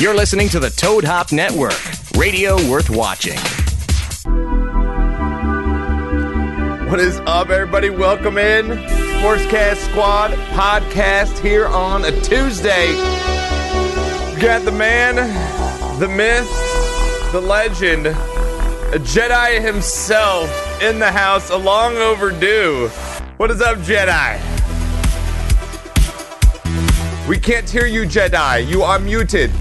You're listening to the Toad Hop Network, radio worth watching. What is up, everybody? Welcome in. Sportscast Squad podcast here on a Tuesday. Got the man, the myth, the legend, a Jedi himself in the house, a long overdue. What is up, Jedi? We can't hear you, Jedi. You are muted.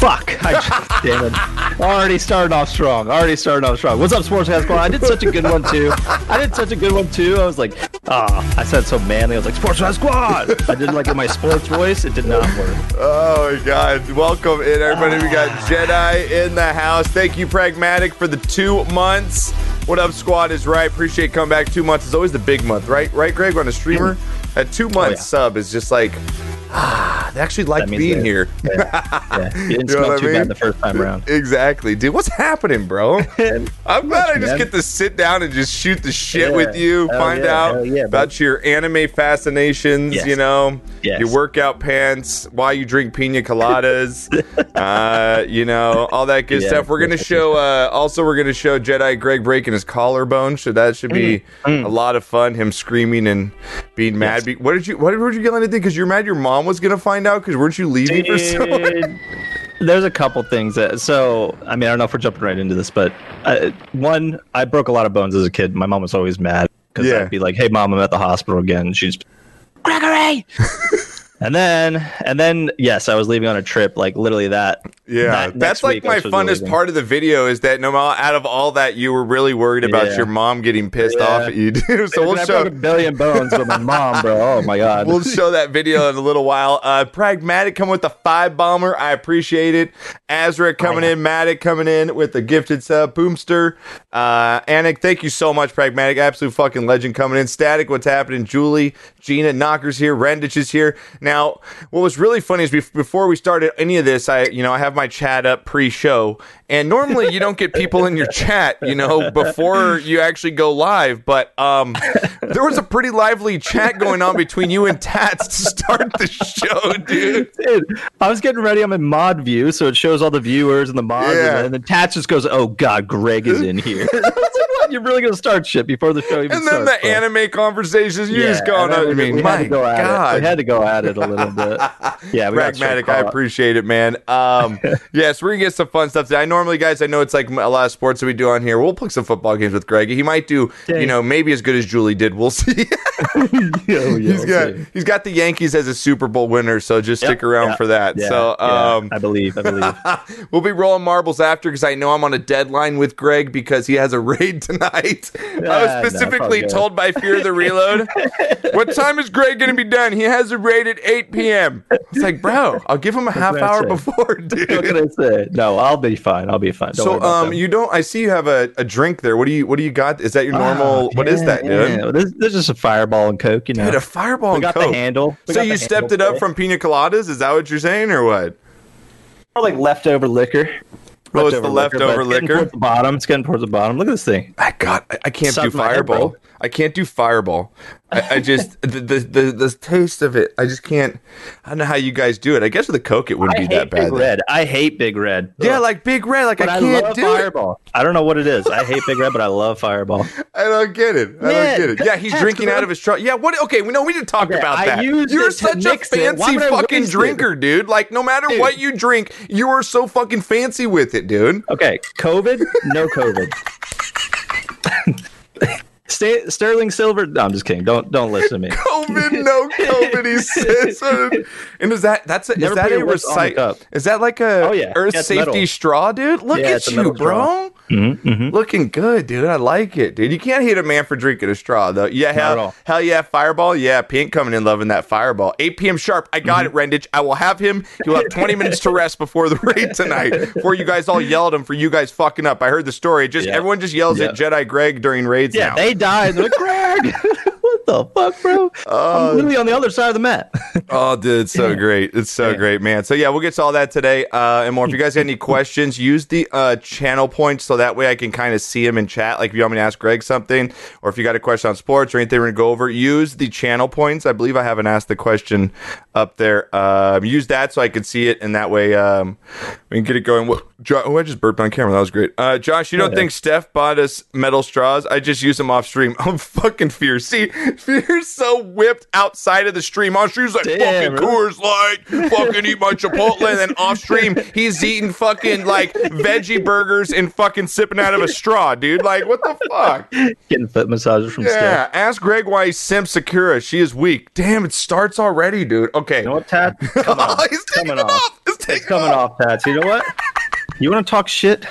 Fuck! I just, damn it. Already started off strong. Already started off strong. What's up, Sportscast Squad? I did such a good one too. I did such a good one too. I was like, ah, I said so manly. I was like, Sportscast Squad. I did like in my sports voice. It did not work. Oh my God! Welcome in, everybody. We got Jedi in the house. Thank you, Pragmatic, for the two months. What up, squad? Is right. Appreciate coming back. Two months is always the big month, right? Right, Greg, on a streamer. That two month yeah. sub is just like, ah, they actually like being that- here. Yeah, you didn't You smell I too mean? bad the first time around. Exactly, dude. What's happening, bro? I'm glad I just man. get to sit down and just shoot the shit Yeah. with you, find yeah, out yeah, about your anime fascinations, Yes. you know, Yes. your workout pants, why you drink pina coladas, uh, you know, all that good Yeah, stuff. We're gonna show. Uh, also, we're gonna show Jedi Greg breaking his collarbone. So that should be Mm, a lot of fun. Him screaming and being mad. Be- what did you? What did you get anything? Because you're mad your mom was gonna find out. Because weren't you leaving for so long? There's a couple things that. So, I mean, I don't know if we're jumping right into this, but uh, one, I broke a lot of bones as a kid. My mom was always mad because Yeah. I'd be like, "Hey, mom, I'm at the hospital again." And she's Gregory. and then, and then, yes, I was leaving on a trip. Like literally that. Yeah, that that's like week my was supposed to be funnest leaving. part of the video is that no matter out of all that, you were really worried about Yeah. your mom getting pissed Yeah. off at you, dude. So we'll I show a billion bones, but my mom, bro. Oh my god. we'll show that video in a little while. Uh, Pragmatic coming with the five bomber, I appreciate it. Azra coming in, Matic coming in with the gifted sub, Boomster, uh, Anik, thank you so much, Pragmatic, absolute fucking legend coming in. Static, what's happening? Julie, Gina, Knockers here, Rendich is here. Now, what was really funny is before we started any of this, I you know I have my chat up pre-show, and normally you don't get people in your chat, you know, before you actually go live, but um, there was a pretty lively chat going on between you and Tats to start the show, dude. Dude, I was getting ready. I'm in mod view, so it shows all the viewers and the mods, Yeah. and then the Tats just goes, "Oh God, Greg is in here." I was like, "What? You're really gonna start shit before the show even And then the starts?" bro?" anime conversations, you just Yeah, going then on. I mean, we my had to go at it. We had to go at it a little bit. Yeah, we pragmatic. I appreciate it, man. Um, yes, we're gonna get some fun stuff today. I normally, guys, I know it's like a lot of sports that we do on here. We'll play some football games with Greg. He might do, you know, maybe as good as Julie did. We'll see. Yeah, he's got see. he's got the Yankees as a Super Bowl winner, so just stick around yeah, for that. yeah, so, um, I believe, I believe. we'll be rolling marbles after because I know I'm on a deadline with Greg because he has a raid tonight. I Ah, was specifically good. told by Fear the Reload, what time is Greg going to be done? He has a raid at 8 p.m. It's like, bro, I'll give him a half hour before, what can I say? No, I'll be fine. I'll be fine. Don't So, um, you don't. I see you have a, a drink there. What do you What do you got? Is that your normal? Oh, what is yeah, that, dude? yeah. This, this is just a fireball and coke, you know. Dude, a fireball we and got coke. the handle. We So you stepped it up from pina coladas? Is that what you're saying, or what? Or like leftover liquor. Oh, it's the leftover it's getting liquor? towards the bottom. It's getting towards the bottom. Look at this thing. I got. I, I can't do Suck head, fireball. bro. I can't do fireball. I, I just the, the the the taste of it. I just can't. I don't know how you guys do it. I guess with a coke it wouldn't I be that bad. Big Red. I hate Big Red. Yeah, Ugh. like big red. Like But I I, can't love do it. Fireball. I don't know what it is. I hate Big Red, but I love Fireball. I don't get it. I Yeah, don't get it. Yeah, he's drinking good. out of his truck. Yeah, what? Okay, we know we didn't talk Okay, about that. You're such a it. Fancy fucking waste it? drinker, dude. Like no matter Dude. what you drink, you are so fucking fancy with it, dude. Okay, COVID, no COVID. Sta- Sterling Silver. No, I'm just kidding. Don't don't listen to me. COVID, no COVID. He says, and is that that's a, is that a your lips on the recite? cup. Is that like a Oh, yeah. Earth Yeah, safety metal. straw, dude? Look Yeah, at you, bro. Mm-hmm, Looking good, dude. I like it, dude. You can't hate a man for drinking a straw, though. Yeah, hell, hell yeah, Fireball. Yeah, Pink coming in loving that Fireball. 8 p.m. sharp. I got Mm-hmm. it, Rendich. I will have him. He'll have 20 minutes to rest before the raid tonight. Before you guys all yelled him for you guys fucking up. I heard the story. Just everyone just yells at Jedi Greg during raids Yeah, now. they died. Greg, the fuck, bro? I'm literally on the other side of the mat. Oh, dude, it's so great. It's so great, man. So, yeah, we'll get to all that today uh, and more. If you guys got any questions, use the uh, channel points so that way I can kind of see them in chat. Like if you want me to ask Greg something, or if you got a question on sports or anything we're going to go over, use the channel points. I believe I haven't asked the question up there. Um, use that so I can see it, and that way um, we can get it going. What, Jo- oh, I just burped on camera. That was great. Uh, Josh, you don't Yeah. think Steph bought us metal straws? I just use them off stream. I'm fucking fierce. See, Fear's so whipped outside of the stream. On stream's like Damn, fucking really? Coors Light, fucking eat my Chipotle, and then off stream he's eating fucking like veggie burgers and fucking sipping out of a straw, dude. Like what the fuck? Getting foot massages from Yeah. Steph. Ask Greg why he simps Sakura. She is weak. Damn, it starts already, dude. Okay. You know what, Tat? Come on. Oh, he's taking coming it off. It's taking It's coming off. off, Tats. You know what? You want to talk shit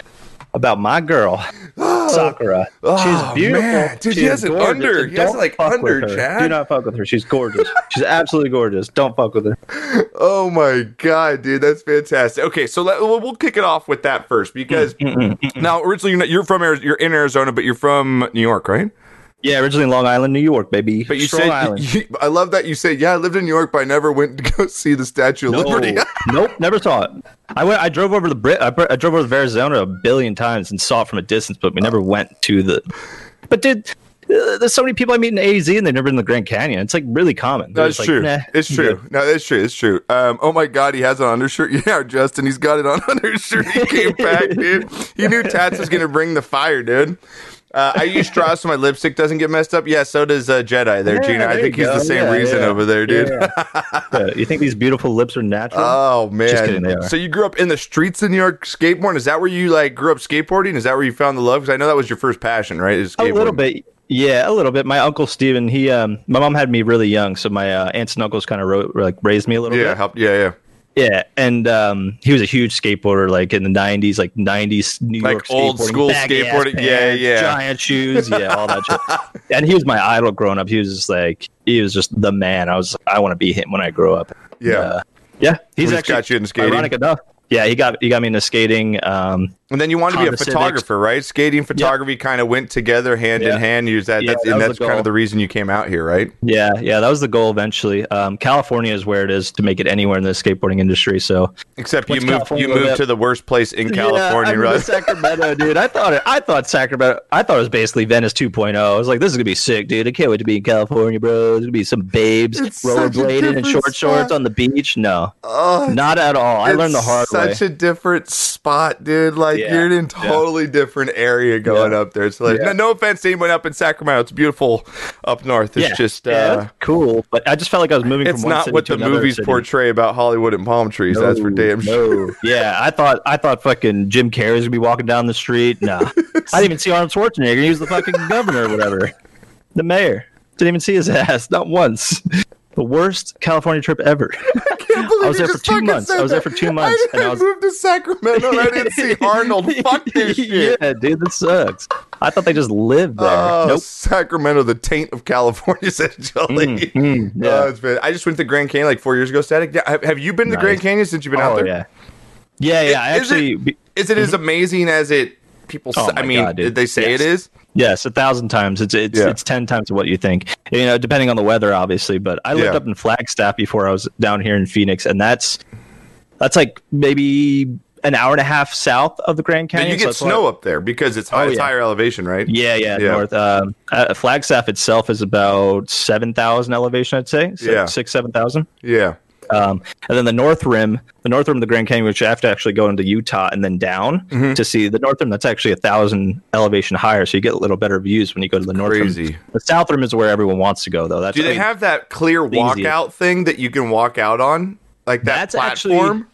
about my girl, Sakura? Oh, She's beautiful. man. Dude, he She's has it gorgeous. under. He has like, under. Chad. Do not fuck with her. She's gorgeous. She's absolutely gorgeous. Don't fuck with her. Oh my god, dude, that's fantastic. Okay, so let, we'll, we'll kick it off with that first because mm, mm, mm, now originally you're, not, you're from Ari- you're in Arizona, but you're from New York, right? Yeah, originally in Long Island, New York, baby. But you Strong said Island. you- I love that you said yeah, I lived in New York, but I never went to go see the Statue of No, Liberty. nope, never saw it. I went. I drove over the Brit. I, I drove over to Arizona a billion times and saw it from a distance, but we never went to the. But dude, uh, there's so many people I meet in AZ and they've never been in the Grand Canyon. It's like really common. They're That's just true. Like, nah, it's true. good. No, that's true. It's true. Um, oh my God, he has an undershirt. Yeah, Justin, he's got it on undershirt. He came back, dude. He knew Tats was gonna bring the fire, dude. Uh, I use straws so my lipstick doesn't get messed up. Yeah, so does uh, Jedi there, Yeah, Gina. I think he's the same Yeah, reason yeah. over there, dude. Yeah. You think these beautiful lips are natural? Oh kidding, man! are. So you grew up in the streets of New York skateboarding? Is that where you like grew up skateboarding? Is that where you found the love? Because I know that was your first passion, right? Is a little bit. Yeah, a little bit. My uncle Steven, he um my mom had me really young, so my uh, aunts and uncles kind of ro- like raised me a little Yeah, bit. help. Yeah, yeah. Yeah, and um, he was a huge skateboarder, like in the '90s, like '90s New Like York old school skateboarding. Yeah, pants, yeah. giant shoes, yeah, all that shit. And he was my idol growing up. He was just like he was just the man. I was I want to be him when I grow up. Yeah. Uh, yeah. He's He's actually got you into skating? Ironic enough, yeah, he got he got me into skating. Um, And then you wanted to be a Honda Civics. photographer, right? Skating, photography kind of went together hand in hand. Use that, Yeah, that's, that and that's kind of the reason you came out here, right? yeah, yeah, that was the goal eventually. Um, California is where it is to make it anywhere in the skateboarding industry. So Except you moved, you moved to the worst place in California, yeah, right? Sacramento, dude. I thought it, I thought Sacramento. I thought it was basically Venice 2.0. I was like, this is gonna be sick, dude. I can't wait to be in California, bro. There's gonna be some babes It's rollerblading in short shorts on the beach. No, Oh, not at all. I learned the hard way. Such a different spot, dude. Like Yeah, you're in a yeah. totally different area going Yeah. up there. So like, Yeah. no, no offense to anyone up in Sacramento. It's beautiful up north. It's yeah, just uh, yeah, cool, but I just felt like I was moving it's not what the movies city. portray about Hollywood and palm trees. that's for damn sure. No. Yeah, I thought I thought fucking Jim Carrey was gonna be walking down the street. No, I didn't even see Arnold Schwarzenegger. He was the fucking governor or whatever, the mayor. Didn't even see his ass, not once. The worst California trip ever. I was there for two months. I was there for two months, I and I was- move to Sacramento. and I didn't see Arnold. Fuck this shit. yeah, dude, that sucks. I thought they just lived there. Oh, nope. Sacramento, the taint of California, essentially. Mm, yeah. Oh, it's been, I just went to Grand Canyon like four years ago. Static. Yeah, Have, have you been to Nice. Grand Canyon since you've been out oh there? yeah, yeah, yeah. I Is it- actually, be- Is it as amazing as it people? Oh say, I mean, God, they say Yes. it is. Yes, a thousand times. It's it's Yeah. it's ten times what you think. You know, depending on the weather, obviously. But I lived Yeah. up in Flagstaff before I was down here in Phoenix, and that's that's like maybe an hour and a half south of the Grand But Canyon. you get why- snow up there because it's, high, Oh, it's yeah. higher elevation, right? Yeah, yeah, Yeah. north. Um, uh, Flagstaff itself is about seven thousand elevation, I'd say. Six, Yeah. six seven thousand. Yeah. Um, and then the north rim, the north rim of the Grand Canyon, which you have to actually go into Utah and then down Mm-hmm. to see the north rim. That's actually a thousand elevation higher, so you get a little better views when you go to the north Crazy. rim. The south rim is where everyone wants to go, though. That's Do they I mean, have that clear easiest. walkout thing that you can walk out on, like that That's actually- platform?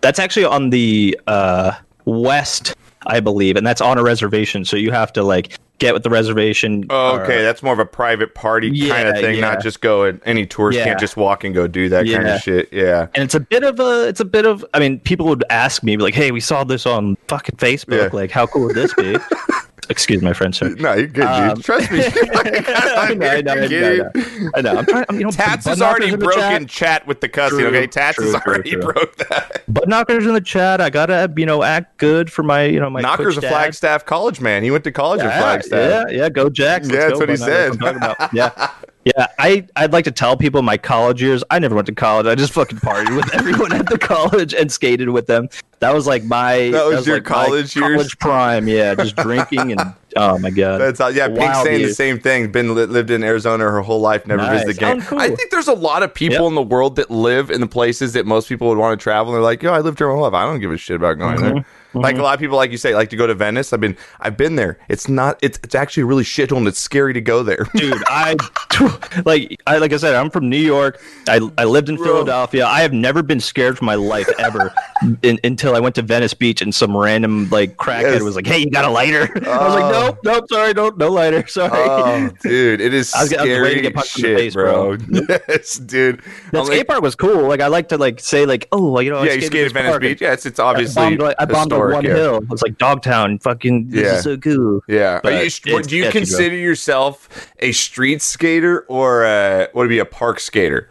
that's actually on the uh, west, I believe, and that's on a reservation. So you have to like get with the reservation. Oh, or- okay, uh, that's more of a private party kind of thing, yeah. not just go. and Any tourist Yeah. can't just walk and go do that kind of shit. Yeah. and it's a bit of a it's a bit of i mean people would ask me like hey we saw this on fucking facebook Yeah. like how cool would this be excuse my french sir No, you're good, Um, dude. Trust me. I know, I know, I know, I know. I know. I'm trying. I'm, you know, Tats has already broken chat. chat. with the cussing. True, okay, Tats true, has true, already broke that. Butt knockers in the chat. I gotta, you know, act good for my, you know, my. Knocker's a. Flagstaff college man. He went to college at Flagstaff. yeah, yeah. Go Jacks. Yeah, that's go, what he said. I'm talking about. Yeah. Yeah, I I'd like to tell people my college years. I never went to college. I just fucking partied with everyone at the college and skated with them. That was like my That was your like college years? college prime. Yeah, just drinking and oh my god. That's all. Yeah, Pink Wild saying the same thing. Been lived in Arizona her whole life, never Nice. visited again. Cool. I think there's a lot of people Yep. in the world that live in the places that most people would want to travel. And they're like, "Yo, I lived here my whole life. I don't give a shit about going Mm-hmm. there." Like mm-hmm. a lot of people, like you say, like to go to Venice. I've been, I've been there. It's not. It's it's actually really shithole and it's scary to go there. dude i like i like i said i'm from new york i, I lived in philadelphia i have never been scared for my life ever in, until i went to venice beach and some random like crackhead Yes. was like hey you got a lighter i was like oh. nope nope sorry no no lighter sorry oh, dude, it is I was- I was scary waiting to get punched in the shit, face, bro. bro. yes, dude. The skate like- park was cool like i like to like say like oh you know I yeah, you skated skated this Venice Beach. and Yeah, it's, it's I obviously bombed, like, I bombed on one yeah. hill. It's like Dogtown. Fucking, this Yeah. is so cool. Yeah. Are But you, it's do you sketchy, bro. consider yourself a street skater or uh, would it be a park skater?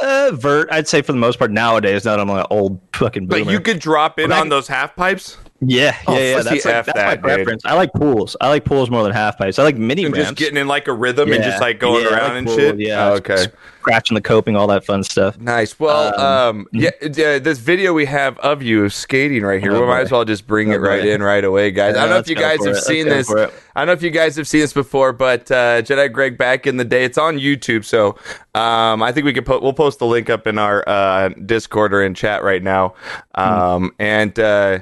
Uh, vert, I'd say for the most part nowadays. Now that I'm an old fucking boomer. But you could drop in Well, on that- those half pipes Yeah, Oh, yeah, yeah. That's, like, that's that, my dude. preference. I like pools. I like pools more than half pipes. I like mini and ramps. just getting in like a rhythm and just like going Yeah, around like and pool, shit. Yeah, Oh, okay. Scratching the coping, all that fun stuff. Nice. Well, um, yeah, yeah, this video we have of you skating right here, Oh, we might as well just bring it Oh, right boy. in right away, guys. I don't know if you guys have it. Let's seen this. I don't know if you guys have seen this before, but uh, Jedi Greg back in the day, it's on YouTube. So um, I think we could put we'll post the link up in our uh, Discord or in chat right now. Um, and uh,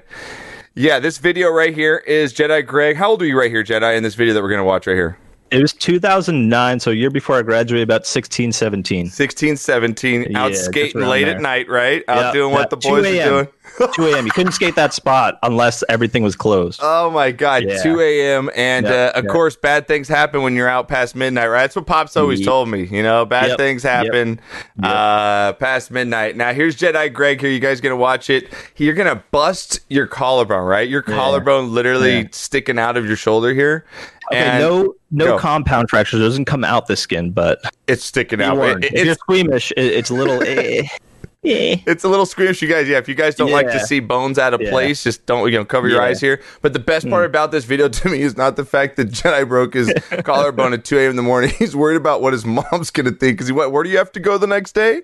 yeah, this video right here is Jedi Greg. How old are you right here, Jedi? In this video that we're gonna watch right here. It was 2009, so a year before I graduated, about 16, 17. 16, 17, out Yeah, skating late at night, right? Out Yeah, doing yeah, what the boys are doing. 2 a.m. You couldn't skate that spot unless everything was closed. Oh my God, Yeah. 2 a.m. And Yeah, uh, of course, bad things happen when you're out past midnight, right? That's what Pops always Yep. told me. You know, bad Yep. things Yep. happen uh, past midnight. Now, here's Jedi Greg here. You guys going to watch it. You're going to bust your collarbone, right? Your collarbone literally sticking out of your shoulder here. Okay, and no, no Go. compound fractures. It doesn't come out the skin, but it's sticking out. warned. It- if you're it's, squeamish, it, it's a little. eh, eh. it's a little squeamish, you guys. Yeah, if you guys don't like to see bones out of Yeah. place, just don't you know cover your Yeah. Eyes here. But the best part about this video to me is not the fact that Jedi broke his collarbone at 2 a.m. in the morning. He's worried about what his mom's gonna think. Because he what? Where do you have to go the next day?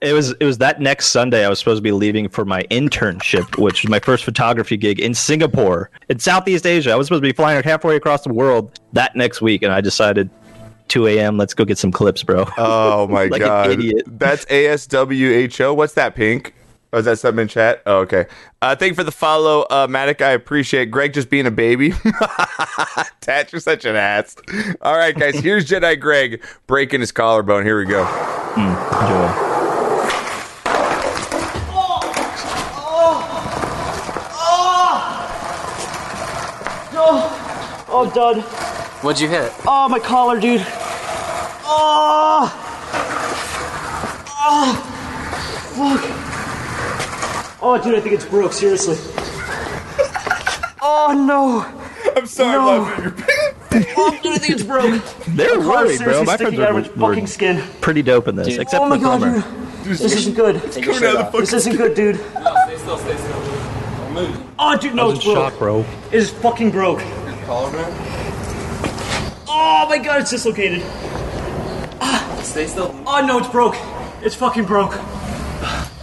It was it was that next Sunday I was supposed to be leaving for my internship, which was my first photography gig in Singapore, in Southeast Asia. I was supposed to be flying halfway across the world that next week, and I decided 2 a.m. Let's go get some clips, bro. Oh my Like god, idiot. that's ASWHO. What's that? Pink. Oh, is that something in chat? Oh, okay. Uh, thank you for the follow, uh, Matic. I appreciate Greg just being a baby. Tat, you're such an ass. All right, guys. Here's Jedi Greg breaking his collarbone. Here we go. Enjoy. Oh, oh, dud. What'd you hit? Oh, my collar, dude. Oh, oh, fuck. Oh, dude, I think it's broke. Seriously. Oh no. I'm sorry, No. love Oh, dude, I think it's broke. They're Collar's worried, bro. My friends are of its were skin. pretty dope in this, Dude. except Oh for my the god, drummer. dude. This isn't good. Take your shirt off. This isn't good, dude. No, stay still, stay still. Move. Oh, dude, no, it's broke. Shock, bro. It is fucking broke. Oh my god, it's dislocated. Ah, stay still. Oh no, it's broke. It's fucking broke.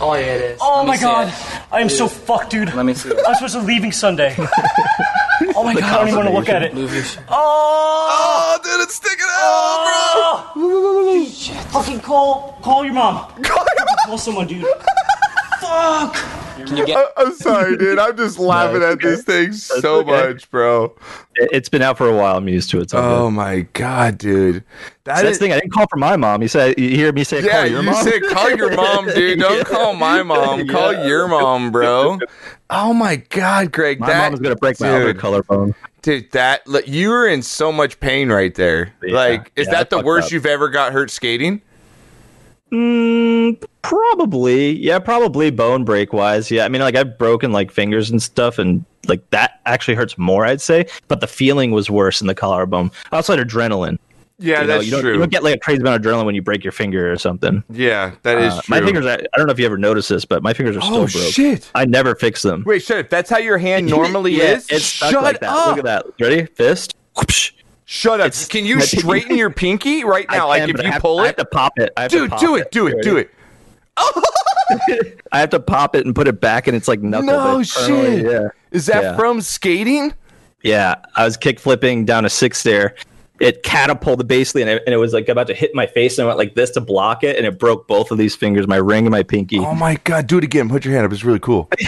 Oh yeah, it is. Oh Let my god. I am so fucked, dude. Let me see it. I'm supposed to be leaving Sunday. oh my god, I don't even want to look at it. Shit. Oh! Oh, dude, it's sticking out, oh! Fucking call, call your mom. bro. Call your mom. Call someone, dude. Fuck! Can you get? I- I'm sorry, dude. I'm just laughing it's at this thing so okay. much, bro. It, it's been out for a while. I'm used to it. So Oh my god, dude. That That's is- the thing. I didn't call for my mom. You said you hear me say Yeah, call your you mom. said call your mom, dude. Don't Yeah. call my mom. Call Yeah. your mom, bro. Oh my god, Greg. my that mom is gonna break my other dude, collarbone. Dude, that look, you were in so much pain right there. Yeah. like, is that the worst up. you've ever got hurt skating? Mm, probably. Yeah, probably bone break wise. Yeah, I mean, like I've broken like fingers and stuff, and like that actually hurts more, I'd say. But the feeling was worse in the collarbone. Had adrenaline. Yeah, you know, that's you true. You don't get like a crazy amount of adrenaline when you break your finger or something. yeah, that is Uh, true. my fingers, I, I don't know if you ever noticed this, but my fingers are still Oh broke. shit! I never fix them. Wait, shut up. That's how your hand normally Yeah, is. It's stuck Shut like that. up. Look at that. Ready? Fist. Whoopsh. Shut up. It's- Can you pinky- straighten your pinky right I now? Like if you have- pull I it, have to pop it. I have to dude, pop do it, do it, do it. I have to pop it and put it back, and it's like knuckle. No shit. Yeah. Is that Yeah. from skating? Yeah, I was kick flipping down a six stair. It catapulted basically, and it, and it was like about to hit my face, and I went like this to block it, and it broke both of these fingers, my ring and my pinky. Oh my god, do it again. Put your hand up. It's really cool.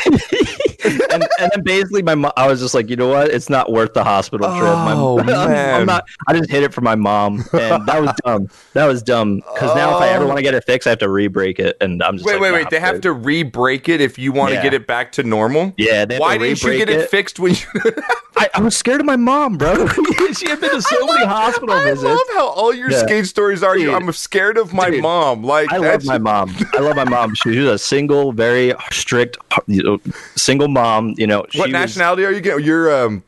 and, and then basically, my mo- I was just like, you know what? It's not worth the hospital trip. Oh, I'm- man. I'm not. I just hit it for my mom, and that was dumb. That was dumb. Because now, if I ever oh. want to get it fixed, I have to re-break it, and I'm just Wait, like, wait, nah, wait. They have to re-break it if you want to Yeah. get it back to normal. Yeah, they Why didn't you get it, it. fixed when you? I, I was scared of my mom, bro. she had been to so many hospital I visits. love how all your Yeah. skate stories are. Dude. I'm scared of my Dude. mom. Like I love my mom. I love my mom. She was a single, very strict, you know, single mom. You know, she what was nationality are you getting? You're um,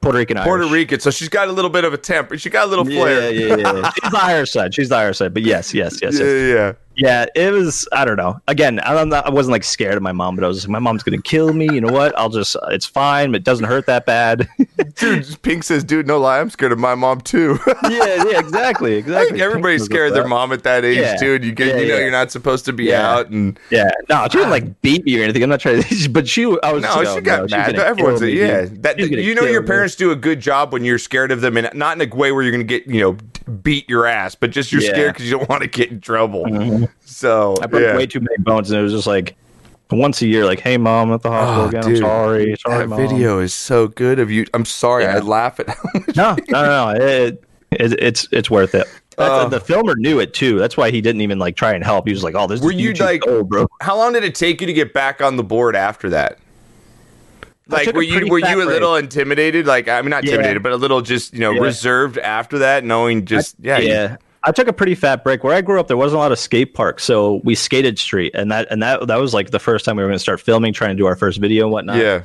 Puerto Rican. Puerto Irish. Rican, so she's got a little bit of a temper. She got a little flair. Yeah, yeah, yeah. She's the Irish side. She's the Irish side. But yes, yes, yes, yes. yeah. Yeah, it was. I don't know. Again, I'm not, I wasn't like scared of my mom, but I was like, my mom's gonna kill me. You know what? I'll just. Uh, it's fine. It doesn't hurt that bad. Dude, Pink says, "Dude, no lie, I'm scared of my mom too." yeah, yeah, exactly, I exactly. think everybody's Pink scared of their mom at that age, Yeah. dude. You get, Yeah, you know, yeah. you're not supposed to be Yeah. out, and Yeah, no, she didn't like beat me or anything. I'm not trying to. But she, I was. no, just she oh, got no, mad. gonna Everyone's me, yeah. That you know, your me. parents do a good job when you're scared of them, and not in a way where you're going to get you know beat your ass, but just you're Yeah. scared because you don't want to get in trouble. Mm-hmm. So I broke yeah. way too many bones, and it was just like once a year, like, "Hey, mom, I'm at the ah, hospital Oh, again. dude. I'm sorry. Sorry, that mom." video is so good of you. I'm sorry, I Yeah. laugh at. No, no, no. It, it, it's it's worth it. Oh. the filmer knew it too. That's why he didn't even like try and help. He was like, "Oh, this Were is you, like- gold, bro." How long did it take you to get back on the board after that? Like, were you were you a break. little intimidated? Like, I mean, not Yeah. intimidated, but a little just you know Yeah. reserved after that, knowing just yeah, you- yeah. I took a pretty fat break. Where I grew up, there wasn't a lot of skate parks, so we skated street, and that and that that was like the first time we were going to start filming, trying to do our first video and whatnot. yeah.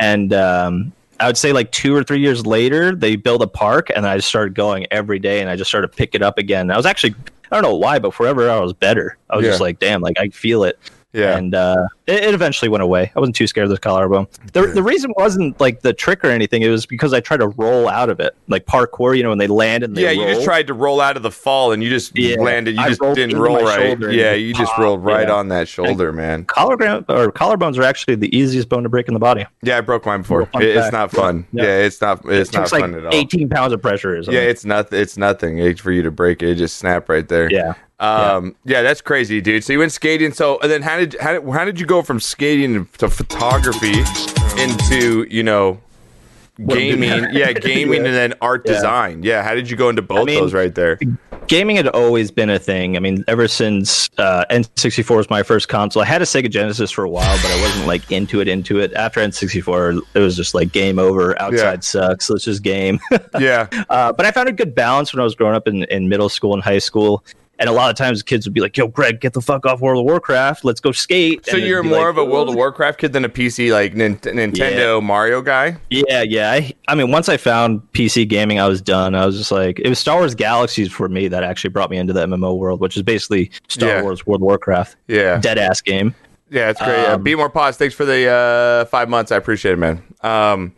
and um, I would say like two or three years later, they built a park, and I just started going every day, and I just started to pick it up again. I was actually I don't know why, but forever I was better. I was just like, damn, like I feel it. Yeah. And uh, it, it eventually went away. I wasn't too scared of the collarbone. The, the reason wasn't like the trick or anything. It was because I tried to roll out of it, like parkour. You know, when they land and they Yeah, you just tried to roll out of the fall and you just Yeah, landed. You I just didn't roll right. Yeah, you just rolled right yeah. on that shoulder, man. Collarbone or collarbones are actually the easiest bone to break in the body. Yeah, I broke mine before. It- it's not fun. Yeah, Yeah. it's not. It's it not fun like at all. 18 pounds of pressure something. Yeah, it's not. It's nothing eh, for you to break it. It just snap right there. yeah. Um. Yeah. that's crazy, dude. So you went skating. So and then how did how did, how did you go from skating to photography into you know What I'm doing gaming? yeah, gaming and then art Yeah. design. Yeah. How did you go into both mean, those right there? gaming had always been a thing. I mean, ever since uh, N64 was my first console. I had a Sega Genesis for a while, but I wasn't like into it. Into it after N64, it was just like game over. Outside sucks. Let's just game. Yeah. uh, but I found a good balance when I was growing up in, in middle school and high school. And a lot of times, kids would be like, "Yo, Greg, get the fuck off World of Warcraft. Let's go skate." So And you're more like, of a World of "Oh, Warcraft kid than a PC like Nin- Nintendo Mario guy. Yeah, yeah. I, I mean, once I found PC gaming, I was done. I was just like, it was Star Wars Galaxies for me that actually brought me into the MMO world, which is basically Star Yeah. Wars World of Warcraft. Yeah. Dead ass game. Yeah, it's great. Um, Be more pause. Thanks for the uh, five months. I appreciate it, man. Um,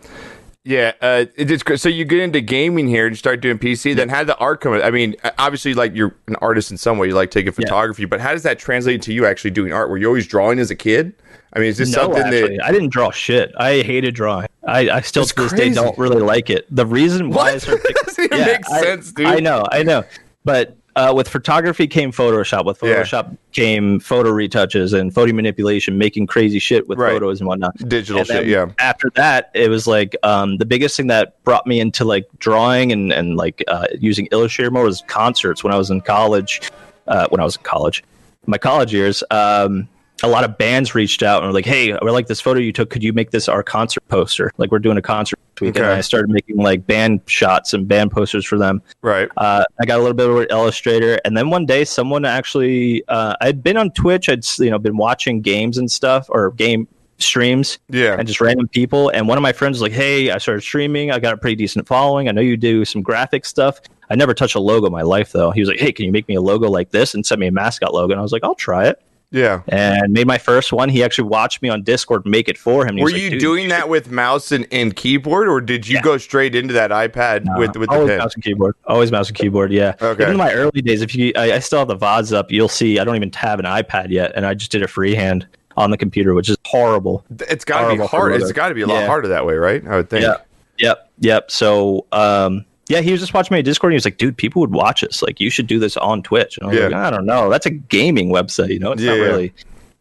yeah, uh, it- it's. So you get into gaming here and you start doing PC. Then how did the art come? I mean, obviously, like you're an artist in some way. You like taking photography, but how does that translate to you actually doing art? Were you always drawing as a kid? I mean, is this No, something actually, that? I didn't draw shit. I hated drawing. I, I still That's to this crazy. day don't really like it. The reason why What? started pick- Doesn't Yeah, make I- sense, dude. I know, I know. But uh, with photography came Photoshop. With Yeah. Photoshop came photo retouches and photo manipulation, making crazy shit with Right. photos and whatnot. Digital And shit, yeah. After that, it was like um, the biggest thing that brought me into like drawing and and like uh, using Illustrator more was concerts when I was in college. Uh, when I was in college, my college years, um, a lot of bands reached out and were like, "Hey, we like this photo you took. Could you make this our concert poster? Like we're doing a concert this week." And I started making like band shots and band posters for them. Right. Uh, I got a little bit of Illustrator, and then one day, someone actually, uh, I'd been on Twitch, I'd you know been watching games and stuff or game streams, Yeah. and just random people. And one of my friends was like, "Hey, I started streaming. I got a pretty decent following. I know you do some graphic stuff. I never touched a logo in my life though." He was like, "Hey, can you make me a logo like this?" and sent me a mascot logo, and I was like, "I'll try it." Yeah. and made my first one. He actually watched me on Discord make it for him. Were was like, you doing that with mouse and, and keyboard, or did you Yeah. go straight into that iPad No, with with the always pen? mouse and keyboard. Always mouse and keyboard. Yeah. Okay. Even in my early days, if you, I, I still have the VODs up. You'll see. I don't even have an iPad yet, and I just did it freehand on the computer, which is horrible. It's got to be Horrible for hard. It's mother. got to be a lot Yeah. harder that way, right? I would think. Yep. Yep. Yep. So, um, yeah, he was just watching me on Discord. And he was like, "Dude, people would watch us. Like, you should do this on Twitch." And I was Yeah. like, "I don't know. That's a gaming website. You know, it's Yeah, not really."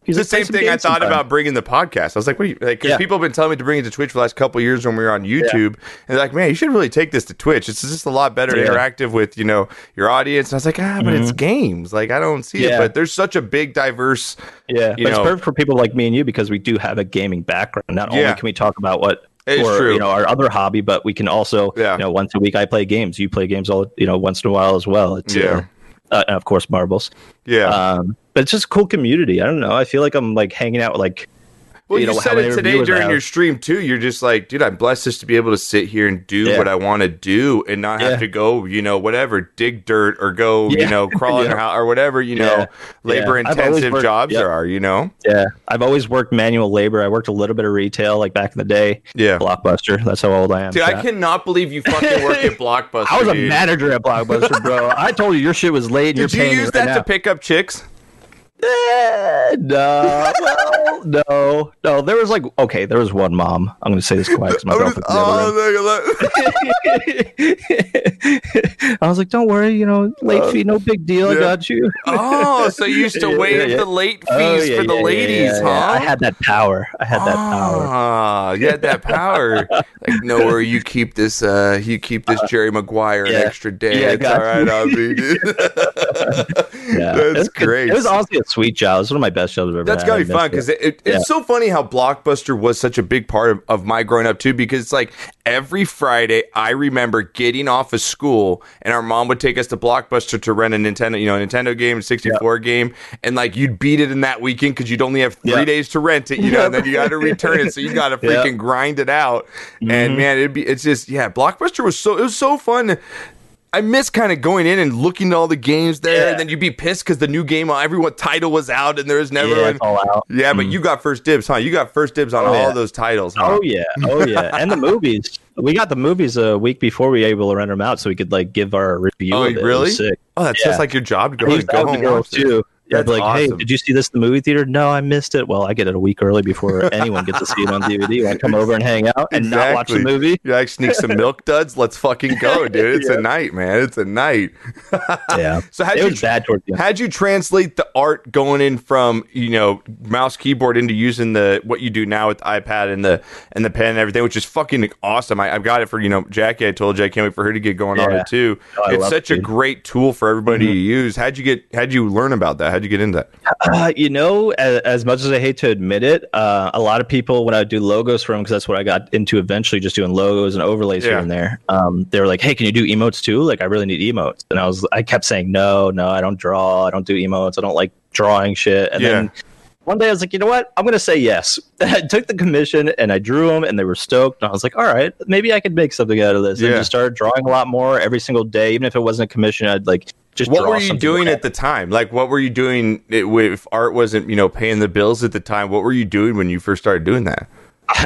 He's It's the same thing I thought sometime." about bringing the podcast. I was like, what? Because Yeah. people have been telling me to bring it to Twitch for the last couple years when we were on YouTube, and they're like, man, you should really take this to Twitch. It's just a lot better Yeah. interactive with you know your audience. And I was like, ah, but it's games. Like I don't see it. Mm-hmm. But there's such a big diverse. Yeah, you but know- it's perfect for people like me and you because we do have a gaming background. Not Yeah. only can we talk about what It's or true. you know our other hobby, but we can also Yeah. you know once a week I play games. You play games all you know once in a while as well. It's, Yeah. uh, uh, and of course marbles. Yeah. Um, but it's just a cool community. I don't know. I feel like I'm like hanging out with like Well, you, you know, said it today during have. your stream too. You're just like, dude, I'm blessed just to be able to sit here and do Yeah. what I want to do and not have Yeah. to go, you know, whatever, dig dirt or go, you know, crawl in Yeah. house or whatever, you know, labor yeah. intensive worked- jobs yeah. there are, you know? yeah. I've always worked manual labor. I worked a little bit of retail like back in the day. Yeah. Blockbuster. That's how old I am. Dude, I cannot believe you fucking work at Blockbuster. I was a dude. manager at Blockbuster, bro. I told you your shit was late. And Did you're you use me that right to pick up chicks? Eh, no, well, no, no. There was like okay, there was one mom. I'm gonna say this quiet because my I was- girlfriend's in the other room. oh, look at that. I was like, "Don't worry, you know, late fee, no big deal. I got you." oh, so you used to Yeah, waive yeah. the late fees Oh, yeah, for the yeah, yeah, ladies, yeah, huh? yeah. I had that power. I had that power. Ah, you had that power. like, no worry, you keep this. Uh, you keep this Jerry Maguire an extra day. Yeah, it's got all right you. on me, dude. Yeah, That's It was good. great. It was honestly a sweet job. It was one of my best jobs I've ever That's had. gotta be fun because it. it, it, Yeah. it's so funny how Blockbuster was such a big part of, of my growing up too. Because it's like every Friday, I remember getting off of school and our mom would take us to Blockbuster to rent a Nintendo, you know, a Nintendo game, a 64 game, and like you'd beat it in that weekend because you'd only have three days to rent it, you know, and then you got to return it, so you got to freaking grind it out. Mm-hmm. And man, it'd be it's just yeah, Blockbuster was so it was so fun. I miss kind of going in and looking at all the games there, Yeah. and then you'd be pissed because the new game, uh, on everyone title was out, and there was never. Yeah, all out. yeah, but mm. you got first dibs, huh? You got first dibs on Oh, all yeah. those titles, huh? Oh yeah, oh yeah, and the movies. We got the movies a week before we were able to rent them out, so we could like give our review. Oh, of it. It was really? sick. Oh, that's just like your job to go, go home too. Yeah, That's like, hey, did you see this in the movie theater? No, I missed it. Well, I get it a week early before anyone gets to see it on DVD. I come over and hang out and not watch the movie. You like sneak some milk duds? Let's fucking go, dude. It's a night, man. It's a night. Yeah, So how'd it you was bad towards the end. how'd you translate the art going in from you know mouse keyboard into using the what you do now with the iPad and the and the pen and everything, which is fucking awesome. I, I've got it for you know Jackie. I told you I can't wait for her to get going on it too. Oh, it's such it, a great tool for everybody mm-hmm. to use. How'd you get? How'd you learn about that? How'd you get into that? Uh, you know, as, as much as I hate to admit it, uh, a lot of people when I would do logos for them, because that's what I got into eventually, just doing logos and overlays here and there. Um, they were like, "Hey, can you do emotes too? Like, I really need emotes." And I was, I kept saying, "No, no, I don't draw. I don't do emotes. I don't like drawing shit." And Yeah. then one day I was like, "You know what? I'm going to say yes." I took the commission and I drew them, and they were stoked. And I was like, "All right, maybe I could make something out of this." And Yeah. just started drawing a lot more every single day, even if it wasn't a commission. I'd like just What were you doing at the time? Like, what were you doing if art wasn't, you know, paying the bills at the time? What were you doing when you first started doing that?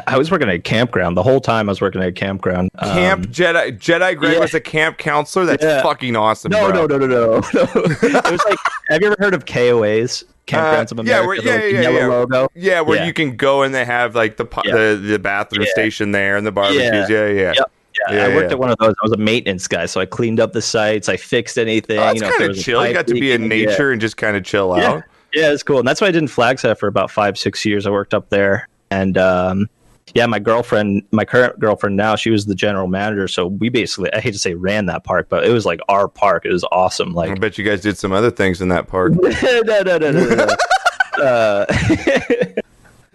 I was working at a campground the whole time. I was working at a campground. Um, Camp Jedi Jedi Greg yeah. was a camp counselor. That's Yeah. fucking awesome. no, bro. no, no, no, no, no. it was like, have you ever heard of KOAs? Kampgrounds of Uh, yeah, America. where- yeah, yeah, yellow yeah. logo. Yeah, where Yeah. you can go and they have like the Yeah. the, the bathroom Yeah. station there and the barbecues. Yeah, yeah. Yep. Yeah, Yeah, I worked yeah. at one of those. I was a maintenance guy, so I cleaned up the sites. I fixed anything. Oh, that's you know, kind of chill. You got to be in nature and just kind of chill out. Yeah, it's cool. And that's why I did in Flagstaff for about five, six years. I worked up there. And um, yeah, my girlfriend, my current girlfriend now, she was the general manager. So we basically, I hate to say ran that park, but it was like our park. It was awesome. Like, I bet you guys did some other things in that park. no, no, no, no, no. no. uh,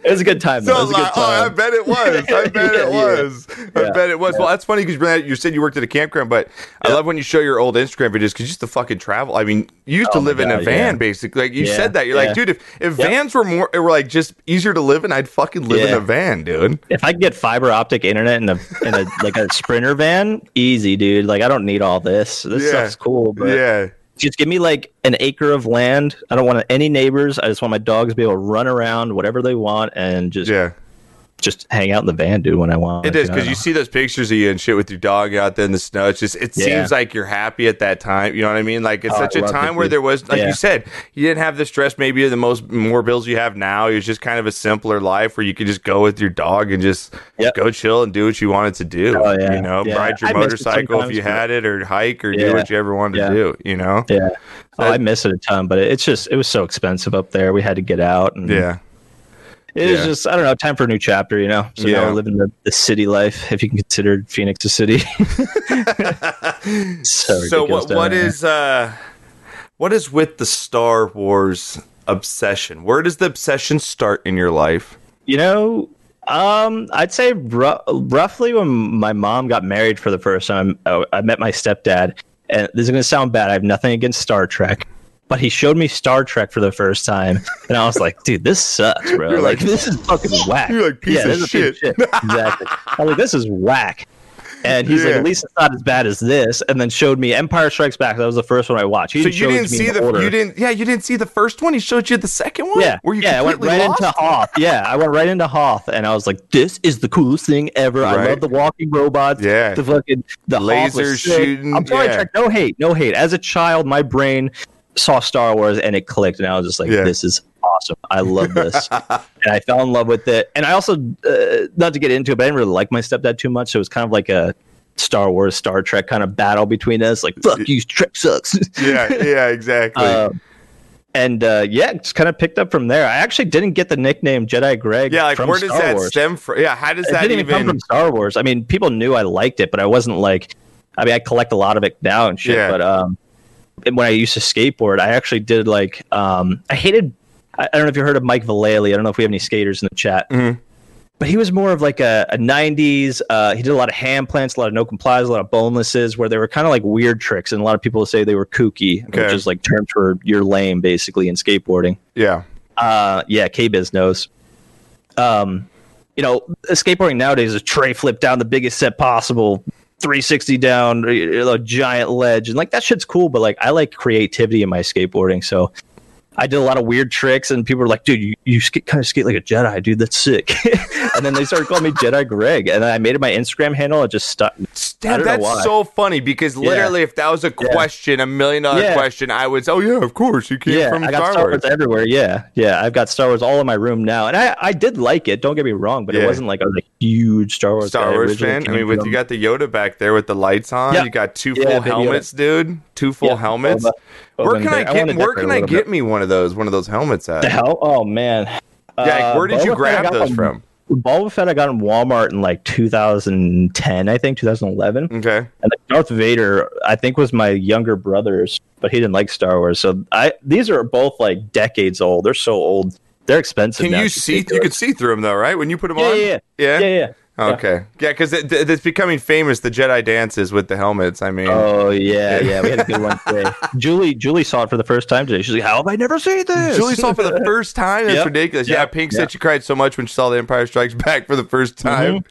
it was a good time. Though. It was a good uh, oh, I bet it was. I bet Yeah, it yeah. was. I Yeah. bet it was. Well, that's funny because you said you worked at a campground, but I love when you show your old Instagram videos because you used to fucking travel. I mean, you used to Oh my live in a van, yeah. basically. Like you Yeah, said that. You're like, dude, if, if vans were more, it were like just easier to live in, I'd fucking live in a van, dude. If I could get fiber optic internet in a in a like a sprinter van, easy, dude. Like I don't need all this. This Yeah. stuff's cool, but yeah. Just give me like an acre of land. I don't want any neighbors. I just want my dogs to be able to run around whatever they want and just Yeah. Just hang out in the van, dude, when I want. It is because you see those pictures of you and shit with your dog out there in the snow. It's just it Yeah. seems like you're happy at that time. You know what I mean? Like it's Oh, such I a time it, where dude. there was, like Yeah. you said, you didn't have the stress maybe the most more bills you have now. It was just kind of a simpler life where you could just go with your dog and just Yep. go chill and do what you wanted to do. Oh, yeah. You know, ride your I motorcycle if you had it, or hike, or do what you ever wanted to do. You know? Yeah. Oh, I miss it a ton, but it's just it was so expensive up there. We had to get out, and Yeah. It was just I don't know, time for a new chapter, you know. So Yeah. now we're living the, the city life, if you can consider Phoenix a city. so so what what is uh what is with the Star Wars obsession? Where does the obsession start in your life? You know, um, I'd say ru- roughly when my mom got married for the first time, I, I met my stepdad. And this is going to sound bad. I have nothing against Star Trek, but he showed me Star Trek for the first time, and I was like, "Dude, this sucks, bro. Like, like- this is fucking whack. You're like, piece of this is a piece shit. exactly. I was like, "This is whack." And he's like, "At least it's not as bad as this." And then showed me Empire Strikes Back. That was the first one I watched. He So you didn't see the order. you didn't yeah you didn't see the first one. He showed you the second one. Yeah, were you yeah. I went right lost? into Hoth. Yeah, I went right into Hoth, and I was like, "This is the coolest thing ever." I love the walking robots. Yeah. the fucking the Laser shooting, I'm sorry, yeah. Trek. No hate, no hate. As a child, my brain saw Star Wars and it clicked, and I was just like, Yeah. "This is awesome. I love this." and I fell in love with it. And I also, uh, not to get into it, but I didn't really like my stepdad too much, so it was kind of like a Star Wars, Star Trek kind of battle between us. Like, "Fuck you, Trek sucks." yeah, yeah, exactly. Uh, and uh, yeah, just kind of picked up from there. I actually didn't get the nickname Jedi Greg. yeah, like where does Star that Wars. stem from? Yeah, how does It that didn't even come from Star Wars. I mean, people knew I liked it, but I wasn't like. I mean, I collect a lot of it now and shit. Yeah. But um, when I used to skateboard, I actually did like um, I hated. I, I don't know if you heard of Mike Vallely. I don't know if we have any skaters in the chat. Mhm. But he was more of like a, a 90s. Uh, he did a lot of hand plants, a lot of no complies, a lot of bonelesses, where they were kind of like weird tricks. And a lot of people say they were kooky, Okay. which is like term for you're lame, basically, in skateboarding. Yeah, Uh, yeah, K Biz knows. Um, you know, skateboarding nowadays is a tre flip down the biggest set possible, 360 down a giant ledge, and like that shit's cool. But like, I like creativity in my skateboarding, so I did a lot of weird tricks, and people were like, "Dude, you, you sk- kind of skate like a Jedi, dude. That's sick." and then they started calling me Jedi Greg, and I made it my Instagram handle. It just stuck. Damn, that's so funny because literally, if that was a question, a million dollar Yeah. question, I would. say, Oh yeah, of course, you came yeah, from I got Star, Star Wars. Wars everywhere. Yeah, yeah, I've got Star Wars all in my room now, and I, I did like it. Don't get me wrong, but Yeah. it wasn't like I was a huge Star Wars Star. Wars fan. I mean, with you got the Yoda back there with the lights on. Yeah. You got two Yeah, full helmets, dude. Two full Yeah, helmets. Where can I get? wanna Where can I get bit. me one of those? One of those helmets at? the hell? Oh man, Yeah, Uh, where did you Boba Fett I grab those from? Boba Fett I got in Walmart in like 2010, I think 2011. Okay. And like Darth Vader, I think was my younger brother's, but he didn't like Star Wars. So I these are both like decades old. They're so old. They're expensive. Can now. you see? You could see through them though, right? When you put them Yeah, on. yeah, yeah, Yeah. yeah, yeah. Okay. Yeah, because it, it's becoming famous. The Jedi dances with the helmets. I mean, Oh yeah, yeah. We had a good one today. Julie, Julie saw it for the first time today. She's like, "How have I never seen this?" Julie saw it for the first time. That's Yep. ridiculous. Yeah, Pink Yep. said she cried so much when she saw The Empire Strikes Back for the first time.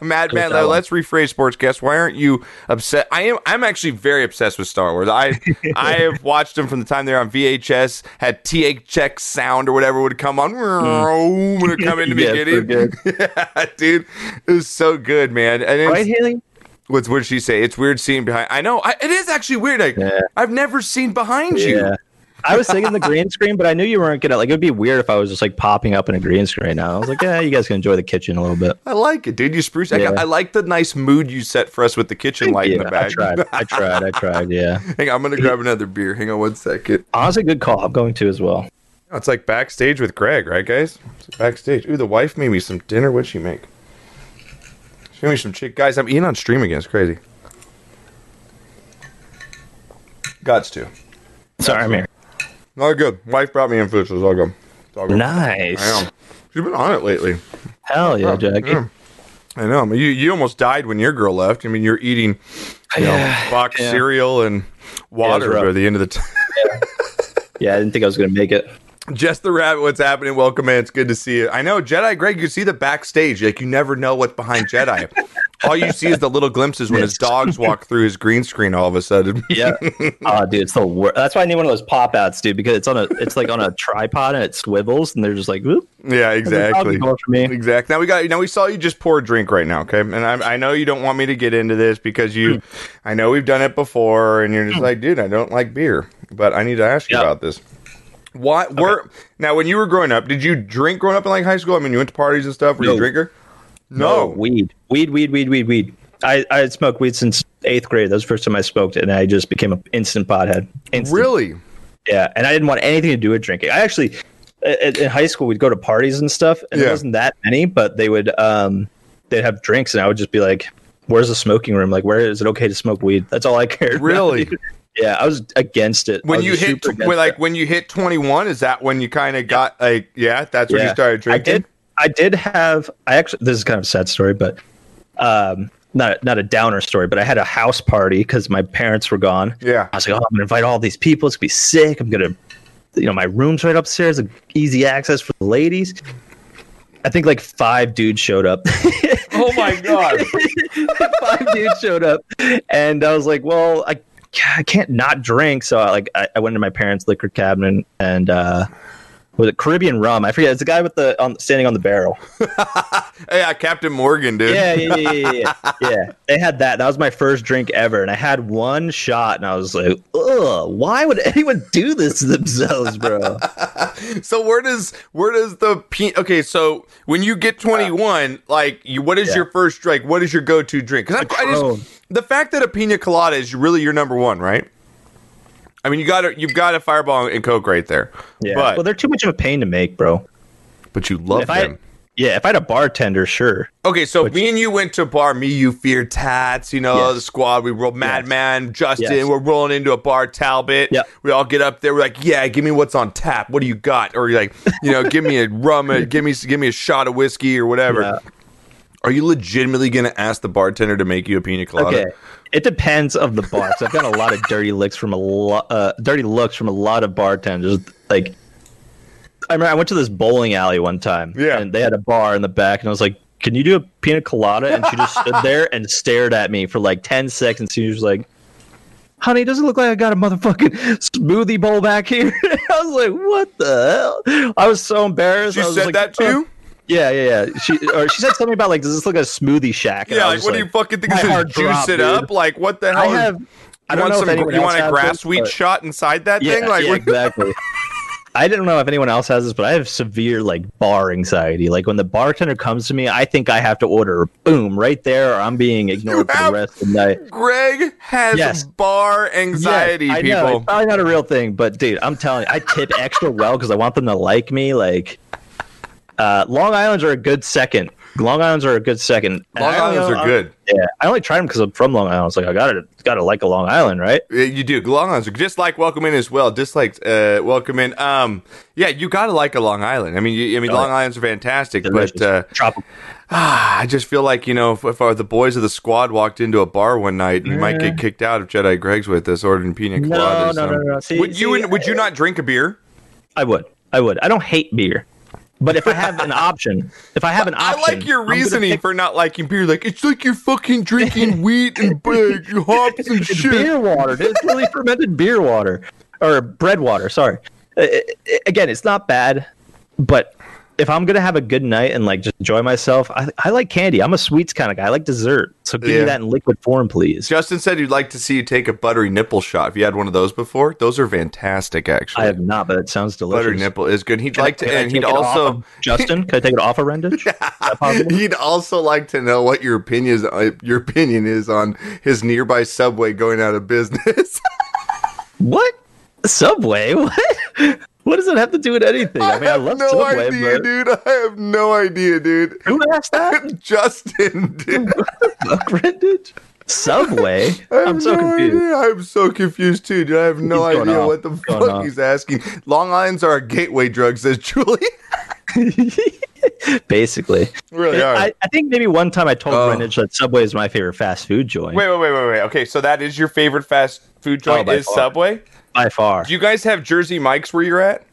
Madman, that one. let's rephrase sportscast. Why aren't you upset? I am. I'm actually very obsessed with Star Wars. I I have watched them from the time they were on VHS. Had THX sound or whatever would come on when it come in the Hmm. Yeah, it's beginning. so yeah, dude, it was so good, man. And it's, right, Haley? what's what did she say? It's weird seeing behind. I know. I, it is actually weird. I, Yeah. I've never seen behind you. I was thinking the green screen, but I knew you weren't gonna like. It would be weird if I was just like popping up in a green screen. Now I was like, yeah, you guys can enjoy the kitchen a little bit. I like it, dude. You spruce. I, Yeah. I like the nice mood you set for us with the kitchen light in the back. I tried. I tried. I tried. Yeah. Hang on, I'm gonna grab another beer. Hang on one second. Honestly, good call. I'm going to as well. It's like backstage with Greg, right, guys? Backstage. Ooh, the wife made me some dinner. What'd she make? Made me some chick. Guys, I'm eating on stream again. It's crazy. Gots to. Sorry, I'm here. All good. Wife brought me in food, so it's all good. It's all good. Nice. I am. She's been on it lately. Hell yeah, Jackie. Yeah. I know. I mean, you you almost died when your girl left. I mean, you're eating you know, Yeah, box yeah. cereal and water by the end of the time. Yeah, I didn't think I was gonna make it. Just the rabbit. What's happening? Welcome, man. It's good to see you. I know Jedi Greg. You see the backstage. Like you never know what's behind Jedi. All you see is the little glimpses when his dogs walk through his green screen all of a sudden. Yeah. Oh, dude, it's the worst. That's why I need one of those pop outs, dude, because it's on a, it's like on a tripod and it swivels, and they're just like, whoop. yeah, exactly. For me. Exactly. Now we got. Now we saw you just pour a drink right now, okay? And I, I know you don't want me to get into this because you, Hmm. I know we've done it before, and you're just like, dude, I don't like beer, but I need to ask you about this. What were now when you were growing up? Did you drink growing up in like high school? I mean, you went to parties and stuff. Were you a drinker? No. weed, weed, weed, weed, weed, weed. I, I had smoked weed since eighth grade. That was the first time I smoked, and I just became an instant pothead. Instant. Really? Yeah, and I didn't want anything to do with drinking. I actually, in, high school, we'd go to parties and stuff, and Yeah. there wasn't that many, but they would, um, they'd have drinks, and I would just be like, "Where's the smoking room? Like, where is it okay to smoke weed?" That's all I cared. about. Really? yeah, I was against it. When you hit super tw- against when, like it. when you hit 21, is that when you kind of got like yeah, that's when you started drinking? I did. I did have. I actually. This is kind of a sad story, but um, not not a downer story. But I had a house party because my parents were gone. Yeah. I was like, oh, I'm gonna invite all these people. It's gonna be sick. I'm gonna, you know, my room's right upstairs, like, easy access for the ladies. I think like five dudes showed up. Oh my god. five dudes showed up, and I was like, well, I, I can't not drink. So I, like, I, I went to my parents' liquor cabinet and. uh was it Caribbean rum? I forget. It's the guy with the on, standing on the barrel. yeah, Captain Morgan, dude. Yeah, yeah, yeah, yeah, yeah. They had that. That was my first drink ever, and I had one shot, and I was like, "Ugh, why would anyone do this to themselves, bro?" So where does where does the pe- okay? So when you get 21, like you, what is Yeah. your first drink? What is your go to drink? Because I just the fact that a pina colada is really your number one, right? I mean, you got to you've got a fireball and coke right there. Yeah. but well, they're too much of a pain to make, bro. but you love If I, them. yeah, if I had a bartender, sure. Okay, so me and you went to a bar. Me, you, Fear Tats, you know, Yes. the squad. We rolled Madman, Justin. Yes. We're rolling into a bar, Talbot. Yep. We all get up there. We're like, yeah, give me what's on tap. What do you got? Or you're like, you know, give me a rum, give me give me a shot of whiskey or whatever. Yeah. Are you legitimately going to ask the bartender to make you a pina colada? Okay. It depends of the bar. 'cause I've got a lot of dirty licks from a lot, uh, dirty looks from a lot of bartenders. Like, I remember I went to this bowling alley one time. Yeah. And they had a bar in the back, and I was like, "Can you do a pina colada?" And she just stood there and stared at me for like ten seconds. She was like, "Honey, does it look like I got a motherfucking smoothie bowl back here?" I was like, "What the hell?" I was so embarrassed. Was said like, that too? Yeah, yeah, yeah. She or she said something about like, "Does this look like a smoothie shack?" And Yeah, like, what do you fucking think? This juice it dude. up? Like, what the hell? I have. I don't want know some? if anyone You want a grass this, but- shot inside that Yeah, thing? Like, yeah, exactly. I didn't know if anyone else has this, but I have severe like bar anxiety. Like when the bartender comes to me, I think I have to order boom right there, or I'm being ignored for the rest of the night. Greg has Yes. bar anxiety, Yes, I people. Know, it's probably not a real thing, but dude, I'm telling you, I tip extra well because I want them to like me. Like, uh, Long Island's are a good second. Long Island's are a good second. And Long I only- Island's are good. Yeah, I only tried them because I'm from Long Island. It's like I gotta gotta like a Long Island, right? Uh, You do. Long Island's are just like Welcome In as well. Just like uh, Welcome In. Um, yeah, you gotta like a Long Island. I mean, you, I mean, Oh, Long. Island's are fantastic, Delicious. but uh, Tropical. ah, I just feel like you know, if, if our, the boys of the squad walked into a bar one night, we might get kicked out if Jedi Greg's with us ordering pina coladas. no, no, um, no. See- would you see, would you not drink a beer? I would. I would. I don't hate beer. But if I have an option, if I have an option, I like your reasoning pick for not liking beer. Like it's like you're fucking drinking wheat and bread, hops and shit. beer water. It's really fermented beer water or bread water. Sorry. Uh, uh, again, it's not bad, but if I'm gonna have a good night and like just enjoy myself, I, I like candy. I'm a sweets kind of guy. I like dessert. So give Yeah. me that in liquid form, please. Justin said you'd like to see you take a buttery nipple shot. Have you had one of those before? Those are fantastic, actually. I have not, but it sounds delicious. Buttery nipple is good. He'd Can I- like to, I and he'd also, of- Justin, can I take it off a rendage? Is that he'd also like to know what your opinion is. uh, Your opinion is on his nearby subway going out of business. What? Subway? What? What does it have to do with anything? I mean, I, have love no Subway, idea, but dude. I have no idea, dude. who asked that? Justin, dude. Subway? I I'm so no confused. idea. I'm so confused too, dude. I have no He's idea what the He's fuck he's asking. Long Island's are a gateway drug, says Julie. Basically. really are. I, I think maybe one time I told Oh. Greenwich that Subway is my favorite fast food joint. wait, wait, wait, wait, wait. Okay, so that is your favorite fast food oh, joint Oh, is. Subway. By far. Do you guys have Jersey Mike's where you're at?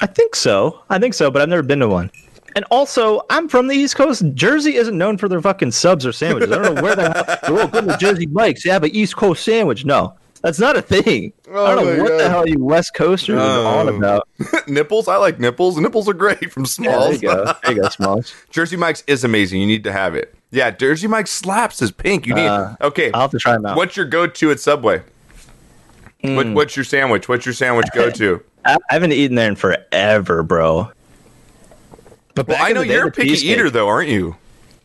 I think so. I think so, but I've never been to one. And also, I'm from the East Coast. Jersey isn't known for their fucking subs or sandwiches. I don't know where the hell. Oh, go to Jersey Mike's. They have an East Coast sandwich. No, that's not a thing. I Oh don't know what God. the hell you West Coasters are on Oh. about. nipples. I like nipples. Nipples are great from Yeah, there Smalls. you go. There you go, Smalls. Jersey Mike's is amazing. You need to have it. Yeah, Jersey Mike's slaps is pink. You need. Uh, okay. I'll have to try them out. What's your go-to at Subway? What, mm. what's your sandwich? What's your sandwich go-to? I, I haven't eaten there in forever, bro. But well, I know day, you're a picky eater, though, aren't you?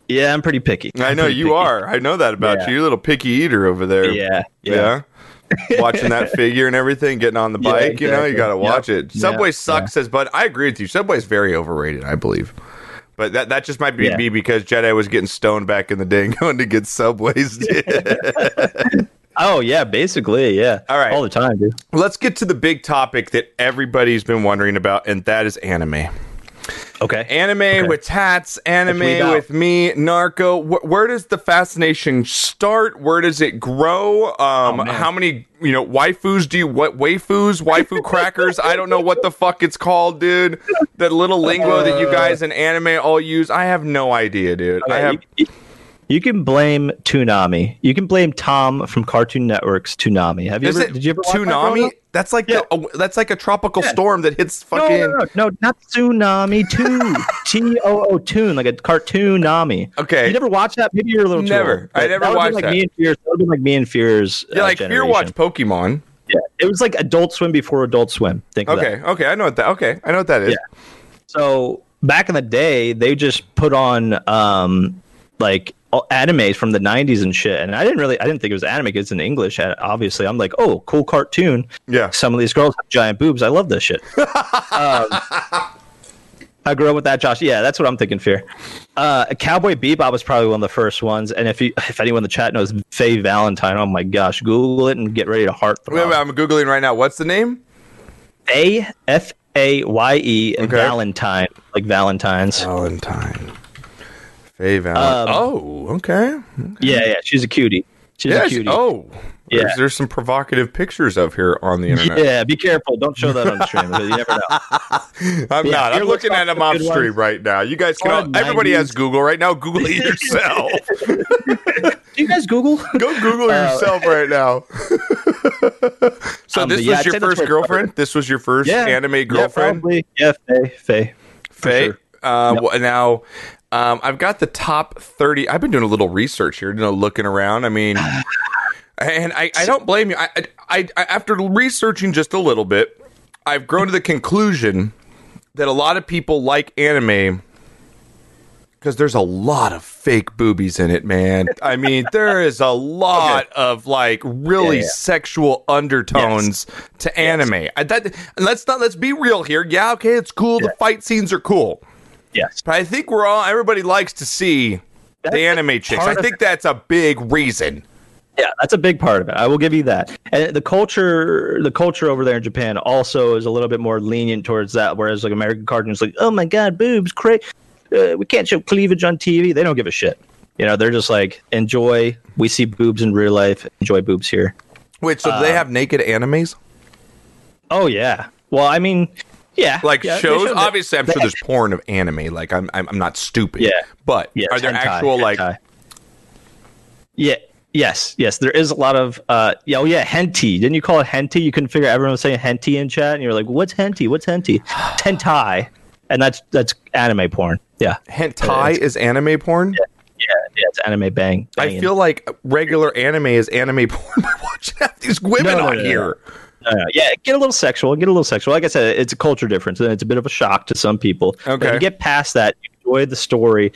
Yeah, I'm pretty picky. I I'm know you picky. are. I know that about Yeah. you. You're a little picky eater over there. Yeah, yeah. Yeah. Watching that figure and everything, getting on the Yeah, bike, you know, you got to watch Yep. it. Subway sucks, says Bud. I agree with you. Subway's very overrated, I believe. But that, that just might be me because Jedi was getting stoned back in the day and going to get Subways. Oh yeah, basically, yeah. All right. all the time, dude. Let's get to the big topic that everybody's been wondering about, and that is anime. Okay. Anime with tats, anime with me, narco. Wh- where does the fascination start? Where does it grow? Um, Oh, how many you know waifus do you what waifus, waifu crackers? I don't know what the fuck it's called, dude. That little lingo that you guys in anime all use. I have no idea, dude. I have. you, you can blame Toonami. You can blame Tom from Cartoon Network's Toonami. Have you Is ever? Did you ever watch that tsunami? That's like Yeah. the, that's like a tropical storm that hits No, fucking. no, no, no, not tsunami. Toon, T O O Toon, like a cartoon Nami. Okay. you never watched that? Maybe you're a little too Never. old. I never watched like that. Me and Fears. That would like me and Fears. Yeah, uh, like Fear watch Pokemon. Yeah, it was like Adult Swim before Adult Swim. Think of that. Okay, okay, I know what that. Okay, I know what that is. Yeah. So back in the day, they just put on um like all- animes from the 90s and shit and i didn't really i didn't think it was anime because it's in english obviously i'm like oh cool cartoon Yeah. some of these girls have giant boobs i love this shit um, i grew up with that josh yeah that's what i'm thinking fear uh cowboy bebop was probably one of the first ones and if you if anyone in the chat knows faye valentine oh my gosh google it and get ready to heart Wait, wait, I'm googling right now. What's the name? a f a y e Okay. valentine like valentine's Valentine. Faye Valentine. Um, oh, okay. Yeah, yeah, she's a cutie. She's Yeah. a cutie. oh, Yeah. there's, there's some provocative pictures of here on the internet. yeah, be careful. Don't show that on stream you never know. I'm Yeah, not. I'm looking at them the off stream ones. right now. You guys can. All All, everybody 90s. has Google right now. Google it yourself. Do you guys Google? Go Google yourself right now. so Um, this but yeah, was your first where- girlfriend. This was your first anime Yeah, girlfriend. probably. Yeah, Faye. Faye. For Faye. sure. Uh, Yep. wh- Now, um, I've got the top 30. I've been doing a little research here, you know, looking around. I mean, and I, I don't blame you. I, I, I, after researching just a little bit, I've grown to the conclusion that a lot of people like anime because there's a lot of fake boobies in it, man. I mean, there is a lot of like really Yeah, yeah. sexual undertones to anime. I, that, and let's not let's be real here. Yeah, okay, it's cool. The fight scenes are cool. Yes. But I think we're all everybody likes to see the anime chicks. I think that's a big reason. Yeah, that's a big part of it. I will give you that. And the culture, the culture over there in Japan also is a little bit more lenient towards that. Whereas like American cartoons, like, oh my god, boobs, cra Uh, we can't show cleavage on TV. They don't give a shit. You know, they're just like, enjoy. We see boobs in real life. Enjoy boobs here. Wait, so do Uh, they have naked animes? Oh yeah. Well, I mean, yeah. Like yeah, shows? show Obviously, I'm sure there's porn of anime. Like I'm, I'm, I'm not stupid. Yeah. But Yeah, are there hentai, actual like? Yeah. Yes. Yes. There is a lot of. Uh. Yeah. Oh yeah. Henty. Didn't you call it henty? You couldn't figure. Everyone was saying henty in chat, and you were like, "What's henty? What's henty?" Hentai, and that's that's anime porn. Yeah. Hentai it's- is anime porn. Yeah. Yeah. It's anime bang. I feel like regular anime is anime porn by watching half these women No, no, on no. here. Uh, yeah, get a little sexual. Get a little sexual. Like I said, it's a culture difference, and it's a bit of a shock to some people. But Okay. you get past that, you enjoy the story,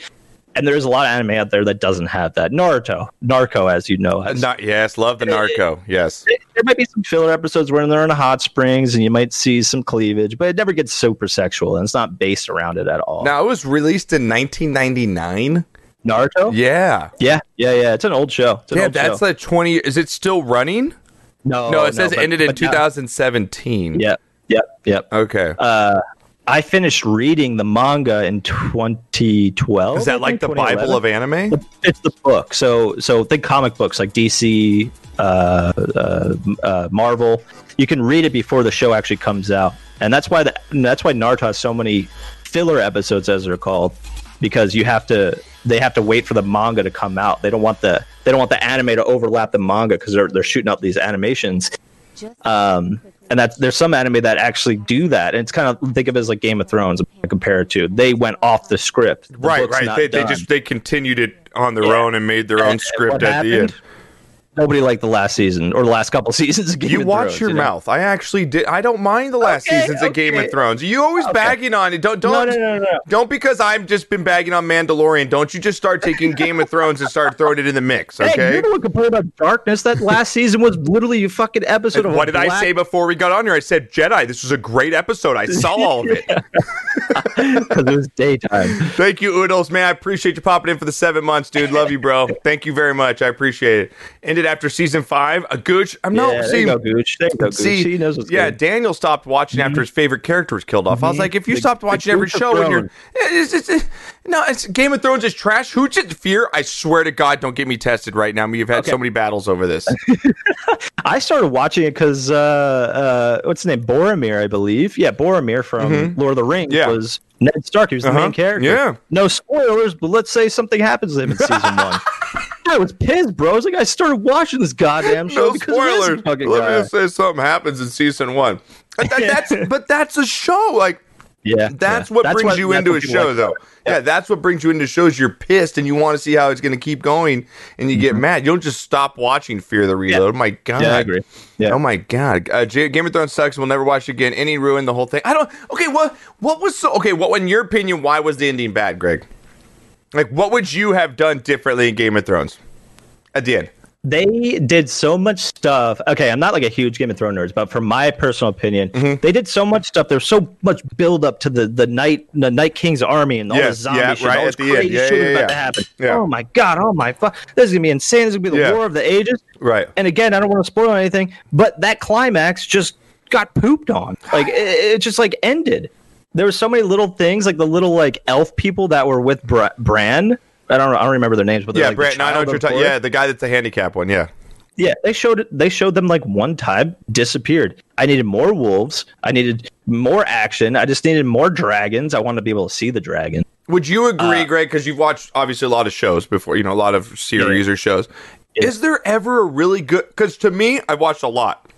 and there's a lot of anime out there that doesn't have that. Naruto, Narco, as you know, has Not yes, love the narco. Yes. there might be some filler episodes where they're in a hot springs and you might see some cleavage, but it never gets super sexual and it's not based around it at all. Now it was released in 1999. Naruto? Yeah. Yeah, yeah, yeah. It's an old show. It's an Yeah, old that's show. like 20. Is it still running? No, no, it says but- ended in but now- 2017. Yep, yep, yep. Okay. Uh, I finished reading the manga in 2012. is that like the Bible of anime? It's the book. So, so think comic books like DC, uh, uh, uh, Marvel. You can read it before the show actually comes out, and that's why the, that's why Naruto has so many filler episodes as they're called because you have to they have to wait for the manga to come out. They don't want the they don't want the anime to overlap the manga because they're they're shooting up these animations. Um, and that's there's some anime that actually do that, and it's kind of think of it as like Game of Thrones compared to they went off the script. The right, right. They, they just they continued it on their Yeah. own and made their own script at the end. Happened? Nobody liked the last season or the last couple seasons. Of Game You of watch Thrones, your you know? mouth. I actually did. I don't mind the last Okay, seasons of Game of. Thrones. You always bagging on it. Don't don't No, no, no, no. don't because I've just been bagging on Mandalorian. Don't you just start taking Game of Thrones and start throwing it in the mix? Hey, Okay. you're the one complaining about darkness. That last season was literally a fucking episode of. what a did I say before we got on here? I said Jedi. This was a great episode. I saw all of it. Because it was daytime. Thank you, Oodles. Man, I appreciate you popping in for the seven months, dude. Love you, bro. Thank you very much. I appreciate it. Ended after season five. A gooch. I'm yeah, no there you go, Gooch. There you go, Gooch. See, he knows what's yeah, good. Daniel stopped watching after his favorite character was killed off. I was like, if you The- stopped watching every show and you're, it's, it's, it's- no, it's Game of Thrones is trash. Hooch at Fear. I swear to God, don't get me tested right now. We've had so many battles over this. I started watching it because uh, uh, what's his name? Boromir, I believe. Yeah, Boromir from Lord of the Rings Mm-hmm. Yeah. was Ned Stark. He was the Uh-huh. main character. Yeah. No spoilers, but let's say something happens to him in season one. I was pissed, bro. I was like, I started watching this goddamn show no because of this spoilers. fucking Let me say something happens in season one. But that- that's but that's a show. Like Yeah, That's yeah. what brings you into a show, like though. it. Yeah. that's what brings you into shows. You're pissed and you want to see how it's going to keep going, and you get mad. You don't just stop watching Fear the Reload. Oh my god. Mm-hmm. Yeah, I agree. Yeah. Oh my god. Uh, J- Game of Thrones sucks. We'll never watch it again. Any ruined the whole thing. I don't. Okay, what what was so? Okay, what in your opinion? Why was the ending bad, Greg? Like, what would you have done differently in Game of Thrones at the end? they did so much stuff. Okay, I'm not like a huge Game of Thrones nerd, but from my personal opinion, Mm-hmm. they did so much stuff. There's so much build up to the the night the Night King's army and all Yes, the zombie yeah, shit. right all this crazy Yeah, shit yeah, was about yeah. to happen. Yeah. Oh my god! Oh my fuck! This is gonna be insane. This is gonna be the Yeah. War of the Ages. Right. And again, I don't want to spoil anything, but that climax just got pooped on. Like it, it just like ended. There were so many little things, like the little like elf people that were with Bra- Bran. I don't. know, I don't remember their names, but Yeah, like the No, I know what you're talking. Yeah, the guy that's the handicap one. Yeah. Yeah, they showed. They showed them like one time, disappeared. I needed more wolves. I needed more action. I just needed more dragons. I wanted to be able to see the dragon. Would you agree, Uh, Greg? Because you've watched obviously a lot of shows before, you know, a lot of series or shows. Yeah. Is there ever a really good? Because to me, I've watched a lot.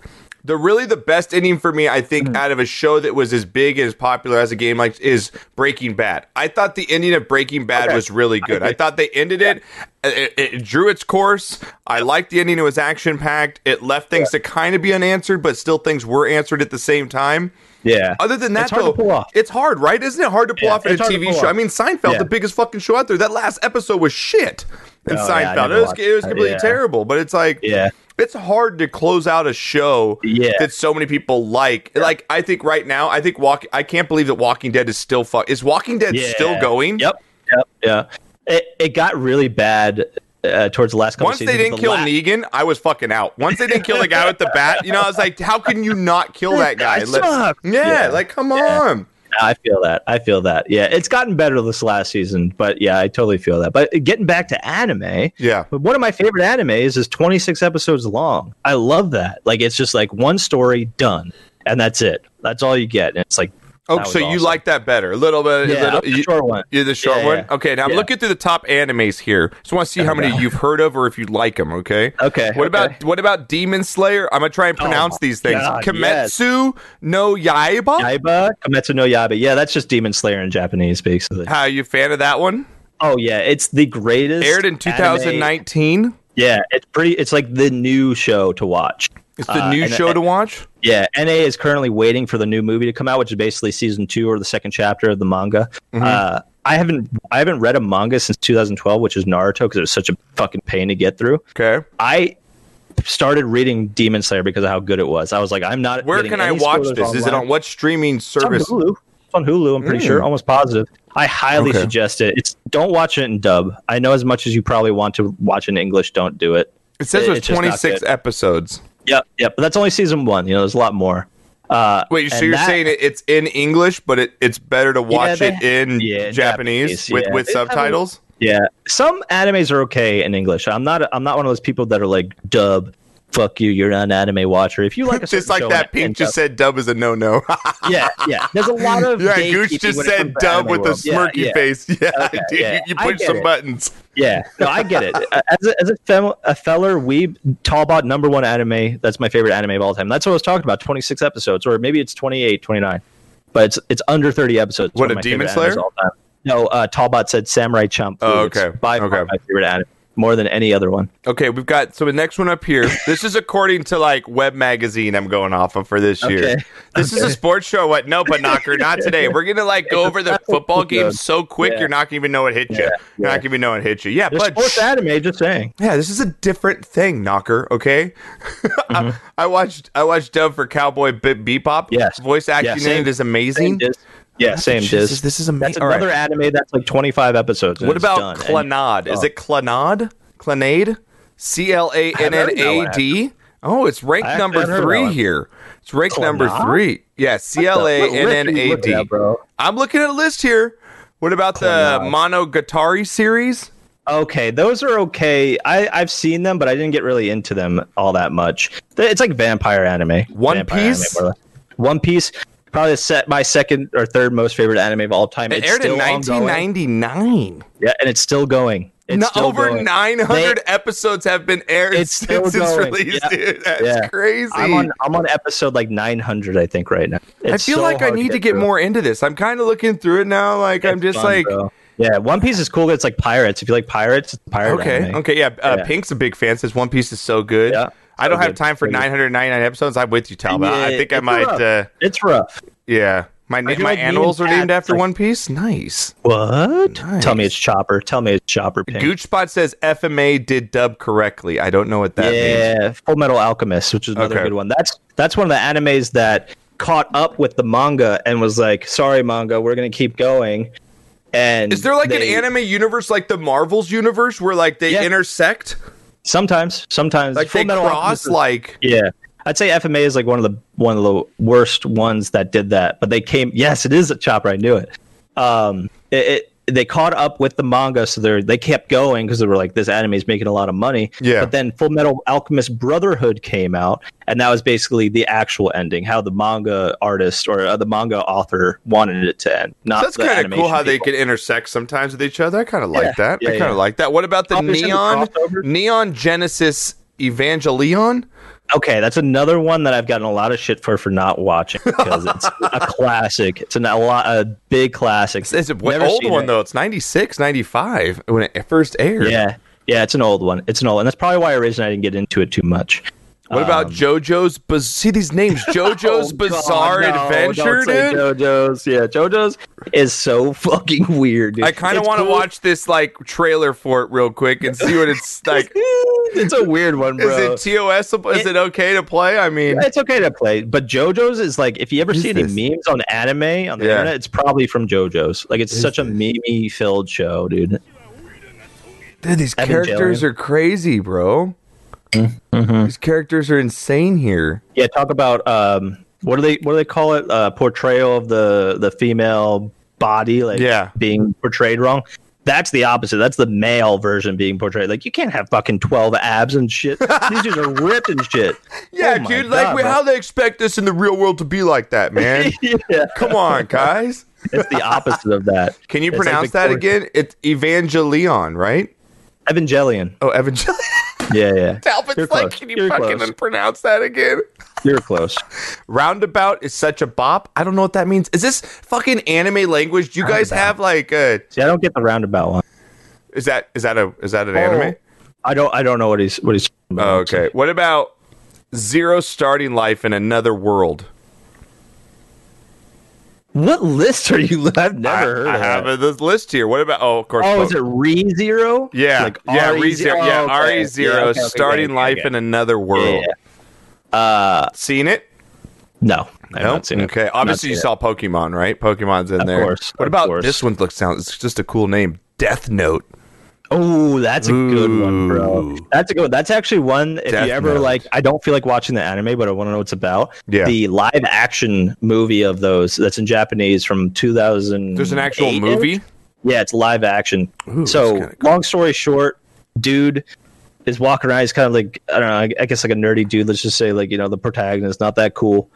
The really the best ending for me, I think, Mm-hmm. out of a show that was as big and as popular as a game like is Breaking Bad. I thought the ending of Breaking Bad Okay. was really good. I, thought they ended it, it. It drew its course. I liked the ending. It was action packed. It left things to kind of be unanswered, but still things were answered at the same time. Yeah. Other than that, It's hard though, to pull off. it's hard, right? Isn't it hard to pull Yeah, off in a it's hard to TV show? off. I mean, Seinfeld, Yeah. the biggest fucking show out there. That last episode was shit. In Oh, Seinfeld, it was it was completely Yeah. terrible. But it's like, Yeah. It's hard to close out a show Yeah. that so many people like. Like, I think right now, I think walk. I can't believe that Walking Dead is still fuck. Is Walking Dead Yeah. still going? Yep. Yep. Yeah. It it got really bad uh, towards the last couple Once they didn't The kill la- Negan, I was fucking out. Once they didn't kill the guy with the bat, you know, I was like, how can you not kill that guy? sucks. yeah, Yeah. like come Yeah. on. I feel that. I feel that. Yeah, it's gotten better this last season, but yeah, I totally feel that. But getting back to anime, Yeah. One of my favorite animes is 26 episodes long. I love that. Like it's just like one story done, and that's it. That's all you get, and it's like. Oh, so you like that better? A little bit. Yeah, little, the short one. You're the short Yeah, one. yeah. Okay, now I'm looking through the top animes here. So I want to see how many you've heard of or if you like them. Okay. Okay, What okay. about what about Demon Slayer? I'm gonna try and oh pronounce my these things. God, Kimetsu no Yaiba. Yaiba, Kimetsu no Yaiba. Yeah, that's just Demon Slayer in Japanese, basically. How are you a fan of that one? Oh yeah, it's the greatest. Aired in anime- 2019. Yeah, it's pretty. It's like the new show to watch. It's the Uh, new show to watch. Yeah, NA is currently waiting for the new movie to come out, which is basically season two or the second chapter of the manga. Mm-hmm. Uh, I haven't I haven't read a manga since 2012, which is Naruto, because it was such a fucking pain to get through. Okay. I started reading Demon Slayer because of how good it was. I was like, I'm not. Where can I watch this? Is it on what streaming It's on service? Hulu. It's on Hulu. I'm pretty Mm. sure, almost positive. I highly Okay. suggest it. It's don't watch it in dub. I know as much as you probably want to watch in English, don't do it. It says it, it's 26 episodes. Yep, yep. But that's only season one. You know, there's a lot more. Uh, Wait, so you're that- saying it's in English, but it, it's better to watch they- it in yeah, Japanese, Japanese, with yeah. with They have a- subtitles? Yeah, some animes are okay in English. I'm not. I'm not one of those people that are like dub fuck you, you're not an anime watcher. If you like a just like that, Pink just said dub is a no no. yeah, yeah. There's a lot of yeah, Gooch just said dub with a world. Yeah, smirky yeah. face. Yeah, Okay, dude, yeah. you, you push some it. buttons. Yeah, no, I get it. As a, as a, fem, a feller weeb, Talbot number one anime. That's my favorite anime of all time. That's what I was talking about. 26 episodes, or maybe it's 28, 29. But it's it's under 30 episodes. What, a Demon Slayer? of all time. No, uh, Talbot said Samurai Champloo. Oh, It's okay, by far okay. my favorite anime, more than any other one. Okay, we've got so the next one up here. This is according to like Web Magazine. I'm going off of for this year. Okay, This is a sports show. What? No, but knocker, not today. We're gonna like go over the football game so quick, Yeah. you're not gonna even know it hit you. You're yeah. not gonna even know it hit you. Yeah, There's but sports anime. Just saying. yeah, this is a different thing, knocker. Okay, I, mm-hmm. I watched I watched dub for Cowboy Be- Bebop. Yes. voice acting Yeah, in it is amazing. Same. Yeah, same Jesus, diz. this is amazing. That's All right. another anime that's like 25 episodes. What about done. And- Clannad? Is oh. it Clannad? Clanade? C L A N N A D? Oh, it's ranked number haven't heard of that three here. It's ranked number three. Yeah, C L A N N A D. bro. I'm looking at a list here. What about the Clannad. Monogatari series? Okay, those are okay. I I've seen them, but I didn't get really into them all that much. It's like vampire anime. One Vampire Piece? anime, more or less. One Piece, probably set my second or third most favorite anime of all time. It it's aired in still ongoing. 1999. Yeah, and it's still going. It's No, still over going. 900 They- episodes have been aired It's since its release, Yeah. dude. That's Yeah. crazy. I'm on I'm on episode like 900, I think, right now. I feel so like I need to get through. more into this. I'm kind of looking through it now. Like I'm just fun, like, bro. yeah, One Piece is cool. It's like pirates. If you like pirates, it's pirate Okay. anime. Okay. Yeah. Uh, Yeah. Pink's a big fan. Says One Piece is so good. Yeah, I don't have time for 999 episodes. I'm with you, Talbot. I think I might. rough. Uh, It's rough. yeah. My na- my animals are named after like- One Piece. Nice. What? Nice. Tell me it's Chopper. Tell me it's Chopper. Pink. Gooch Spot says FMA did dub correctly. I don't know what that means. yeah, Full Metal Alchemist, which is another Okay. good one. That's that's one of the animes that caught up with the manga and was like, "Sorry, manga, we're gonna keep going." And Is there like they- an anime universe like the Marvels universe where like they Yeah. intersect? Sometimes, sometimes Like Full they Metal cross like Yeah, I'd say FMA is like one of the one of the worst ones that did that. But they came. Yes, it is a chopper. I knew it. Um, it, it they caught up with the manga, so they they kept going because they were like, this anime is making a lot of money. Yeah. But then Full Metal Alchemist Brotherhood came out, and that was basically the actual ending. How the manga artist or uh, the manga author wanted it to end. Not that's kind of cool how they people. can intersect sometimes with each other. I kind of like Yeah, that. I kind of yeah. like that. What about the Neon. Neon Genesis Evangelion? Okay, that's another one that I've gotten a lot of shit for for not watching because it's a classic. It's an, a lot a big classic. It's an old one it. though. It's 96, 95 when it first aired. Yeah, yeah, it's an old one. It's an old, and that's probably why originally I didn't get into it too much. What about Um, JoJo's? Biz- See these names: JoJo's Oh, God, Bizarre no, Adventure, dude. JoJo's, yeah, JoJo's is so fucking weird. Dude. I kind of want to cool. watch this like trailer for it real quick and see what it's like. it's a weird one, bro. Is it TOS? Is it okay to play? I mean, it's okay to play, but JoJo's is like if you ever see is any this? memes on anime on the Yeah. internet, it's probably from JoJo's. Like it's such a meme filled show, dude. dude, these Evangelion. characters are crazy, bro. Mm-hmm. These characters are insane here. Yeah, talk about um, what do they what do they call it? Uh, portrayal of the the female body, like Yeah. being portrayed wrong. That's the opposite. That's the male version being portrayed. Like you can't have fucking twelve abs and shit. These dudes are ripped and shit. Yeah, Oh dude. Like, God, wait, bro. how they expect this in the real world to be like that, man? yeah, Come on, guys. it's the opposite of that. Can you It's like pronounce that again? It's Evangelion, right? Evangelion. Oh, Evangelion. Yeah, yeah. Talbot's You're like, close. can you You're fucking close. pronounce that again? You're close. Roundabout is such a bop. I don't know what that means. Is this fucking anime language? Do you guys Roundabout. have like uh See, I don't get the roundabout one. is that is that a is that an anime? I don't. I don't know what he's what he's. about. Oh, okay. What about Zero starting life in another world? What list are you? I've never I, heard I of have that. this list here. What about oh of course Oh, is it Re Zero? Yeah, Like yeah, RE Re Zero, yeah, Oh, okay. RE Zero, Yeah, okay, starting okay, life in another world. Yeah. Uh, Seen it? no, I haven't seen it. Okay, Not obviously you it. saw Pokemon, right? Pokemon's in there. Of there. course, what about course. this one? Looks sounds it's just a cool name. Death Note. Oh, that's a good one, bro. That's a good. One. That's actually one. If Death you ever Note. like, I don't feel like watching the anime, but I want to know what it's about. Yeah. The live action movie of those that's in Japanese from 2000. There's an actual movie. Yeah, it's live action. Ooh, so, cool. long story short, dude is walking around. He's kind of like I don't know. I, I guess like a nerdy dude. Let's just say like you know the protagonist, not that cool.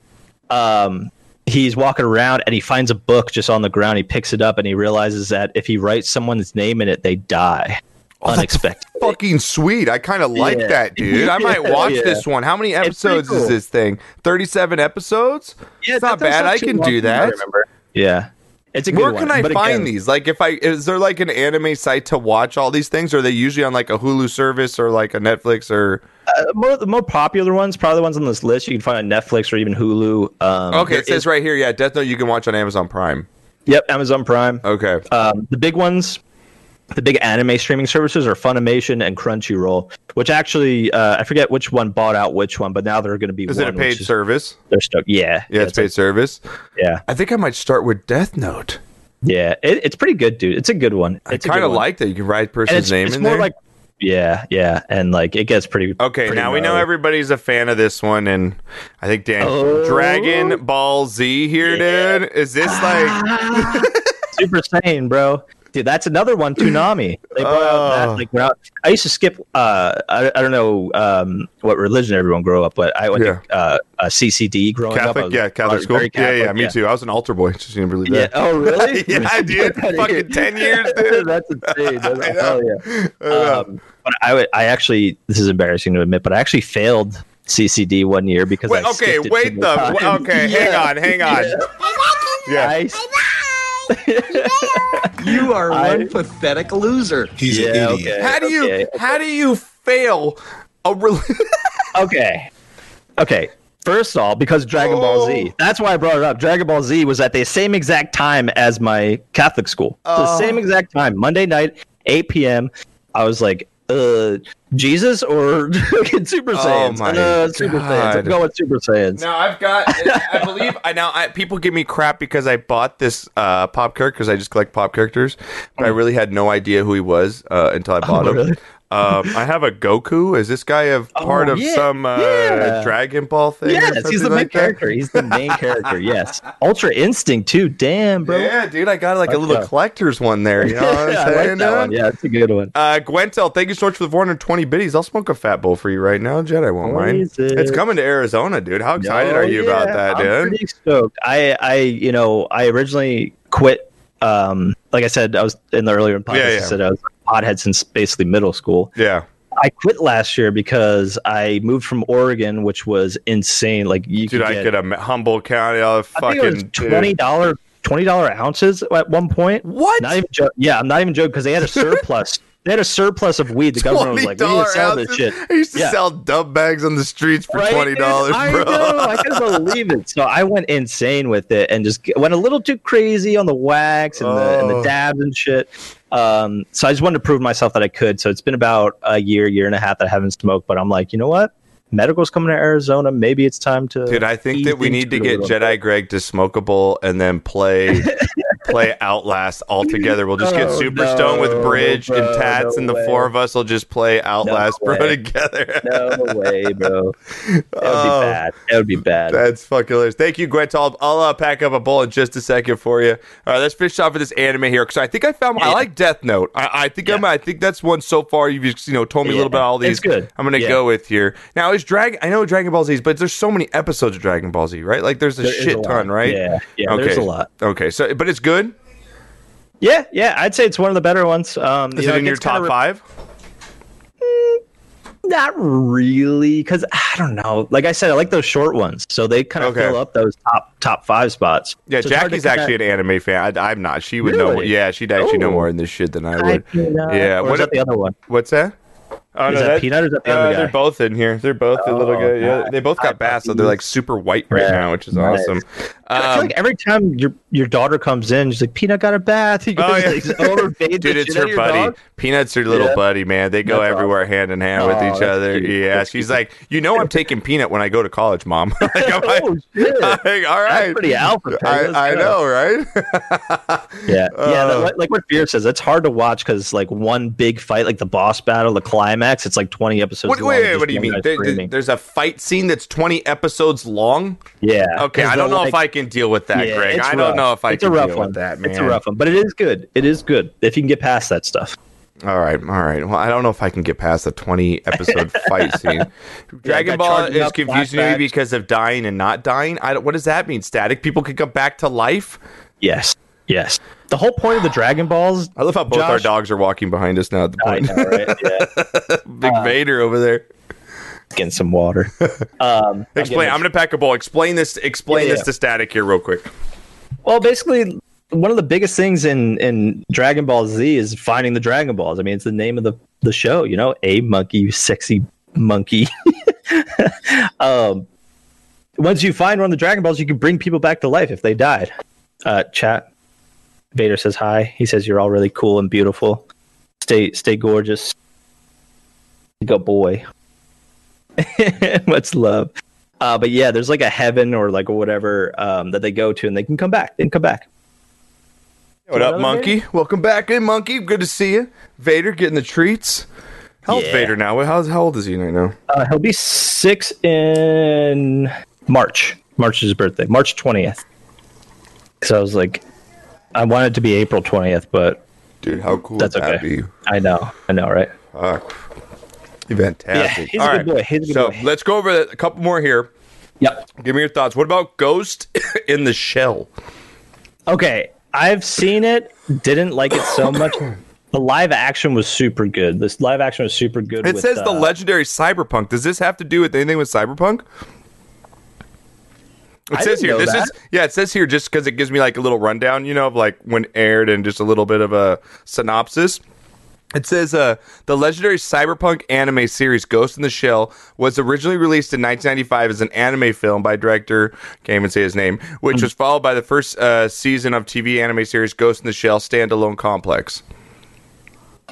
Um, he's walking around and he finds a book just on the ground. He picks it up and he realizes that if he writes someone's name in it, they die oh, Unexpected, Fucking sweet. I kind of like Yeah. that, dude. I might watch yeah. this one. How many episodes is this thing? 37 episodes? Yeah, it's not bad. I can do that. Yeah, it's a good Where one. can I find again, these? Like, if I is there like an anime site to watch all these things? Or are they usually on like a Hulu service or like a Netflix or? Uh, more, the more popular ones, probably the ones on this list, you can find on Netflix or even Hulu. Um, Okay, it says is- right here. Yeah, Death Note you can watch on Amazon Prime. Yep, Amazon Prime. Okay. Um, the big ones, the big anime streaming services are Funimation and Crunchyroll, which actually uh, I forget which one bought out which one, but now they're going to be. Is one, it a paid service? They're stuck. Yeah, Yeah, it's paid like- service. yeah, I think I might start with Death Note. yeah. It, it's pretty good, dude. It's a good one. I It's a kind of like that you can write person's it's, name it's in more there. like. Yeah, yeah, and like it gets pretty. Okay, pretty now we know everybody's a fan of this one, and I think Dan Oh. Dragon Ball Z here, dude. Is this like Super Saiyan, bro. Dude, that's another one. Toonami. They brought out Oh. that. Like, when I, I used to skip. Uh, I, I don't know um, what religion everyone grew up, but I went Yeah. to uh, uh, CCD growing up. Catholic? was Yeah, Catholic school. Catholic, yeah, yeah, me too. I was an altar boy. Just didn't believe Yeah. that. Oh, really? Yeah, dude. Fucking 10 years, dude. That's insane. That's, I know. hell yeah. I. Um, but I, would- I actually, this is embarrassing to admit, but I actually failed CCD one year because Wait, I okay, skipped it wait the. many. Okay, hang Yeah. on, hang on. Yeah. I, You are I- one pathetic loser. He's yeah, an idiot. okay. How do you okay. how do you fail a rel- Okay. Okay. First of all, because Dragon Ball Oh. Z. That's why I brought it up. Dragon Ball Z was at the same exact time as my Catholic school. the Oh. same exact time. Monday night, 8 p.m. I was like, uh, Jesus or Super Saiyans? Oh my uh, Super Saiyans. I'm going Super Saiyans. Now I've got. I believe I now. I, people give me crap because I bought this uh, pop character because I just collect pop characters, but I really had no idea who he was uh, until I bought him. Oh. really? Um, I have a Goku. Is this guy a part Oh, of yeah, some uh, yeah. Dragon Ball thing? Yes, he's the main like that? character. He's the main character. Yes, Ultra Instinct too. Damn, bro. Yeah, dude, I got like a little yeah. collector's one there. You know what I'm saying? like that one. Yeah, it's a good one. Uh, Gwentel, thank you so much for the 420 biddies. I'll smoke a fat bowl for you right now. Jedi won't mind. It's coming to Arizona, dude. How excited are you about yeah, that, I'm dude? pretty stoked. I, I, you know, I originally quit. Um, like I said, I was in the earlier podcast. Yeah, yeah. I said I was pothead since basically middle school. Yeah. I quit last year because I moved from Oregon, which was insane. Like you Dude, could I get, could have Humboldt county all the I think it was fucking twenty dollar twenty dollar ounces at one point. What? Not even jo- yeah, I'm not even joking because they had a surplus. They had a surplus of weed. The government was like, "We need to $20 sell this shit." I used to Yeah. sell dub bags on the streets for Right, twenty dollars, bro. I know. I couldn't believe it. So I went insane with it and just went a little too crazy on the wax and, the, and Oh. the dabs and shit. Um, so I just wanted to prove myself that I could. So it's been about a year, year and a half that I haven't smoked. But I'm like, you know what? Medical's coming to Arizona. Maybe it's time to. Dude, I think that we need to get Jedi bit. Greg to smokable and then play play Outlast all together. We'll just get Oh, super no, stoned with Bridge and Tats, no and the way. four of us will just play Outlast, bro, together. No way, bro. That would Oh. be bad. That would be bad. That's fucking hilarious. Thank you, Gwent. I'll, uh, pack up a bowl in just a second for you. All right, let's finish off with this anime here because I think I found. I like Death Note. I, I think I'm. I think that's one so far. You've you know told me a little Yeah. about all these. It's good. I'm gonna Yeah. go with here now. Is Dragon? I know Dragon Ball Z, but there's so many episodes of Dragon Ball Z, right? Like there's a There shit a ton, right? Yeah, yeah. Okay. There's a lot. Okay, so but it's good. Yeah, yeah. I'd say it's one of the better ones. Um, Is you know, it in your top re- five? Not really, because I don't know. Like I said, I like those short ones, so they kind of Okay. fill up those top top five spots. Yeah, So it's hard to Jackie's actually kinda- an anime fan. I, I'm not. She would know. Yeah, she'd actually know Oh. more in this shit than I would. Peanut. Yeah, Or what is that the other one? What's that? Oh, Is that Peanut or is that the uh, They're both in here. They're both a little Oh, good. Yeah, they both got bass, so they're like super white right Yeah, now, which is nice. awesome. I feel Um, like every time your your daughter comes in, she's like, "Peanut got a bath." You Oh, guys, yeah. like, overbathe Dude, it's her out of your buddy. dog? Peanut's her little Yeah. buddy, man. They go That's everywhere hand in hand with Oh, each other. cute. Yeah, That's she's cute. like, you know, I'm taking Peanut when I go to college, mom. like, I'm like, Oh shit! Like, all right. That's pretty alpha. I, I know, right? Yeah, yeah. Uh, that- like, like what Fear says, it's hard to watch because like one big fight, like the boss battle, the climax, it's like twenty episodes. What, long, wait, wait, what do you mean? There- there- there's a fight scene that's 20 episodes long. yeah. Okay, I don't know if I can deal with that, Greg. I don't rough. Know if I it's can a rough one. that, man. It's a rough one, but it is good. It is good if you can get past that stuff. All right, all right. Well, I don't know if I can get past the 20 episode fight scene. Dragon got Ball is confusing me because of dying and not dying. I don't, what does that mean? Static people can come back to life? Yes, yes. The whole point of the Dragon Balls. I love how both our dogs are walking behind us now at the I point. know, right? Yeah, Big Vader over there. getting some water. Um, Explain. I'm going to pack a bowl. Explain this. Explain Yeah, this yeah. to Static here, real quick. Well, basically, one of the biggest things in in Dragon Ball Z is finding the Dragon Balls. I mean, it's the name of the the show. You know, a monkey, sexy monkey. um, once you find one of the Dragon Balls, you can bring people back to life if they died. Uh, chat. Vader says hi. He says you're all really cool and beautiful. Stay stay gorgeous. Go boy. Much love. Uh, but yeah, there's like a heaven or like whatever um, that they go to, and they can come back. They can come back. What up, Another Monkey? Welcome back in, Monkey. Good to see you. Vader getting the treats. How old's Yeah. Vader now? How's, how old is he right now? Uh, he'll be six in March. March is his birthday. March twentieth. So I was like, I wanted to be April twentieth, but Dude, how cool That's would that okay. be? I know, I know, right? Fuck. Fantastic. a All good boy. He's a good so boy. let's go over a couple more here. Yep. Give me your thoughts. What about Ghost in the Shell? Okay, I've seen it. Didn't like it so much. The live action was super good. This live action was super good. It with, says the uh, legendary Cyberpunk. Does this have to do with anything with Cyberpunk? It I says here. This is yeah. It says here just because it gives me like a little rundown, you know, of like when aired and just a little bit of a synopsis. It says uh, the legendary cyberpunk anime series Ghost in the Shell was originally released in 1995 as an anime film by director, can't even say his name, which was followed by the first uh, season of TV anime series Ghost in the Shell standalone complex.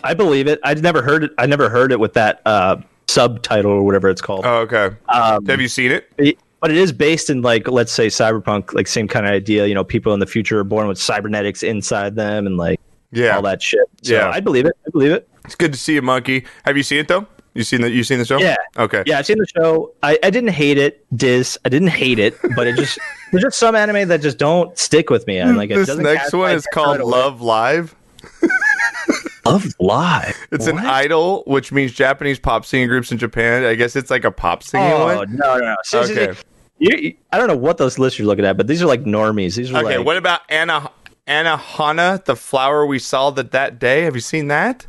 I believe it. I'd never heard it. I never heard it with that uh, subtitle or whatever it's called. Oh, okay. Um, Have you seen it? It- but it is based in like let's say cyberpunk like same kind of idea you know people in the future are born with cybernetics inside them and like Yeah. all that shit so Yeah. i believe it i believe it It's good to see you, Monkey. Have you seen it though? You seen the you seen the show? yeah Okay. yeah i've seen the show i, I didn't hate it diz i didn't hate it but it just there's just some anime that just don't stick with me and like it This next one is called. Love Live. love live It's an idol, which means Japanese pop singing groups in Japan. I guess it's like a pop singing oh one. no no no Okay. you, you- i don't know what those lists you're looking at but these are like normies these are Okay, like what about Anna Anna Hana, the flower we saw that that day? Have you seen that?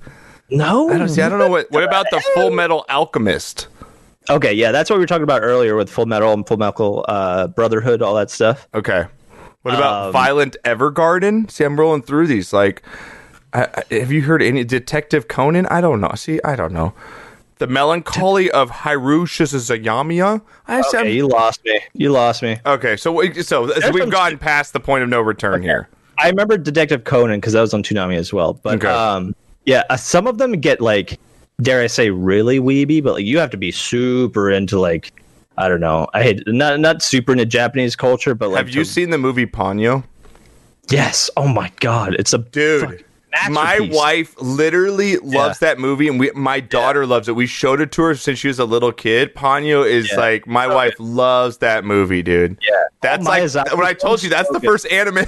no I don't see. I don't know what. What about the Full Metal Alchemist? Okay, yeah, that's what we were talking about earlier with Full Metal and Full Metal uh, Brotherhood, all that stuff. Okay. What about Um, Violent Evergarden? See, I'm rolling through these. Like, I, I- have you heard any Detective Conan? I don't know. See, I don't know. The Melancholy of Haru Shizayamiya. I see, I'm- you lost me. You lost me. Okay, so we- so, so we've some- gotten past the point of no return here. I remember Detective Conan because that was on Toonami as well. But Okay. um, yeah, uh, some of them get like, dare I say, really weeby. But like, you have to be super into like, I don't know. I hate not not super into Japanese culture, but like, Have you to- seen the movie Ponyo? Yes. Oh my god, it's a Dude, fucking my wife literally loves that movie, and we, my daughter loves it. We showed it to her since she was a little kid. Ponyo is Yeah. like my wife loves that movie, dude. Yeah. That's Oh, like when I told you that's so the good. first anime I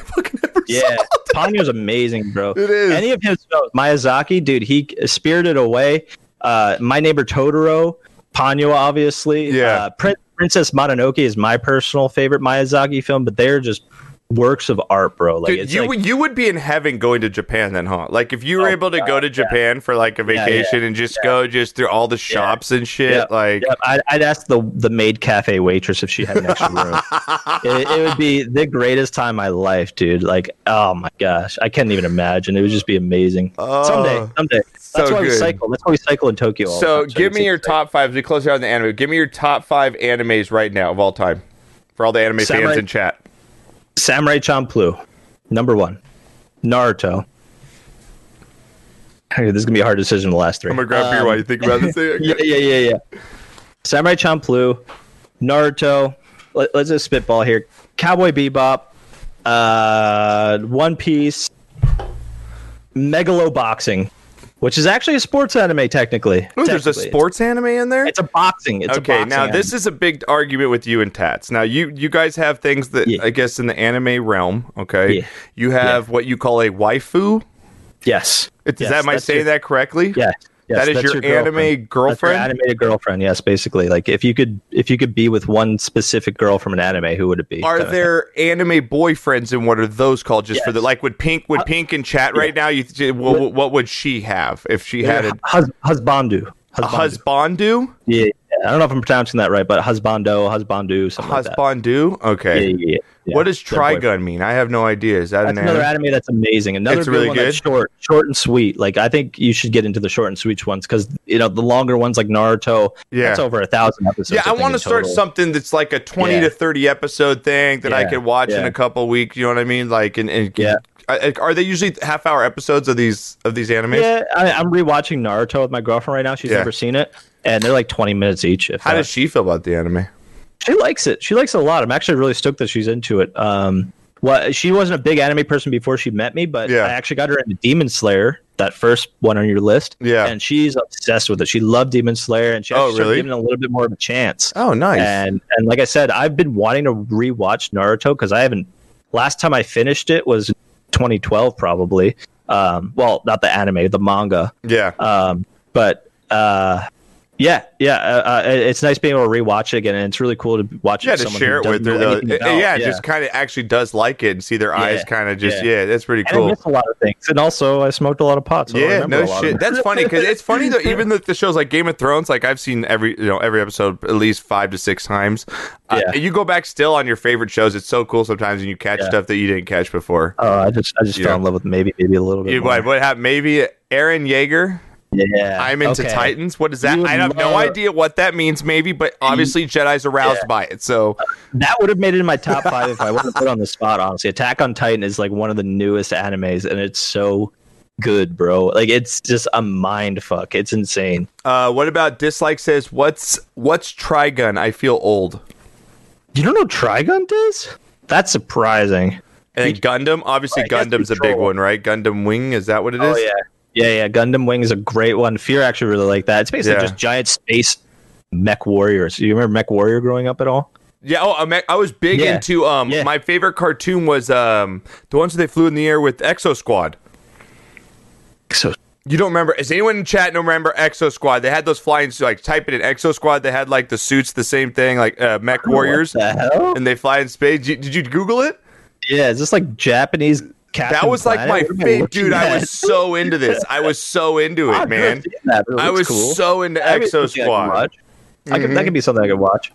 ever Yeah, saw. Ponyo's amazing, bro. It is. Any of his shows, Miyazaki, dude, he spirited away. Uh, My Neighbor Totoro, Ponyo, obviously. Yeah. Uh, Prin- Princess Mononoke is my personal favorite Miyazaki film, but they're just works of art, bro. Like Dude, it's you like, would you would be in heaven going to Japan then, huh? Like if you were Oh, able to go to Japan for like a yeah, vacation and just go just through all the shops and shit, Yeah, like I'd, I'd ask the the maid cafe waitress if she had an extra room. it, it would be the greatest time of my life, dude. Like, oh my gosh, I can't even imagine. It would just be amazing. Oh, someday, someday. so That's why we cycle. That's why we cycle in Tokyo. So give me your top five. As we close out on the anime, give me your top five animes right now of all time for all the anime Samurai- fans in chat. Samurai Champloo, number one. Naruto. Okay, this is gonna be a hard decision. The last three. I'm gonna grab beer Um, while you think about this. yeah, yeah, yeah, yeah. Samurai Champloo, Naruto. Let, us just spitball here. Cowboy Bebop, uh, One Piece, Megalo Boxing, which is actually a sports anime technically. Ooh, there's a sports anime in there. It's a boxing. It's okay, a boxing now this anime. is a big argument with you and Tats. Now you you guys have things that Yeah. I guess in the anime realm. Okay, Yeah. you have what you call a waifu. Yes. Is Yes, that am I saying that correctly? Yes. Yes That is your, girlfriend. anime your girlfriend. animated girlfriend. Yes, basically. Like if you could, if you could be with one specific girl from an anime, who would it be? Are there anime boyfriends, and what are those called? Just for the like, would Pink would uh, Pink in chat right now? You what, what would she have if she thing? had a, Hus- husbandu. a Husbandu. husbandu? Yeah, yeah. I don't know if I'm pronouncing that right, but husbando, husbandu, something like that. Husbandu? Okay. Yeah, yeah, yeah. What does. Trigun mean? I have no idea. Is that That's an another anime? anime that's amazing. Another It's good really one that's short, short and sweet. Like I think you should get into the short and sweet ones because you know the longer ones like Naruto. Yeah. that's over a thousand episodes. Yeah, I think, want to start total. something that's like a 20 Yeah. to 30 episode thing that I could watch in a couple weeks. You know what I mean? Like, and, and Yeah. Are they usually half hour episodes of these of these animes? Yeah, I, I'm rewatching Naruto with my girlfriend right now. She's never seen it, and they're like 20 minutes each. How that. does she feel about the anime? she likes it. She likes it a lot. I'm actually really stoked that she's into it. Um, well, she wasn't a big anime person before she met me, but Yeah. I actually got her into Demon Slayer, that first one on your list. Yeah. and she's obsessed with it. She loved Demon Slayer, and she Oh, actually started really? giving it a little bit more of a chance. Oh, nice. And and like I said, I've been wanting to rewatch Naruto because I haven't. Last time I finished it was 2012, probably. Um, well, not the anime, the manga. yeah. Um, but uh, yeah, yeah, uh, uh, it's nice being able to rewatch it again, and it's really cool to watch. yeah, it to someone share it with her doesn't though. anything Uh, about- yeah, just kind of actually does like it and see their eyes kind of just yeah. yeah. that's pretty and I cool. miss a lot of things, and also I smoked a lot of pots. So Yeah, no shit. That's funny because it's funny though. Even the, the shows like Game of Thrones, like I've seen every you know every episode at least five to six times. Uh, Yeah. you go back still on your favorite shows. It's so cool sometimes, and you catch Yeah. stuff that you didn't catch before. Oh, I just I just Yeah. fell in love with maybe maybe a little bit. You, what, what happened? Maybe Eren Yeager. Yeah, I'm into okay. Titans. What is that? I have no idea what that means. Maybe, but obviously Jedi's aroused Yeah. by it. So That would have made it in my top five if I wasn't put on the spot. Honestly, Attack on Titan is like one of the newest animes, and it's so good, bro. Like it's just a mind fuck. It's insane. Uh, what about dislike says what's what's Trigun? I feel old. You don't know Trigun is? That's surprising. And then Gundam, obviously I Gundam's a big one, right? Gundam Wing, is that what it is? Oh yeah, yeah, yeah. Gundam Wing is a great one. Fear actually really like that. It's basically Yeah. just giant space mech warriors. You remember Mech Warrior growing up at all? Yeah, oh, I, I was big Yeah. into um Yeah. my favorite cartoon was um the ones that they flew in the air with Exo Squad. So You don't remember? Is anyone in chat don't remember Exo Squad? They had those flying like type it in Exo Squad. They had like the suits, the same thing, like uh, Mech Warriors, What the hell? and they fly in space. Did, did you Google it? Yeah, is this like Japanese? Captain That was like my favorite, dude. I was so into this. I was so into it, man. that, it I was cool. so into Exo something I could Squad. I could, that could be something I could watch.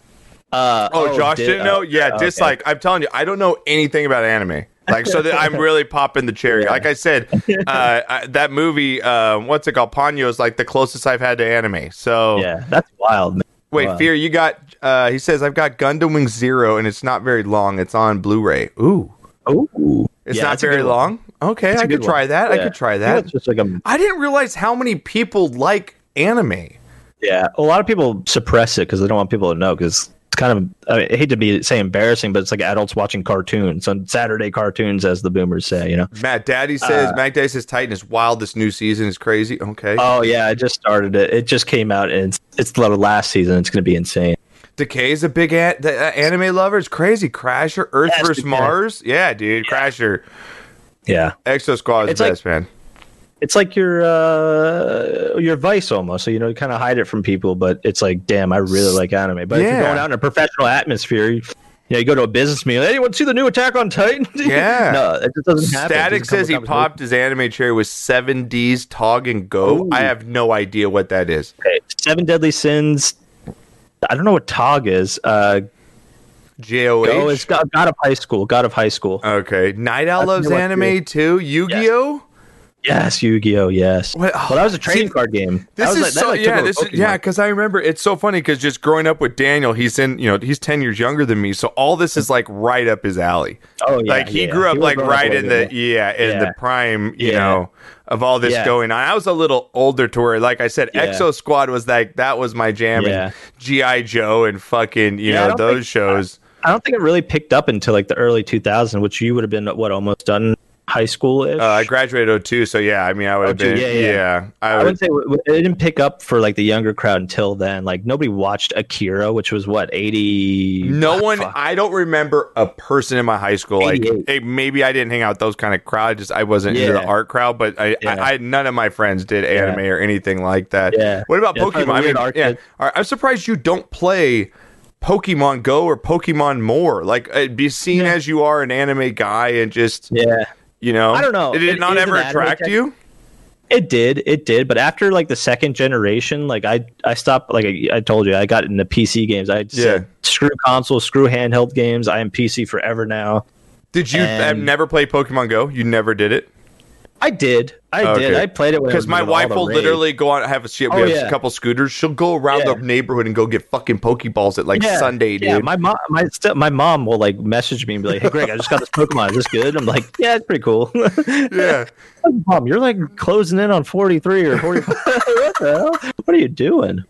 Uh, Oh, Josh did- didn't know? oh, Yeah, okay. dislike. I'm telling you, I don't know anything about anime. Like, so that I'm really popping the cherry. Yeah. Like I said, uh, I, that movie, uh, what's it called? Ponyo is like the closest I've had to anime. So, Yeah, that's wild. Man. wait, Wow. Fear, you got, uh, he says, I've got Gundam Wing Zero and it's not very long. It's on Blu ray. Ooh, Ooh, it's Yeah, not very long. Okay, That's I could try that. I could try I that. It's just like a I didn't realize how many people like anime. yeah. A lot of people suppress it because they don't want people to know because it's kind of I, mean, I hate to be say embarrassing, but it's like adults watching cartoons on Saturday cartoons, as the boomers say. You know. Matt Daddy says, Uh, Matt Daddy says Titan is wild. This new season is crazy. Okay. Oh yeah, I just started it. It just came out and it's it's the last season. It's going to be insane. Decay is a big a- the, uh, anime lover. It's crazy. Crasher, Earth Yes, versus Decay. Mars. Yeah, dude. Crasher. Yeah. Exo Squad is It's the like- best, man. it's like your uh your vice almost so you know you kind of hide it from people but it's like damn i really like anime but if you're going out in a professional atmosphere you, you know you go to a business meal anyone see the new attack on titan Yeah. no it just doesn't happen Static doesn't says he popped his anime cherry with 7D's Tog and Go. Ooh. I have no idea what that is. conversation. seven deadly sins i don't know what tog is uh J O go is god, god of high school god of high school Okay. Night Owl loves anime too. Yu Gi Oh. yes yu-gi-oh yes What- well that was a trading See, card game This is like, so like yeah. This is, yeah because I remember it's so funny because just growing up with Daniel, he's in you know he's ten years younger than me, so all this is like right up his alley. oh yeah like he yeah. grew up was like right a in the yeah in the prime you Yeah. know of all this Yeah. going on. I was a little older to where like I said, Yeah. Exo Squad was like that was my jam Yeah. and GI Joe and fucking you Yeah, know those think- shows. I don't think it really picked up until like the early 2000s, which you would have been what almost done high school ish. Uh, I graduated 02, so yeah, I mean, I would have been, yeah, yeah, yeah. I I would, would say it didn't pick up for like the younger crowd until then. Like nobody watched Akira, which was what eighty. no one, Fuck. I don't remember a person in my high school, like, 88. hey, maybe I didn't hang out with those kind of crowd, just I wasn't into the art crowd, but I, Yeah. I, I, none of my friends did anime or anything like that. Yeah. What about Yeah, Pokemon? I mean, yeah, kid. All right, I'm surprised you don't play Pokemon Go or Pokemon More. Like, uh, be seen Yeah. as you are an anime guy and just, Yeah, you know, I don't know. Did it, It not ever attract you? it did. It did. But after like the second generation, like I I stopped. Like I, I told you, I got into PC games. I said Yeah. screw console, screw handheld games. I am PC forever now. Did you And- never play Pokemon Go? You never did it? I did. I oh, did. I played it Because my wife will literally go out and have a she, we Oh, have yeah. a couple scooters. She'll go around Yeah. the neighborhood and go get fucking Pokeballs at like Yeah, Sunday, dude. Yeah, my mom, my st- my mom will like message me and be like, "Hey, Greg, I just got this Pokemon. Is this good?" I'm like, "Yeah, it's pretty cool." yeah. mom, you're like closing in on 43 or 45. what the hell? What are you doing?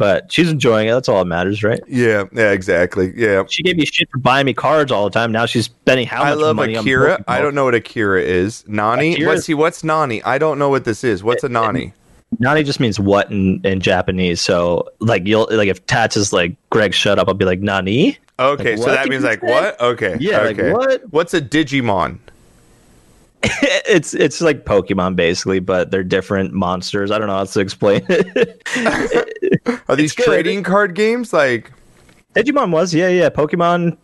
But she's enjoying it. That's all that matters, right? Yeah, yeah, exactly. Yeah. She gave me shit for buying me cards all the time. Now she's spending how much I love money Akira. on I don't know what Akira is. Nani? Akira- What's he what's Nani? I don't know what this is. What's a Nani? Nani just means what in, in Japanese. So like you'll like if Tats is like Greg, shut up. I'll be like Nani. Okay, Like, so that means like what? Okay. Yeah, like, okay. what? What's a Digimon? it's it's like Pokemon basically, but they're different monsters. I don't know how to explain it. Are these trading card games? Like Digimon was yeah yeah Pokemon,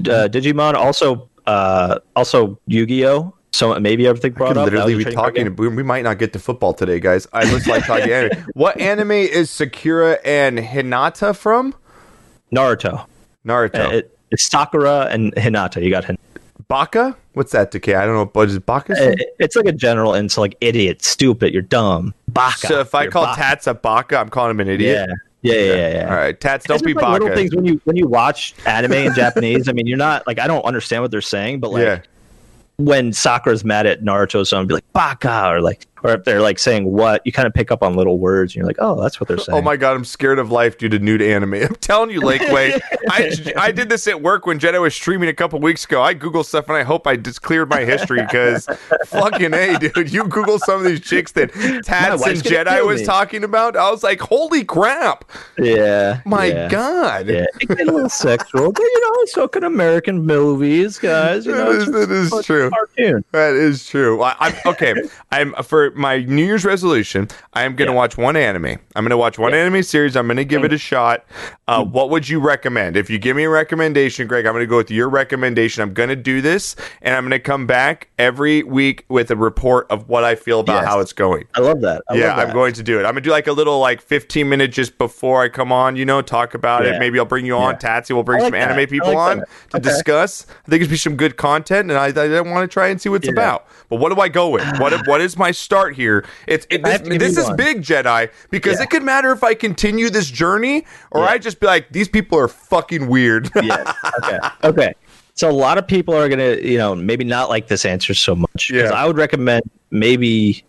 uh, Digimon also uh also Yu Gi Oh. So maybe everything I brought could up. literally be a trading card talking. We, we might not get to football today, guys. I just like talking anime. What anime is Sakura and Hinata from? Naruto. Naruto. Uh, it, it's Sakura and Hinata. You got Hin- Baka? What's that, Decay? I don't know. What is Baka? Uh, It's like a general insult, like idiot, stupid. You're dumb. Baka. so if I call Baka. Tats a Baka, I'm calling him an idiot. yeah, yeah, yeah, yeah. yeah. All right, Tats, don't be like little Baka. things when you when you watch anime in Japanese. I mean, you're not like I don't understand what they're saying, but like yeah. when Sakura's mad at Naruto, someone be like Baka or like, or if they're like saying what, you kind of pick up on little words. and You're like, oh, that's what they're oh saying. Oh my god, I'm scared of life due to nude anime. I'm telling you, Lakeway. I I did this at work when Jedi was streaming a couple weeks ago. I Googled stuff and I hope I just cleared my history because fucking A, dude. You Google some of these chicks that Tats and Jedi was me. talking about. I was like, holy crap. Yeah. My yeah. god. Yeah, it get a little sexual, but you know, so can American movies, guys. You know, That is- that is true. Cartoon. That is true. I, I'm okay. I'm for my New Year's resolution. I am going to Yeah. watch one anime. I'm going to watch one anime series. I'm going to give it a shot. Uh, Hmm. what would you recommend? If you give me a recommendation, Greg, I'm going to go with your recommendation. I'm going to do this, and I'm going to come back every week with a report of what I feel about Yes. how it's going. I love that. I yeah, love that. I'm going to do it. I'm gonna do like a little like 15 minutes just before I come on. You know, talk about it. Maybe I'll bring you on. Yeah. Tatsy will bring I some that. anime people like on that. to Okay. discuss. I think it'd be some good content, and I, I want to try and see what it's Yeah. about. But what do I go with? What what is my start here? It's it, this, have to give this is one. big Jedi because Yeah. it could matter if I continue this journey or Yeah. I just be like these people are fucking weird. yes. Okay. Okay. So a lot of people are gonna, you know, maybe not like this answer so much. Yeah. I would recommend maybe.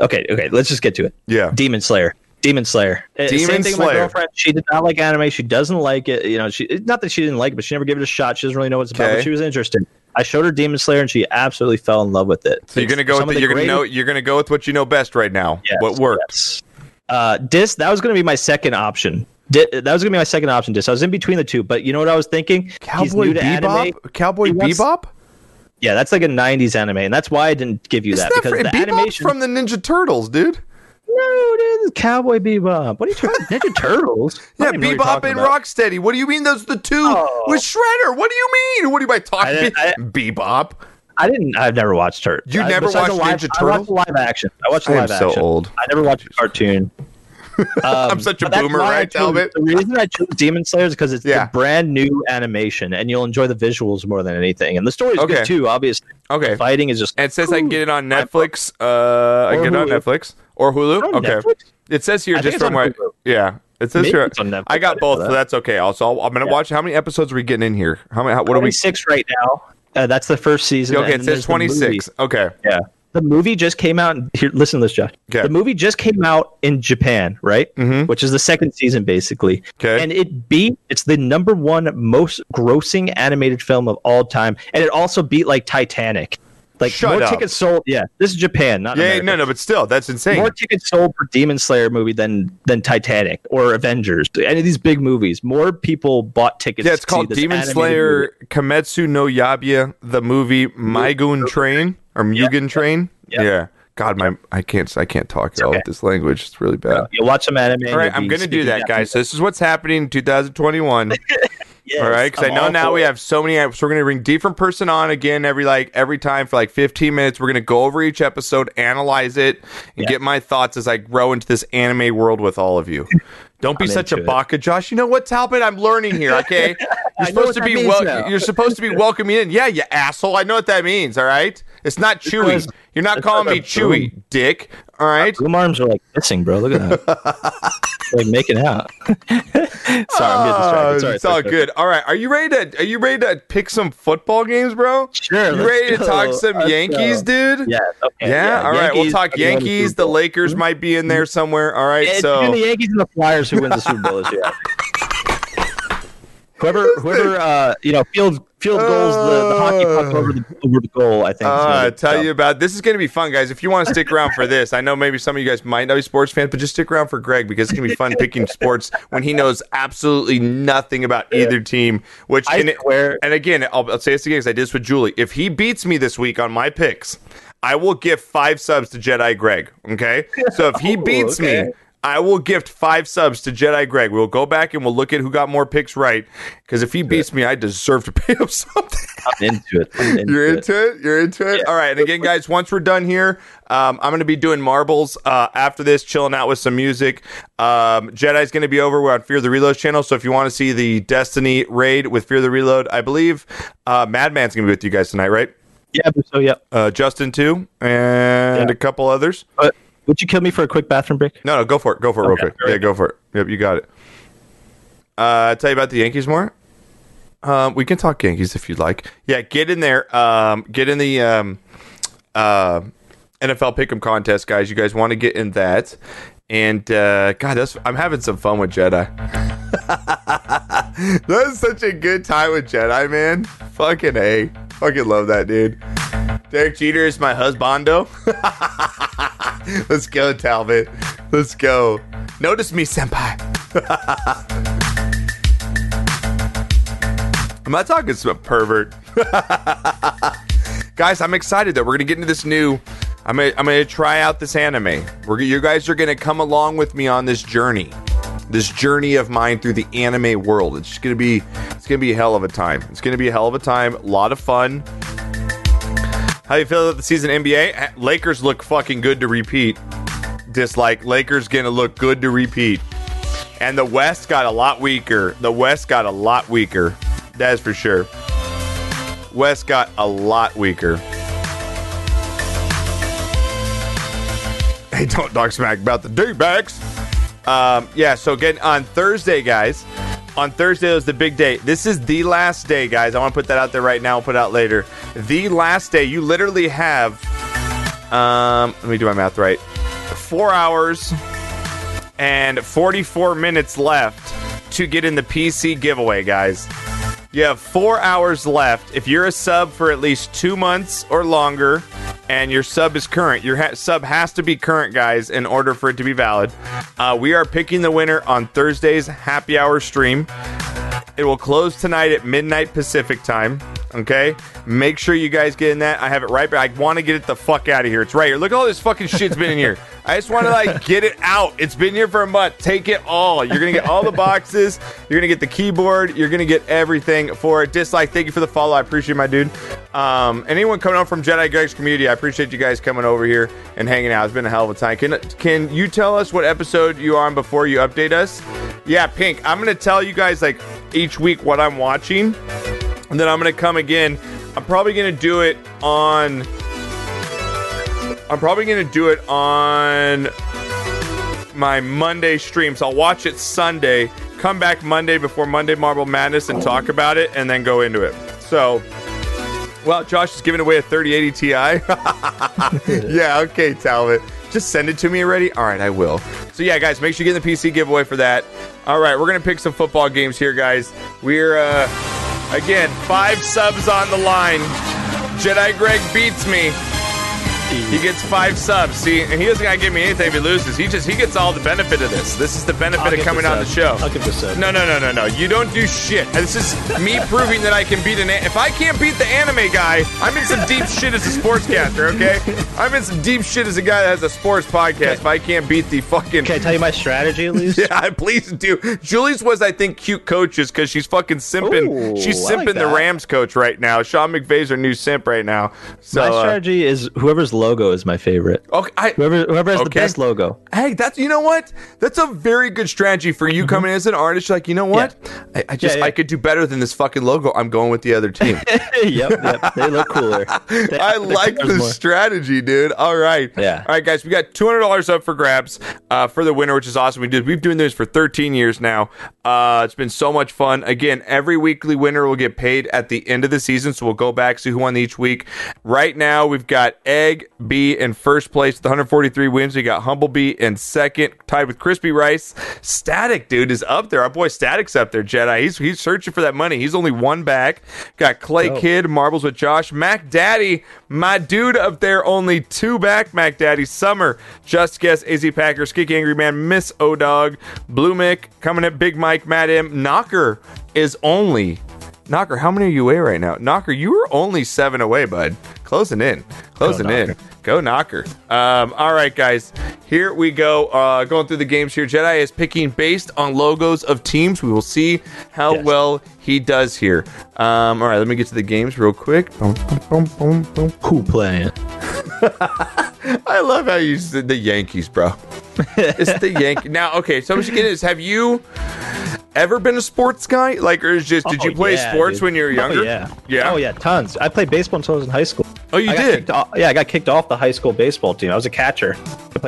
Okay. Okay. Let's just get to it. yeah. Demon Slayer. Demon Slayer. Uh, Demon Same thing with my girlfriend. She did not like anime. She doesn't like it. You know, she not that she didn't like it, but she never gave it a shot. She doesn't really know what it's about, Okay. but she was interested. I showed her Demon Slayer, and she absolutely fell in love with it. So you're gonna go with of the, you're gonna know you're gonna go with what you know best right now. Yes, what works? yes. Uh, Dis, that was going to be my second option. Di- that was going to be my second option. Dis, I was in between the two, but you know what I was thinking? He's Cowboy new to anime. Bebop. Cowboy He wants- Bebop. Yeah, that's like a '90s anime, and that's why I didn't give you Is that that because fr- the Bebop's animation. from the Ninja Turtles, dude? No, dude, it's Cowboy Bebop. What are you talking? About? Ninja Turtles? I Yeah, don't even know what you're Bebop talking and about. Rocksteady. What do you mean those are the two Oh. with Shredder? What do you mean? What am I talking? I didn't- I- Bebop. I didn't. I've never watched her. You I- never besides watched the live, Ninja I watched the live action. I watched the I am live so old. I never watched a cartoon. Um, I'm such a boomer, right, chose- Talbot? The reason I chose Demon Slayer is because it's Yeah. a brand new animation, and you'll enjoy the visuals more than anything. And the story's Okay. good too. Obviously, Okay. the fighting is just. And it says I can get it on Netflix. Uh, I can get it on Hulu. Netflix or Hulu. Okay. Netflix? It says here I just from my yeah. It says Maybe here. it's on Netflix. I I got both, so that. that's okay. Also, I'll- I'm gonna Yeah. watch. How many episodes are we getting in here? How many? How, what are we? Twenty six right now. Uh, that's the first season. Okay, it says movie. 26. Okay. Yeah, the movie just came out. Here, listen to this, Josh. Okay. The movie just came out in Japan, right? Mm-hmm. Which is the second season, basically. Okay. And it beat. It's the number one most grossing animated film of all time, and it also beat like Titanic. Like Shut more up. tickets sold. Yeah, this is Japan, not Yeah, America. no, no, but still, that's insane. More tickets sold for Demon Slayer movie than than Titanic or Avengers. Any of these big movies, more people bought tickets. yeah, it's called Demon Slayer movie. Kimetsu no Yaiba, the movie Mugen Train or Mugen Train. Yeah. Yeah. God, my I can't I can't talk at all okay. with this language. It's really bad. You watch some anime. All right, I'm going to do that, guys. So this is what's happening in 2021. Yes, all right, because I know now we it. have so many. So we're going to bring different person on again every like every time for like 15 minutes. We're going to go over each episode, analyze it, and Yeah. get my thoughts as I grow into this anime world with all of you. Don't be I'm such a baka, Josh. You know what, Talbot? I'm learning here. Okay, you're supposed to be means wel- You're supposed to be welcoming in. Yeah, you asshole. I know what that means. All right, it's not chewy. was- You're not calling me a chewy, dick. All right. Boom arms are like missing, bro. Look at that. like making out. sorry, I'm getting Oh, distracted. Sorry, it's all sorry, good. All right, are you ready to? Are you ready to pick some football games, bro? Sure. You let's ready to talk some Let's Yankees, go. dude? Yeah. Okay. Yeah. All right, we'll Yankees talk are going to Yankees. Super The Bowl. Lakers might be in there somewhere. All right, It's so the Yankees and the Flyers who win the Super Bowl this year. Whoever, whoever, uh, you know, field field goals the, the hockey puck over the over the goal. I think. Uh, I tell tough. you about this is going to be fun, guys. If you want to stick around for this, I know maybe some of you guys might not be sports fans, but just stick around for Greg because it's going to be fun picking sports when he knows absolutely nothing about either team. Which I and, swear- and again, I'll, I'll say this again because I did this with Julie. If he beats me this week on my picks, I will give five subs to Jedi Greg. Okay, so if he Oh, beats okay. me. I will gift five subs to Jedi Greg. We'll go back and we'll look at who got more picks right. Because if he beats me, I deserve to pay him something. I'm into it. I'm into You're into it. You're into it. All right. And again, guys, once we're done here, um, I'm going to be doing marbles uh, after this, chilling out with some music. Um, Jedi's going to be over. We're on Fear the Reload channel. So if you want to see the Destiny raid with Fear the Reload, I believe uh, Madman's going to be with you guys tonight, right? Yeah. So yeah. Uh, Justin too, and Yeah. a couple others. But would you kill me for a quick bathroom break? No, no, go for it. Go for it real quick. Yeah, go for it. Yep, you got it. Uh, tell you about the Yankees more. Um, we can talk Yankees if you'd like. Yeah, get in there. Um, get in the um, uh, NFL Pick'em contest, guys. You guys want to get in that? And uh, God, that's I'm having some fun with Jedi. that's such a good time with Jedi, man. Fucking a, fucking love that dude. Derek Jeter is my husbando. Let's go, Talbot. Let's go. Notice me, senpai. I'm not talking to a pervert. guys, I'm excited that we're gonna get into this new. I'm gonna, I'm gonna try out this anime. We're, you guys are gonna come along with me on this journey, this journey of mine through the anime world. It's just gonna be, it's gonna be a hell of a time. It's gonna be a hell of a time. A lot of fun. How you feel about the season NBA? Lakers look fucking good to repeat. Dislike Lakers gonna look good to repeat. And the West got a lot weaker. The West got a lot weaker. That's for sure. West got a lot weaker. Hey, don't talk smack about the D-backs. Um, yeah, so again, on Thursday, guys, on Thursday was the big day. This is the last day, guys. I want to put that out there right now. I'll put it out later. The last day, you literally have, um, let me do my math right, four hours and 44 minutes left to get in the PC giveaway, guys. You have four hours left. If you're a sub for at least two months or longer, and your sub is current, your ha- sub has to be current, guys, in order for it to be valid. Uh, we are picking the winner on Thursday's happy hour stream. It will close tonight at midnight Pacific time. Okay, make sure you guys get in that. I have it right back. I want to get it the fuck out of here. It's right here. Look at all this fucking shit's been in here. I just want to like get it out. It's been here for a month. Take it all. You're gonna get all the boxes. You're gonna get the keyboard. You're gonna get everything for it. Dislike. Thank you for the follow. I appreciate my dude. Um, anyone coming up from Jedi Greg's community, I appreciate you guys coming over here and hanging out. It's been a hell of a time. Can can you tell us what episode you are on before you update us? Yeah, Pink. I'm gonna tell you guys like each week what I'm watching, and then I'm gonna come again. I'm probably gonna do it on. I'm probably gonna do it on my Monday stream. So I'll watch it Sunday, come back Monday before Monday Marble Madness and talk about it, and then go into it. So Well, Josh is giving away a 3080 Ti. yeah, okay, Talbot. Just send it to me already. All right, I will. So yeah, guys, make sure you get in the PC giveaway for that. All right, we're gonna pick some football games here, guys. We're uh, again five subs on the line. Jedi Greg beats me. He gets five subs. See, and he doesn't gotta give me anything if he loses. He just he gets all the benefit of this. This is the benefit I'll of coming on the show. I'll give the sub. No, no, no, no, no. You don't do shit. This is me proving that I can beat an. a- If I can't beat the anime guy, I'm in some deep shit as a sportscaster. Okay, I'm in some deep shit as a guy that has a sports podcast. If I can't beat the fucking. Can I tell you my strategy at least? Yeah, please do. Julie's was, I think, cute coaches because she's fucking simping. Ooh, she's I like simping the. Rams coach right now. Sean McVay's her new simp right now. So, my uh, strategy is whoever's logo is my favorite. okay, I, Whoever whoever has the best logo. Hey, that's you know what? That's a very good strategy for you coming in as an artist. You're like, you know what? I, I just Mm-hmm. Yeah, yeah. I could do better than this fucking logo. I'm going with the other team. yep, yep, they look cooler. They- I like the more. strategy, dude. All right. Yeah. All right, guys. We got two hundred dollars up for grabs uh, for the winner, which is awesome. We did. We've been doing this for thirteen years now. Uh, it's been so much fun. Again, every weekly winner will get paid at the end of the season, so we'll go back see who won each week. Right now, we've got Egg B in first place with 143 wins. We got Humblebee in second, tied with Crispy Rice. Static, dude, is up there. Our boy Static's up there. Jedi. He's he's searching for that money. He's only one back. Got Clay Dope. Kid, Marbles with Josh, Mac Daddy, my dude up there, only two back. Mac Daddy, Summer, Just Guess, AZ Packer, Skik Angry Man, Miss O Dog, Blue Mick, coming at Big Mike, Matt M. Knocker is only. Knocker, how many are you away right now? Knocker, you were only seven away, bud. Closing in. Closing in. Knocker. Go Knocker. Um, all right, guys. Here we go. Uh, going through the games here. Jedi is picking based on logos of teams. We will see how Yes. well he does here. Um, all right, let me get to the games real quick. Boom, boom, boom, boom, boom. Who playing? I love how you said the Yankees, bro. it's the Yankee. Now, okay, so we should get this. Have you ever been a sports guy? Like, or is just did oh, you Oh, play yeah, sports dude. when you were Oh, younger? yeah. Yeah. Oh yeah, tons. I played baseball until I was in high school. Oh, you I did? off- yeah, I got kicked off the high school baseball team. I was a catcher.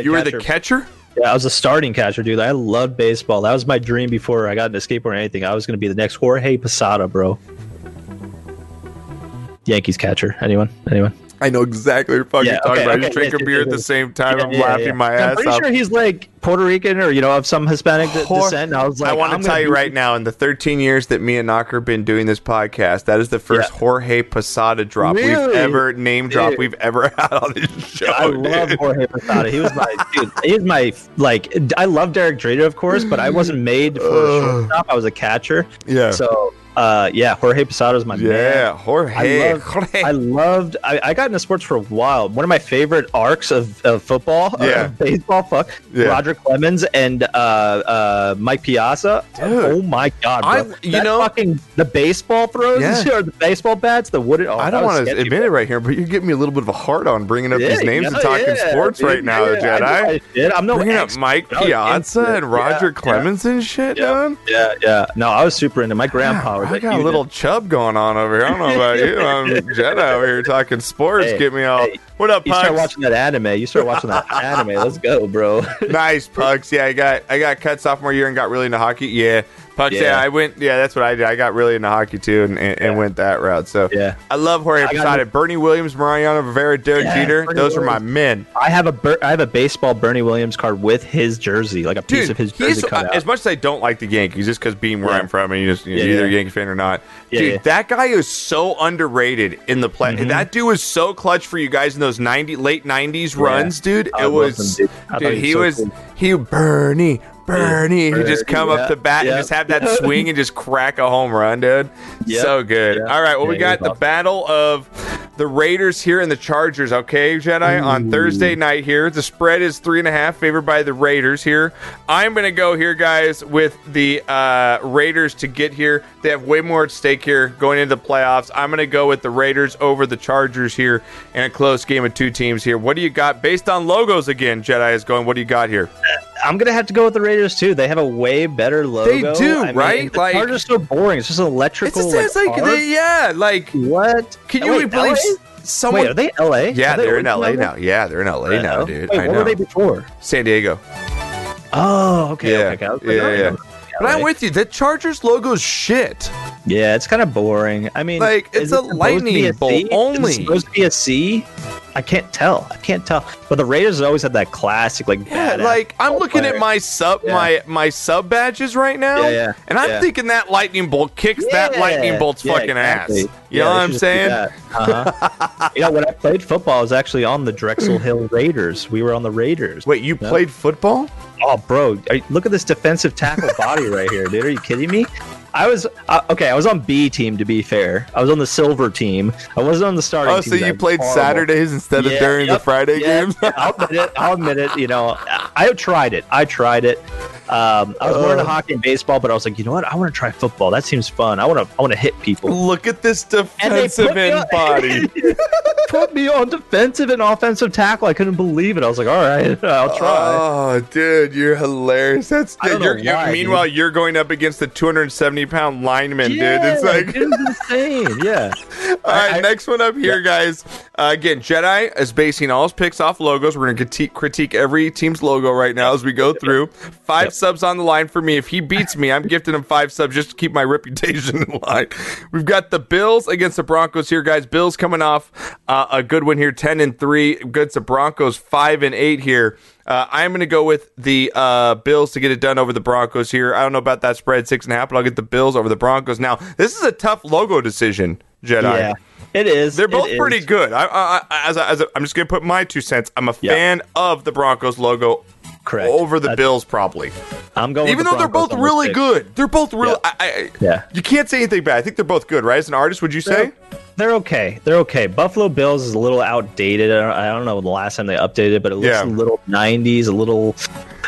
You were the catcher. Yeah, I was a starting catcher, dude. I loved baseball. That was my dream before I got into skateboard or anything. I was going to be the next Jorge Posada, bro. Yankees catcher. Anyone? Anyone? I know exactly what you're Yeah, talking okay, about. You okay, drink yeah, a beer at the same time. Yeah, I'm yeah, laughing my I'm ass pretty off. sure he's like Puerto Rican or you know of some Hispanic Hor- descent. And I was like, I want to tell you right now, in the 13 years that me and Knocker have been doing this podcast, that is the first. Jorge Posada drop we've ever name drop Dude. we've ever had on this show. I love. Jorge Posada. He was my dude. He was my like. I love Derek Jeter, of course, but I wasn't made for a shortstop. I was a catcher. Yeah. So, uh, yeah, Jorge Posada is my man. Yeah, Jorge. I loved, Jorge. I loved I, I got into sports for a while. One of my favorite arcs of, of football, uh, Yeah. baseball, fuck, Yeah. Roger Clemens and uh, uh, Mike Piazza. Dude. oh my god, bro. I- you That know- fucking the baseball throws Yeah. or the baseball bats, the wooden. Oh, I don't want to admit it right here, but you're giving me a little bit of a hard on bringing up these Yeah, names and talking yeah, sports dude, right now, yeah, I Jedi. I'm no Bringing up. Mike Piazza and Roger Yeah, Clemens and shit, Yeah, dude. yeah, yeah. No, I was super into my grandpa. I got a little chub going on over here. I don't know about you. I'm Jedi over here talking sports. Hey, Get me all. hey, what up, You start watching that anime. You start watching that anime. Let's go, bro. nice, Pugs. Yeah, I got I got cut sophomore year and got really into hockey. Yeah, Pugs. Yeah, Yeah. I went. Yeah, that's what I did. I got really into hockey too, and, and, and Yeah. went that route. So Yeah. I love Jorge Posada, Bernie Williams, Mariano Rivera, Derek Yeah, Jeter. Bernie Those are my men. I have a Ber- I have a baseball Bernie Williams card with his jersey, like a piece of his jersey cut uh, out. as much as I don't like the Yankees, just because being where. I'm from, and you just you're Yeah, either a. Yankee fan or not. Dude, that guy is so underrated in the play. Mhm. That dude was so clutch for you guys in those ninety late '90s runs, dude. It was, dude. He was, so he Bernie, Bernie. He just Bernie, come up yeah, to bat and just have that swing and just crack a home run, dude. Yep, So good. yeah. All right, well we Yeah, he got the awesome. battle of the Raiders here and the Chargers. Okay, Jedi on Thursday night here. The spread is three and a half, favored by the Raiders here. I'm gonna go here, guys, with the uh, Raiders to get here. They have way more at stake here going into the playoffs. I'm gonna go with the Raiders over the Chargers here in a close game of two teams here. What do you got based on logos again? Jedi is going. What do you got here? I'm gonna have to go with the Raiders too. They have a way better logo. They do, I mean, right? The Like- Chargers so boring. It's just an It's just like, car. they, yeah, like what? can Oh, you wait, believe LA? someone? Wait, are they LA? yeah, they they're in LA now. Yeah, they're in LA now, oh, dude. Wait, I were they before? San Diego. Oh, okay. Yeah, okay, okay. Like, yeah, oh, yeah. But I'm with you. The Chargers logo's shit. Yeah, it's kind of boring. I mean, Like, it's a lightning bolt only. supposed to be a C? I can't tell. I can't tell. But the Raiders always had that classic, like, Yeah, like I'm looking player. at my sub Yeah. my my sub badges right now, Yeah, yeah, and I'm thinking that lightning bolt kicks that lightning bolt's fucking exactly. ass. You Yeah, know what I'm should just do saying? Uh-huh. you know, when I played football, I was actually on the Drexel Hill Raiders. We were on the Raiders. Wait, you played football? Oh, bro, are- look at this defensive tackle body right here, dude. Are you kidding me? I was uh, okay. I was on B team to be fair. I was on the silver team. I wasn't on the starting. Oh, so you played horrible. Saturdays instead of Yeah, during the Friday games? I'll admit it. I'll admit it. You know, I tried it. I tried it. Um, I was more into Uh. hockey and baseball, but I was like, you know what? I want to try football. That seems fun. I want to. I want to hit people. Look at this defensive end on- body. Put me on defensive and offensive tackle. I couldn't believe it. I was like, all right, I'll try. Oh, dude, you're hilarious. That's I don't know you're, why, meanwhile you're going up against the 270 pound lineman, dude. It's like insane. Yeah. All right, I- next one up here, guys. Uh, again, Jedi is basing all his picks off logos. We're going to critique, critique every team's logo right now as we go through. Five. Subs on the line for me. If he beats me, I'm gifting him five subs just to keep my reputation in line. We've got the Bills against the Broncos here, guys. Bills coming off uh, a good one here, ten and three against the Broncos, five and eight here. Uh, I'm going to go with the uh, Bills to get it done over the Broncos here. I don't know about that spread six and a half, but I'll get the Bills over the Broncos. Now, this is a tough logo decision, Jedi. Yeah. It is. They're both is. pretty good. I, I, I, as a, as a, I'm just going to put my two cents. I'm a Yeah. fan of the Broncos logo Correct. over the Bills, probably. I'm going. Even with though the they're both really pick. good. They're both real. Yeah. I, I, Yeah. You can't say anything bad. I think they're both good, right? As an artist, would you say? They're okay. They're okay. Buffalo Bills is a little outdated. I don't, I don't know the last time they updated, it, but it looks Yeah. a little '90s, a little,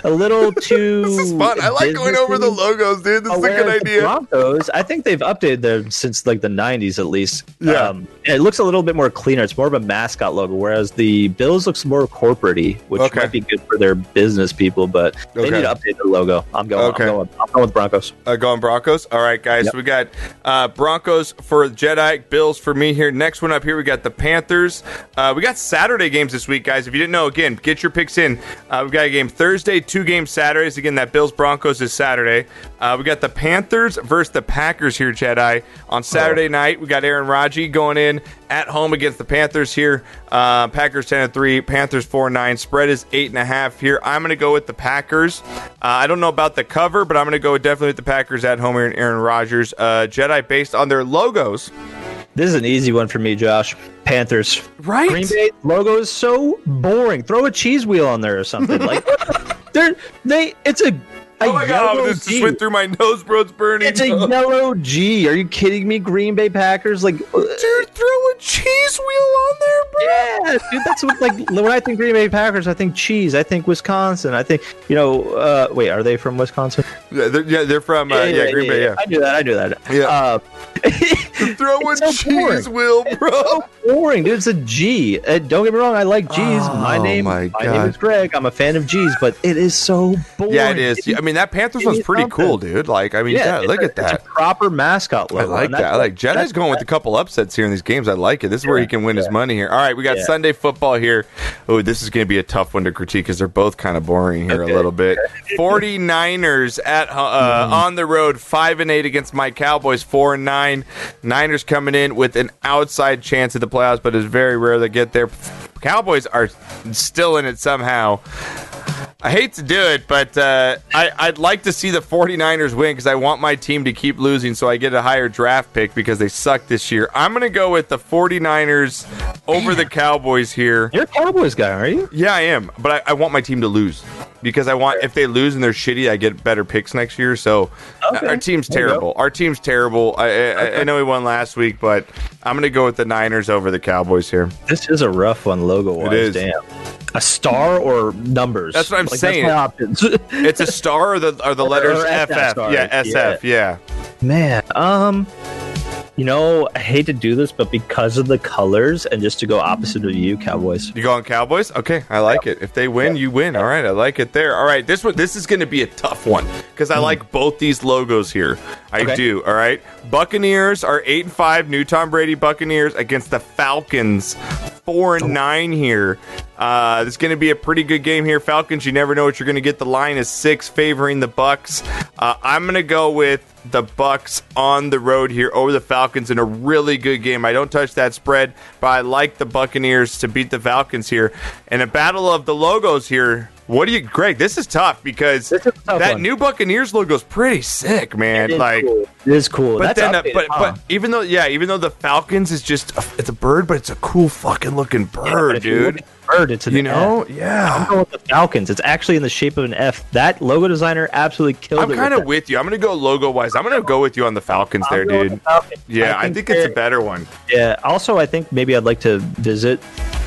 a little too. This is fun. I like going over the logos, dude. This is a good idea. Broncos, I think they've updated them since like the '90s at least. Yeah. Um, and it looks a little bit more cleaner. It's more of a mascot logo, whereas the Bills looks more corporate-y, which Okay. might be good for their business people. But they Okay. need to update the logo. I'm going. Okay. I'm going. I'm going with Broncos. Uh, going Broncos. All right, guys. Yep. So we got uh, Broncos for Jedi, Bills for me here. Next one up here, we got the Panthers. Uh, we got Saturday games this week, guys. If you didn't know, again, get your picks in. Uh, we got a game Thursday, two games Saturdays. Again, that Bills Broncos is Saturday. Uh, we got the Panthers versus the Packers here, Jedi. On Saturday night, we got Aaron Rodgers going in at home against the Panthers here. Uh, Packers 10 and 3, Panthers 4 and 9. Spread is 8.5 here. I'm going to go with the Packers. Uh, I don't know about the cover, but I'm going to go definitely with the Packers at home here and Aaron Rodgers. Uh, Jedi based on their logos. This is an easy one for me, Josh. Panthers. Right? Green Bay logo is so boring. Throw a cheese wheel on there or something. Like they're they. It's a. Oh my god, this just G. went through my nose, bro. It's burning. It's a yellow G. Are you kidding me? Green Bay Packers. Like, uh, Dude, throw a cheese wheel on there, bro. yeah, dude. That's what like when I think Green Bay Packers, I think cheese. I think Wisconsin. I think you know. Uh, wait, are they from Wisconsin? Yeah, they're, yeah, they're from uh, yeah, Green Bay. Yeah, I knew that. I knew that. Yeah. Uh, throw a so cheese boring. wheel, bro. boring, dude. It's a G. Uh, don't get me wrong. I like G's. my Oh name. my my name is Greg. I'm a fan of G's, but it is so boring. Yeah, it is. I mean, that Panthers one's pretty something. cool, dude. Like, I mean, yeah, it's look a- at that. It's a proper mascot look. I like that. I like Jedi's going with a couple upsets here in these games. I like it. This is where he can win his money here. All right, we got Yeah. Sunday football here. Oh, this is going to be a tough one to critique because they're both kind of boring here Okay. a little bit. 49ers at uh, on the road, 5 and 8 against my Cowboys, 4 and 9. Niners coming in with an outside chance at the playoffs, but it's very rare they get there. Cowboys are still in it somehow. I hate to do it, but uh, I, I'd like to see the 49ers win because I want my team to keep losing so I get a higher draft pick because they suck this year. I'm going to go with the 49ers over the Cowboys here. You're a Cowboys guy, are you? Yeah, I am, but I, I want my team to lose because I want if they lose and they're shitty, I get better picks next year. So Okay. our team's There you go. terrible. Our team's terrible. I, I, I know we won last week, but I'm going to go with the Niners over the Cowboys here. This is a rough one, logo wise. It is. Damn. A star or numbers? That's what I'm Like, saying. my options. It's a star or the or the letters or SF, FF. Yeah, SF. yeah. Man, um, you know, I hate to do this, but because of the colors and just to go opposite of you, Cowboys. You going Cowboys? Okay, I like it. If they win, you win. All right, I like it there. All right, this one, this is going to be a tough one because I like both these logos here. I Okay. do. All right, Buccaneers are eight and five. New Tom Brady Buccaneers against the Falcons, four and nine here. Uh, is going to be a pretty good game here. Falcons, you never know what you're going to get. The line is six, favoring the Bucks. Uh, I'm going to go with the Bucks on the road here over the Falcons in a really good game. I don't touch that spread, but I like the Buccaneers to beat the Falcons here. In a battle of the logos here, what do you, Greg? This is tough because This is tough that one. new Buccaneers logo is pretty sick, man. It is like, cool. it is cool. but That's then, uh, updated, but huh? but even though yeah, even though the Falcons is just a, it's a bird, but it's a cool fucking looking Yeah, but bird, if you dude. bird, it's an You know, F. I'm yeah. going with the Falcons. It's actually in the shape of an F. That logo designer absolutely killed it. I'm kind of that. with you. I'm gonna go logo wise. I'm gonna go with you on the Falcons I'm there, dude. the Falcons. Yeah, I think it's a better one. Yeah. Also, I think maybe I'd like to visit f-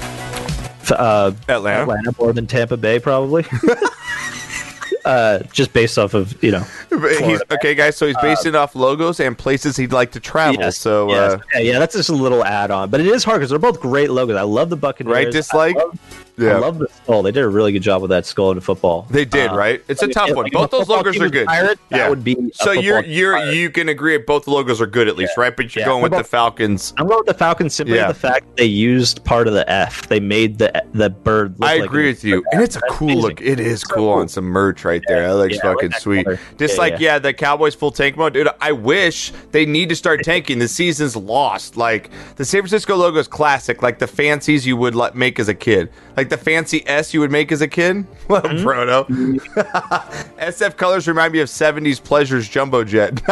uh, Atlanta. Atlanta more than Tampa Bay, probably. uh, just based off of you know. He's, okay, guys. So he's based it off logos and places he'd like to travel. Yes, so, yes. uh, yeah, yeah, that's just a little add-on, but it is hard because they're both great logos. I love the Buccaneers. right? Dislike. I love, Yeah. I love the skull. They did a really good job with that skull in football. They did, Uh, right? It's a tough if- one. like, Both those logos are good. Pirates, that yeah. would be so you're you're pirate. you can agree that both the logos are good at least, right? But you're Yeah. going with What the Falcons. I'm going with the Falcons simply Yeah. the fact that they used part of the F. They made the the bird. Look I like agree it- with you, and it's a That's cool amazing. look. It is So cool cool. on some merch right there. That looks Yeah, I like fucking that sweet. color. Just Yeah, like yeah. yeah, the Cowboys full tank mode, dude. I wish they need to start tanking. The season's lost. Like the San Francisco logo is classic, like the fancies you would like, make as a kid, like the fancy S you would make as a kid. Well, Mm-hmm. Proto. SF colors remind me of '70s Pleasures jumbo jet.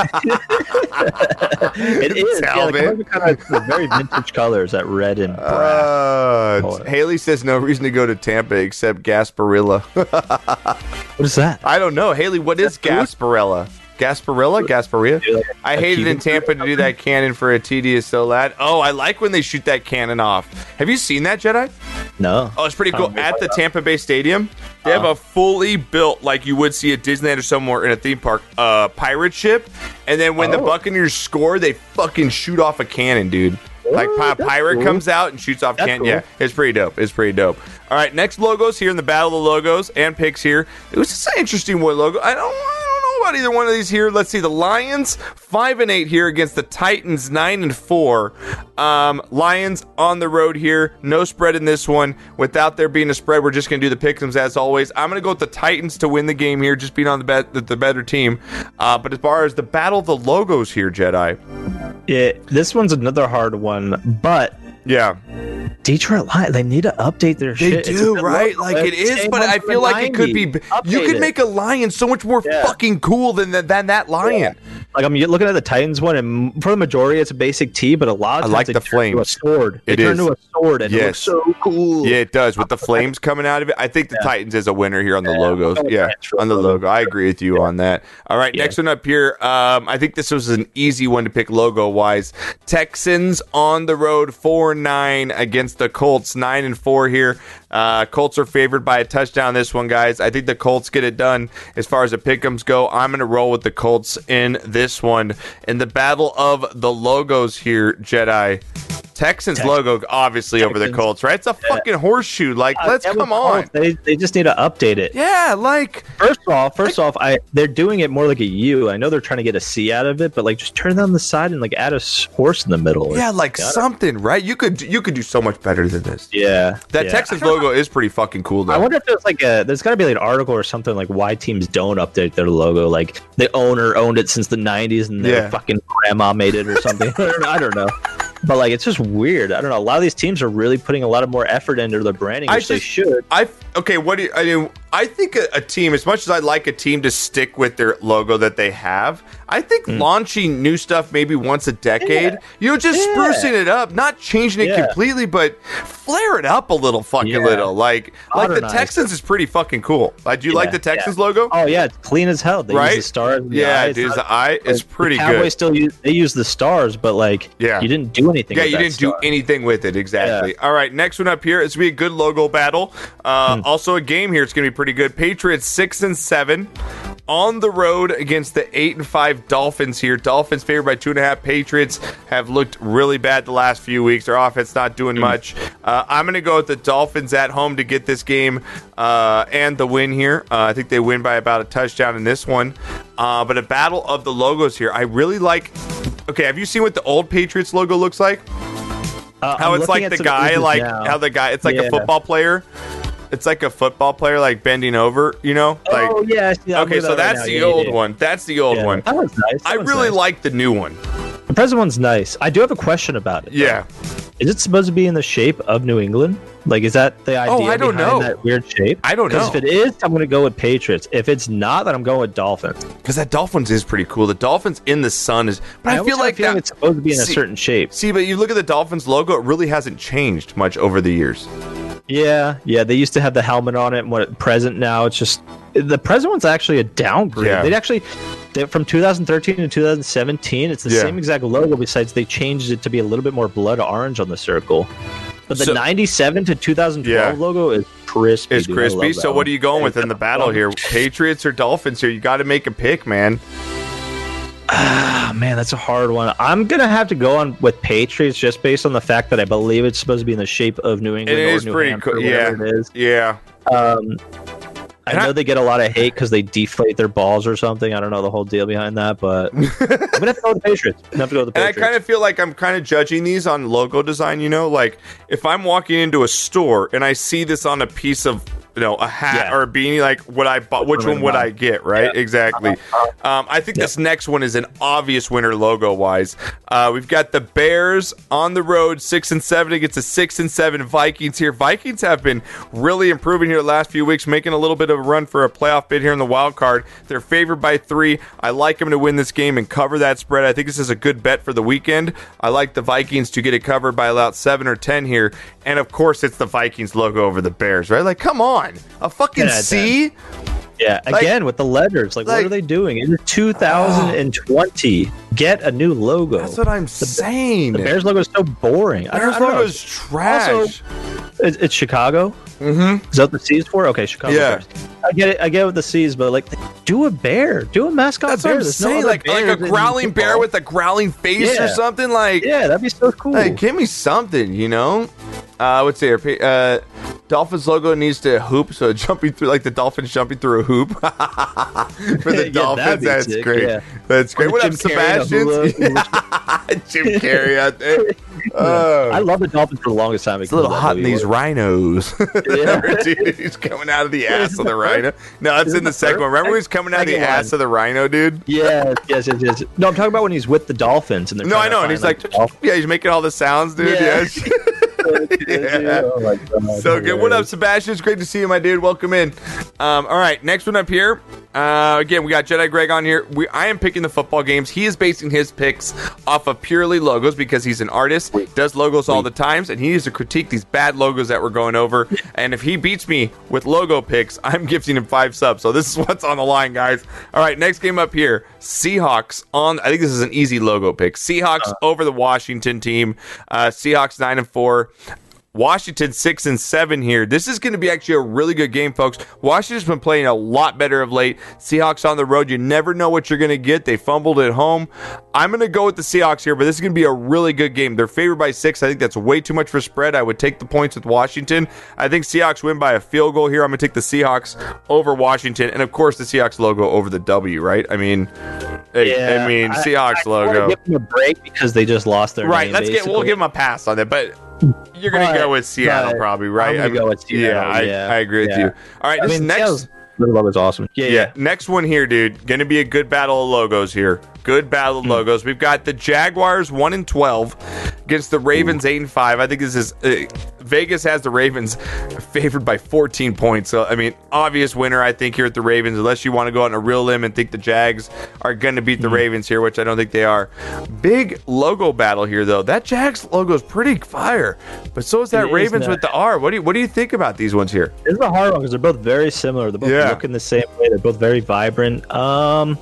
It is. Yeah, the colors are kind of very vintage colors, that red and brass. Uh. Haley says no reason to go to Tampa except Gasparilla. what is that? I don't know. Haley, what is Gasparilla? Gasparilla? Gasparilla? A- I a hated in Tampa to do that cannon for a TD is so loud. Oh, I like when they shoot that cannon off. Have you seen that, Jedi? No. Oh, it's pretty cool. At the Tampa Bay Stadium, they have a fully built, like you would see at Disneyland or somewhere in a theme park, uh, pirate ship. And then when the Oh. Buccaneers score, they fucking shoot off a cannon, dude. Like Oh, pirate cool. comes out and shoots off That's cannon. cool. Yeah, it's pretty dope. It's pretty dope. All right, next logos here in the battle of the logos and picks here. It was just an interesting one logo. I don't, I don't about either one of these here. Let's see. The Lions five and eight here against the Titans nine and four. Um, Lions on the road here. No spread in this one. Without there being a spread, we're just gonna do the pick'ems as always. I'm gonna go with the Titans to win the game here, just being on the bet the, the better team. Uh, but as far as the battle of the logos here, Jedi. Yeah, this one's another hard one, but Yeah. Detroit Lions, they need to update their They shit. It's a do, right? logo. Like it It's is, but I feel the like it could 90s. be. You could it. make a lion so much more Yeah. fucking cool than than, than that lion. Like I'm looking at the Titans one, and for the majority, it's a basic T, but a lot of I like the turn into a sword. They It turn is. into a sword, and it Yes. looks so cool. Yeah, it does with the flames coming out of it. I think the Titans is a winner here on the logos. Yeah, on the the logo. I agree with you on that. All right, Yeah. next one up here. Um, I think this was an easy one to pick logo wise. Texans on the road four nine against the Colts nine and four here. Uh, Colts are favored by a touchdown this one, guys. I think the Colts get it done as far as the pick'ems go. I'm going to roll with the Colts in this one. In the battle of the logos here, Jedi. Texans logo obviously over the Colts, right? It's a fucking horseshoe. Like, Uh, let's come on. They, they just need to update it. Yeah, like First off, first off, I they're doing it more like a U. I know they're trying to get a C out of it, but like just turn it on the side and like add a horse in the middle. yeah, like something, right? You could you could do so much better than this. yeah. That yeah. Texans logo is pretty fucking cool though. I wonder if there's like a there's got to be like an article or something like why teams don't update their logo. Like the owner owned it since the '90s and their Yeah. fucking grandma made it or something. I don't know. But like it's just weird. I don't know. A lot of these teams are really putting a lot of more effort into their branding, I which they just- should. I okay. What do you, I mean? I think a, a team, as much as I like a team to stick with their logo that they have, I think launching new stuff maybe once a decade, Yeah. you know, just Yeah. sprucing it up, not changing it Yeah. completely, but flare it up a little fucking little. Like like the Texans is pretty fucking cool. Like, do you like the Texans logo? Oh yeah, it's clean as hell. They right? use the stars. the yeah, eyes. dude, It's the eye is like, pretty the Cowboys good. still use they use the stars, but like Yeah. you didn't do anything. Yeah, you didn't do anything with it. Exactly. All right, next one up here is to be a good logo battle. Uh, Hmm. Also, a game here. It's going to be pretty good. Patriots six and seven on the road against the eight and five Dolphins here. Dolphins favored by two and a half. Patriots have looked really bad the last few weeks. Their offense not doing Hmm. much. Uh, I'm going to go with the Dolphins at home to get this game uh, and the win here. Uh, I think they win by about a touchdown in this one. Uh, but a battle of the logos here. I really like. Okay, have you seen what the old Patriots logo looks like? Uh, how I'm it's like the guy, like now. how the guy, it's like a football player. It's like a football player like bending over, you know? Oh, like oh yeah. I see Okay, so at that right that's now. the Yeah, old one. That's the old yeah. one. That one's nice. That I one's really nice. like the new one. the present one's nice. I do have a question about it. though. Yeah. Is it supposed to be in the shape of New England? Like, is that the oh, idea Oh, I don't behind know. that weird shape? I don't know. if it is, I'm going to go with Patriots. If it's not, then I'm going with Dolphins. Because that Dolphins is pretty cool. The Dolphins in the sun is. But I, almost feel like that. it's supposed to be in a certain shape. See, but you look at the Dolphins logo; it really hasn't changed much over the years. Yeah, yeah. They used to have the helmet on it. And what present now? It's just the present one's actually a downgrade. Yeah. They actually they, from 2013 to 2017, it's the Yeah. same exact logo. Besides, they changed it to be a little bit more blood orange on the circle. But the So- 97 to 2012 Yeah. logo is crispy. It's dude. Crispy. So, that what one. are you going with in the battle here? Patriots or Dolphins here? You got to make a pick, man. Ah, man, that's a hard one. I'm gonna have to go on with Patriots just based on the fact that I believe it's supposed to be in the shape of New England It or New pretty Hampshire, cool. Yeah, it is. yeah. Um, I know they get a lot of hate because they deflate their balls or something. I don't know the whole deal behind that, but I'm gonna have to go with the Patriots. I'm gonna have to go with the And I kind of feel like I'm kind of judging these on logo design. You know, like if I'm walking into a store and I see this on a piece of, you know, a hat Yeah. or a beanie, like would I, bu- which one would I get? Right? Exactly. Um, I think this next one is an obvious winner logo wise. Uh, we've got the Bears on the road, six and seven against the six and seven Vikings here. Vikings have been really improving here the last few weeks, making a little bit of a run for a playoff bid here in the wild card. They're favored by three. I like them to win this game and cover that spread. I think this is a good bet for the weekend. I like the Vikings to get it covered by about seven or ten here. And of course, it's the Vikings logo over the Bears, right? Like, come on, a fucking Yeah, C. yeah, like- again with the letters. Like, like- what are they doing? In 2020. Get a new logo. That's what I'm saying. the Bears logo is so boring. Bears logo is trash. Also, It's, it's Chicago. Mm-hmm. Is that what the C's for? Okay, Chicago. Yeah. Bears. I get it. I get it with the C's, but like, do a bear. Do a mascot That's bear. what I'm There's saying. other like, like a growling bear with a growling face or something. Like, Yeah, that'd be so cool. Hey, give me something, you know? Uh, I would say uh, Dolphins logo needs to hoop, so jumping through like the Dolphins jumping through a hoop for the Yeah, Dolphins. That's sick, great. yeah. That's great. Or What up, Jim Sebastian? Jim Carrey out there. Oh, I love the Dolphins for the longest time. it's a little hot in these rhinos. Yeah. dude, he's coming out of the ass of the rhino. No, that's in the the second one. Remember when he's coming out of the second ass of the rhino, dude? Yes, yes, yes, yes. No, I'm talking about when he's with the Dolphins and they're No, I know. And he's like, yeah, he's making all the sounds, dude. Yeah. Yeah. Oh So good. What up. Sebastian? It's great to see you, my dude. Welcome in. Um, all right, next one up here. Uh, again, we got Jedi Greg on here. We, I am picking the football games. He is basing his picks off of purely logos because he's an artist, does logos all the times, and he needs to critique these bad logos that we're going over. And if he beats me with logo picks, I'm gifting him five subs. So this is what's on the line, guys. All right, next game up here: Seahawks on. I think this is an easy logo pick. Seahawks over the Washington team. Uh, Seahawks nine and four. Washington six and seven here. This is going to be actually a really good game, folks. Washington's been playing a lot better of late. Seahawks on the road. You never know what you're going to get. They fumbled at home. I'm going to go with the Seahawks here, but this is going to be a really good game. They're favored by six. I think that's way too much for spread. I would take the points with Washington. I think Seahawks win by a field goal here. I'm going to take the Seahawks over Washington, and of course the Seahawks logo over the W. Right? I mean, hey, I mean Seahawks I wanna logo. Give them a break because they just lost their Right. name, Let's get. We'll give them a pass on that, but. You're gonna But- go with Seattle, probably, right? I'm gonna I mean, go with Seattle, Yeah, I, yeah, I agree with you. All right, I mean, next, Seattle's- their logo's awesome. Yeah, yeah, yeah. next one here, dude. Going to be a good battle of logos here. Good battle Hmm. logos. We've got the Jaguars one and twelve against the Ravens eight and five. I think this is uh, Vegas has the Ravens favored by 14 points. So I mean, obvious winner I think here at the Ravens. Unless you want to go out on a real limb and think the Jags are going to Hmm. beat the Ravens here, which I don't think they are. Big logo battle here though. That Jags logo is pretty fire, but so is that It is Ravens nice. with the R. What do you what do you think about these ones here? This is a hard one because they're both very similar. They're both Yeah. looking the same way. They're both very vibrant. Um,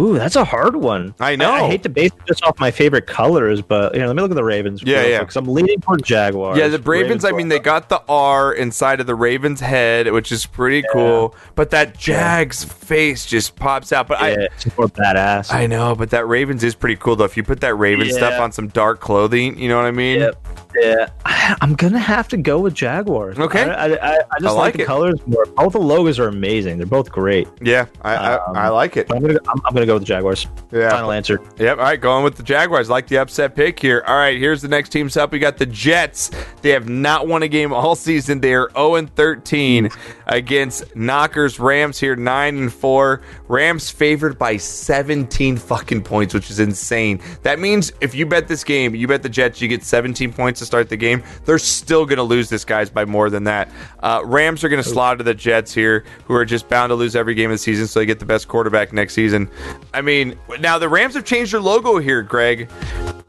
ooh, that's a hard one. I know. I, hate to base this off my favorite colors, but you know, let me look at the Ravens. Yeah, yeah. Because I'm leaning toward Jaguars. Yeah, the Ravens, I mean, they got the R inside of the Ravens' head, which is pretty cool. But that Jags face just pops out. But Yeah, I, it's more badass. I know, but that Ravens is pretty cool though. If you put that Raven Yeah. stuff on some dark clothing, you know what I mean? Yep. Yeah, I, I'm gonna have to go with Jaguars. Okay. I, I, I, I just I like, like the colors more. Both the logos are amazing. They're both great. Yeah, I, Um, I, I like it. I'm gonna I'm, I'm gonna go with the Jaguars. Yeah. Final answer. Yep. All right, going with the Jaguars. Like the upset pick here. All right, here's the next teams up. We got the Jets. They have not won a game all season. They are 0 and 13 against Knockers Rams here, 9 and 4. Rams favored by 17 fucking points, which is insane. That means if you bet this game, you bet the Jets, you get 17 points to start the game. They're still going to lose this guys by more than that. Uh, Rams are going to slaughter the Jets here, who are just bound to lose every game of the season, so they get the best quarterback next season. I mean, now the Rams have changed their logo here, Greg.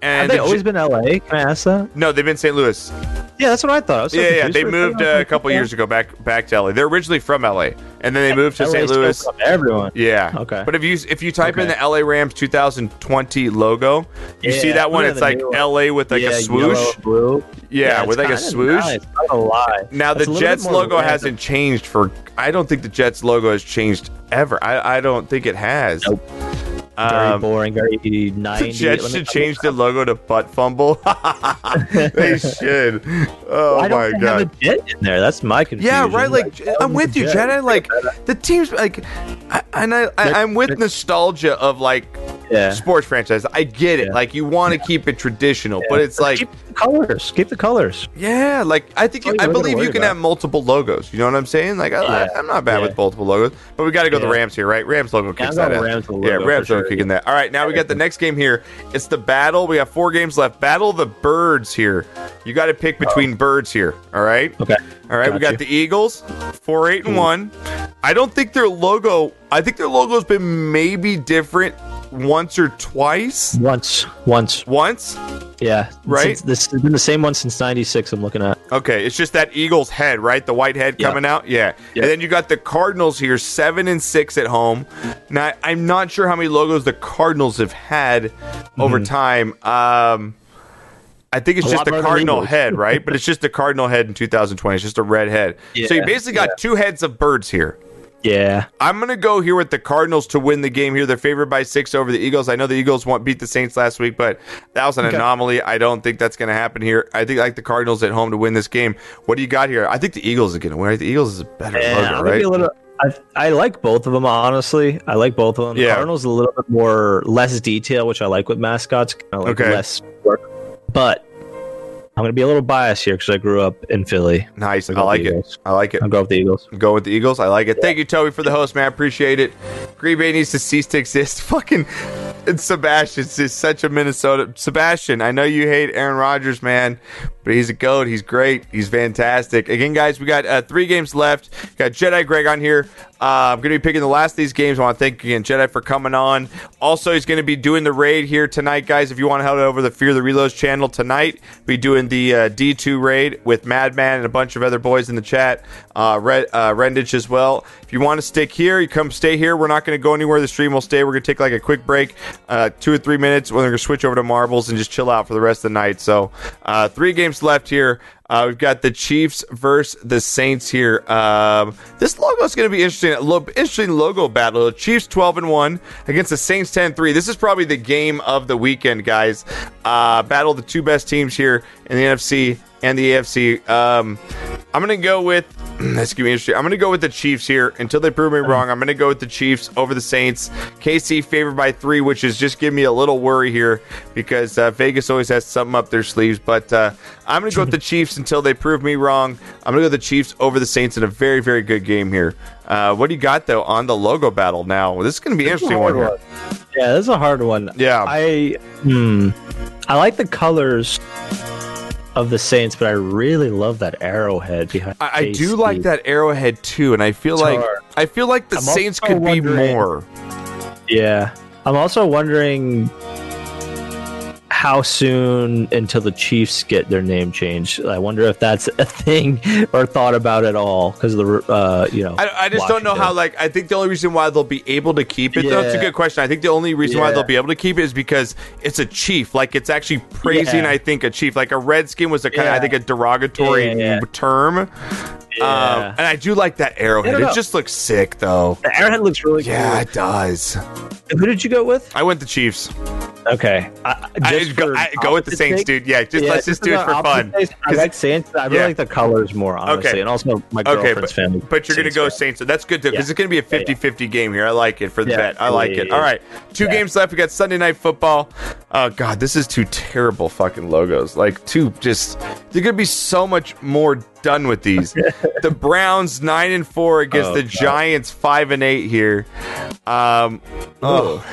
Have they the always been LA? Can I ask that? no, they've been St. Louis. Yeah, that's what I thought. I so Yeah, yeah, they moved uh, a couple years ago back back to LA. They're originally from LA, and then they moved to LA St. Louis. Everyone. Yeah. Okay. But if you if you type in the LA Rams 2020 logo, you see that one. It's like. LA with like yeah, a swoosh. yellow. Yeah, it's with like a swoosh. Nice. Not gonna lie. Now It's the a Jets logo random. hasn't changed for. I don't think the Jets logo has changed ever. I, I don't think it has. Nope. Very Um, boring. Very the. Jets should change the logo to butt fumble. they should. Oh Why don't my god. Have a jet in there. That's my confusion. Yeah, right. Like tell I'm with you. Jedi. Like the teams, like, I, and I, I, I'm with nostalgia of like Yeah. sports franchise. I get it. Yeah. Like you want to keep it traditional, but it's like, keep the colors. Keep the colors. yeah, like I think you, I all you gotta believe you can about. have multiple logos. You know what I'm saying? Like I, Yeah. Am not bad Yeah. with multiple logos, but we got to go the Rams here, right? Rams logo Yeah, kicks that. Rams yeah, Rams logo. Kicking that. All right, now we got the next game here. It's the battle. We have four games left. Battle of the birds here. You got to pick between oh. birds here. All right. Okay. All right, we Got got you. the Eagles, four eight and hmm. one. I don't think their logo. I think their logo's been maybe different once or twice. Once. Once. Once, Yeah. Right? Since, this has been the same one since '96. I'm looking at. okay. It's just that Eagles head, right? The white head Yeah. coming out. Yeah. Yeah. And then you got the Cardinals here, seven and six at home. Now I'm not sure how many logos the Cardinals have had over time. Um. I think it's Mm-hmm. A just the cardinal head, right? But it's just the cardinal head in 2020. It's just a red head. so you basically got yeah. two heads of birds here. Yeah. I'm gonna go here with the Cardinals to win the game here. They're favored by six over the Eagles. I know the Eagles won't beat the Saints last week, but that was an Okay. anomaly. I don't think that's gonna happen here. I think I like the Cardinals at home to win this game. What do you got here? I think the Eagles are gonna win. Right? The Eagles is a better Yeah, I'm logo, right? be a little. I, I like both of them honestly. I like both of them. Yeah. The Cardinals a little bit more less detail, which I like with mascots. Kind of like Okay. less work, but I'm gonna be a little biased here because I grew up in Philly. nice. I like it. Eagles. I like it. I'll go with the Eagles. Go with the Eagles. I like it. Thank you, Toby, for the host, man. I appreciate it. Green Bay needs to cease to exist. Fucking it's Sebastian. is such a Minnesota. Sebastian, I know you hate Aaron Rodgers, man, but he's a goat. He's great. He's fantastic. Again, guys, we got uh, three games left. Got Jedi Greg on here. Uh, I'm going to be picking the last of these games. I want to thank again Jedi for coming on. Also, he's going to be doing the raid here tonight, guys. If you want to head over to the Fear the Reloads channel tonight, be doing the uh, D2 raid with Madman and a bunch of other boys in the chat. Uh, Red, uh, as well. If you want to stick here, you come stay here. We're not going to go anywhere. The stream will stay. We're going to take like a quick break, uh, two or three minutes. We're going to switch over to marbles and just chill out for the rest of the night. So, uh, three games left here. Uh, we've got the Chiefs versus the Saints here. Um, this logo is going to be interesting. Lo- interesting logo battle. Chiefs 12 and 1 against the Saints 10 3. This is probably the game of the weekend, guys. Uh, battle the two best teams here in the NFC and the AFC. Um, I'm going to go with. That's gonna be interesting. I'm gonna go with the Chiefs here until they prove me wrong. I'm gonna go with the Chiefs over the Saints. KC favored by three, which is just giving me a little worry here because uh, Vegas always has something up their sleeves. But uh, I'm gonna go with the Chiefs until they prove me wrong. I'm gonna go with the Chiefs over the Saints in a very, very good game here. Uh, what do you got though on the logo battle now? This is gonna be an interesting one here. Yeah, this is a hard one. Yeah. I hmm, I like the colors of the Saints, but I really love that arrowhead behind. I, I do like that arrowhead too, and I feel It's like. I feel like the I'm Saints could be more. Yeah, I'm also wondering how soon until the Chiefs get their name changed. I wonder if that's a thing or thought about at all because the uh, you know. I, I just don't know how. Like, I think the only reason why they'll be able to keep it. though, That's a good question. I think the only reason why they'll be able to keep it is because it's a chief. Like, it's actually praising. Yeah. I think a chief. Like a redskin was a kind of. I think a derogatory Yeah, yeah. Um, and I do like that arrowhead. It just looks sick, though. the arrowhead looks really good. Yeah, cool. it does. Who did you go with? I went the Chiefs. Okay. I, I, just go, I, go with the Saints, sake- dude. Yeah, just Yeah, let's just do it for for fun. opposite taste, I 'Cause- like Saints. I really yeah. like the colors more, honestly, Okay. and also my Okay, girlfriend's but, family. but you're going to go fan. Saints, so that's good too, because Yeah. it's going to be a Yeah, 50 50 game here. I like it for the Yeah, bet. I like yeah, it. All right, two Yeah. games left. We got Sunday Night Football. Oh, God, this is two terrible fucking logos. Like, two just, they're going to be so much more done with these. the Browns, 9 and 4 against Oh, the God. Giants, 5 and 8 here. Um, oh.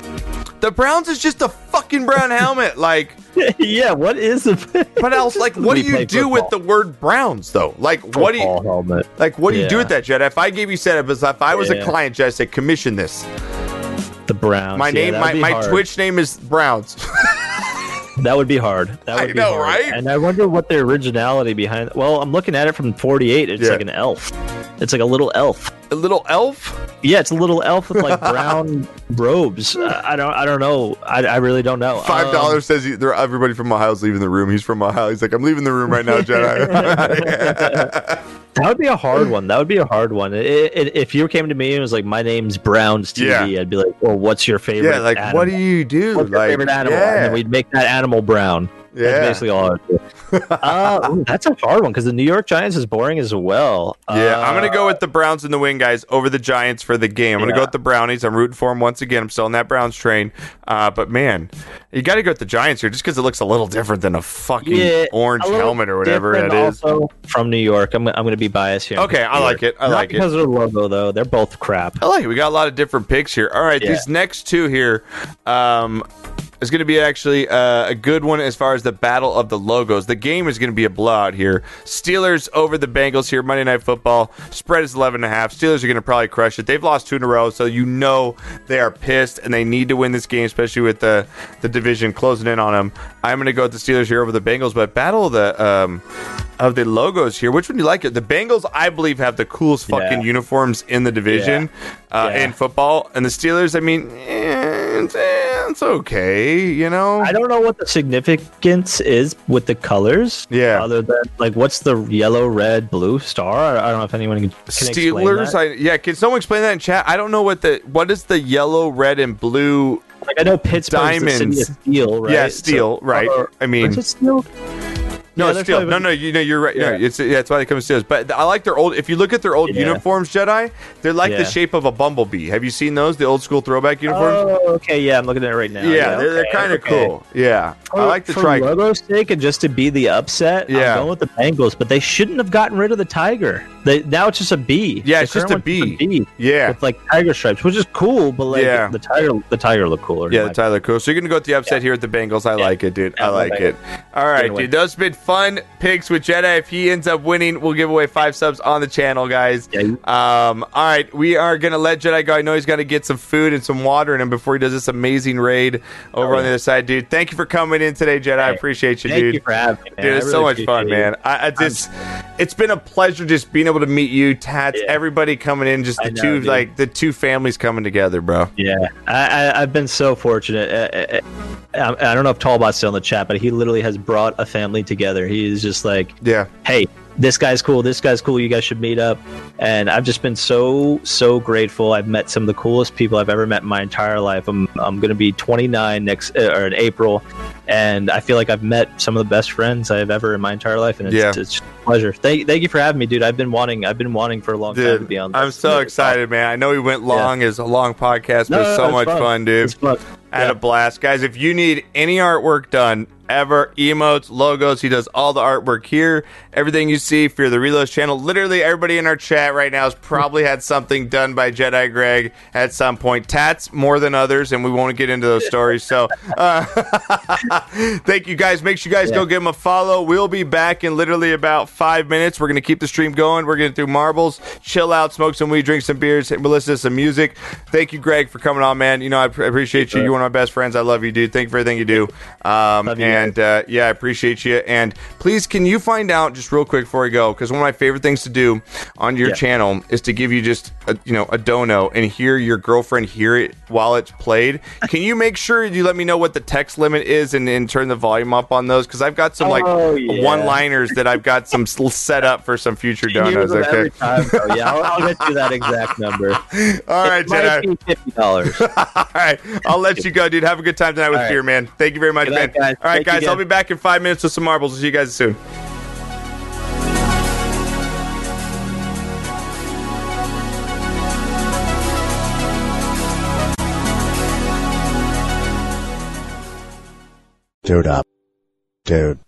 The Browns is just a fucking brown helmet. Like, yeah, what is the? but else, like, what do you do with the word Browns, though? Like, what do you. Helmet? Like, what do you do with that, Jed? If I gave you setup, as if I was a client, Jed, I said, commission this. The Browns. My name, that my, my hard. Twitch name is Browns. That would be hard. That I would be know, hard. right? And I wonder what the originality behind. Well, I'm looking at it from 48. It's Yeah. like an elf. It's like a little elf. A little elf. Yeah, it's a little elf with like brown robes. I I don't. I don't know. I, I really don't know. Five Um, dollars says he, everybody from Ohio's leaving the room. He's from Ohio. He's like, I'm leaving the room right now, Jedi. That would be a hard one. That would be a hard one. I i if you came to me and was like, "My name's Browns TV," Yeah. I'd be like, "Well, what's your favorite?" yeah, like, animal? what do you do? What's your like, favorite animal? Yeah, And then we'd make that animal brown. Yeah. That's basically all I do. uh, ooh, that's a hard one because the New York Giants is boring as well. Yeah, Uh, I'm gonna go with the Browns in the win, guys, over the Giants for the game. I'm gonna go with the Brownies. I'm rooting for them once again. I'm still on that Browns train. Uh, but man, you got to go with the Giants here, just because it looks a little different than a fucking yeah, orange helmet or whatever that is. From New York, I'm, I'm going to be biased here. Okay, I like it. I Not like it. because of the logo though. They're both crap. I like it. We got a lot of different picks here. All right, Yeah. these next two here um, is going to be actually uh, a good one as far as the battle of the logos. The game is going to be a blowout here. Steelers over the Bengals here. Monday Night Football spread is 11 and a half. Steelers are going to probably crush it. They've lost two in a row, so you know they are pissed and they need to win this game, especially with the the division closing in on them. I'm going to go with the Steelers here over the Bengals, but battle of the um, of the logos here. Which one do you like? It the Bengals, I believe, have the coolest fucking Yeah. uniforms in the division uh, Yeah. in football, and the Steelers. I mean, eh, it's, eh, it's okay, you know. I don't know what the significance is with the colors. Yeah. Other than like, what's the yellow, red, blue star? I don't know if anyone can, can explain Steelers, that. I, yeah. Can someone explain that in chat? I don't know what the what is the yellow, red, and blue. like I know Pittsburgh's the city of steel, right? Yeah, steel, right. or- I mean- or is it steel? No, Yeah, it's steel. No, no, you know, you're right. Yeah, Yeah. it's yeah, that's why they come Steelers. But I like their old. If you look at their old Yeah. uniforms, Jedi, they're like the shape of a bumblebee. Have you seen those? The old school throwback uniforms. Oh, okay. Yeah, I'm looking at it right now. yeah, they're, they're kind of okay. cool. Yeah, I like the for tri. logo's sake and just to be the upset. Yeah. I'm going with the Bengals, but they shouldn't have gotten rid of the tiger. They now it's just a B. Yeah, The it's just a one's B. Yeah. with like tiger stripes, which is cool, but like Yeah. the tiger, the tiger look cooler. Yeah, the Tyler Cool. So you're gonna go with the upset here at the Bengals. I like it, dude. I like like it. All right, dude. Those have been fun picks with Jedi. If he ends up winning, we'll give away five subs on the channel, guys. Yeah, Um. All right, we are gonna let Jedi go. I know he's gonna get some food and some water in him before he does this amazing raid over Oh, on the other side, dude. Thank you for coming in today, Jedi. I appreciate you, Thank dude. you for having me, man. Dude, I it's so much fun, appreciate man. I, I just, it's been a pleasure just being able to meet you, Tats, Yeah. everybody coming in, just the know, two, dude. like the two families coming together, bro. Yeah, I, I, I've been so fortunate. Uh, uh, I, I don't know if Talbot's still in the chat, but he literally has brought a family together. He's just like, Yeah. hey, this guy's cool, this guy's cool, you guys should meet up. And I've just been so, so grateful. I've met some of the coolest people I've ever met in my entire life. I'm, I'm going to be 29 next, uh, or in April. And I feel like I've met some of the best friends I've ever in my entire life. And it's, Yeah. it's a pleasure. Thank, thank you for having me, dude. I've been wanting, I've been wanting for a long time to be on I'm this. so excited, man. I know we went long as a long podcast, but No, it's no, so much fun. fun, dude. It's fun. I had Yeah. a blast. Guys, if you need any artwork done ever, emotes, logos, he does all the artwork here. Everything you see for the Reloads channel. Literally everybody in our chat right now has probably had something done by Jedi Greg at some point. Tats more than others, and we won't get into those stories. So uh, thank you guys. Make sure you guys go give him a follow. We'll be back in literally about five minutes. We're gonna keep the stream going. We're gonna do marbles, chill out, smoke some weed, drink some beers, and we'll listen to some music. Thank you, Greg, for coming on, man. You know I appreciate you. You're one of my best friends. I love you, dude. Thank you for everything you do. Um, you, and uh, yeah, I appreciate you. And please, can you find out just real quick before we go? Because one of my favorite things to do on your Yeah. channel is to give you just a, you know a dono and hear your girlfriend hear it while it's played. Can you make sure you let me know what the text limit is and and, and turn the volume up on those? Because I've got some like Oh, yeah. one-liners that I've got some set up for some future donos. Okay. time. Oh, yeah, I'll, I'll get you that exact number. All right, Jedi. fifty dollars. All right, I'll let you go, dude. Have a good time tonight with All right. beer, man. Thank you very much, Good man. night. All right, Thank guys. I'll be back in five minutes with some marbles. See you guys soon. Dude up. Dude.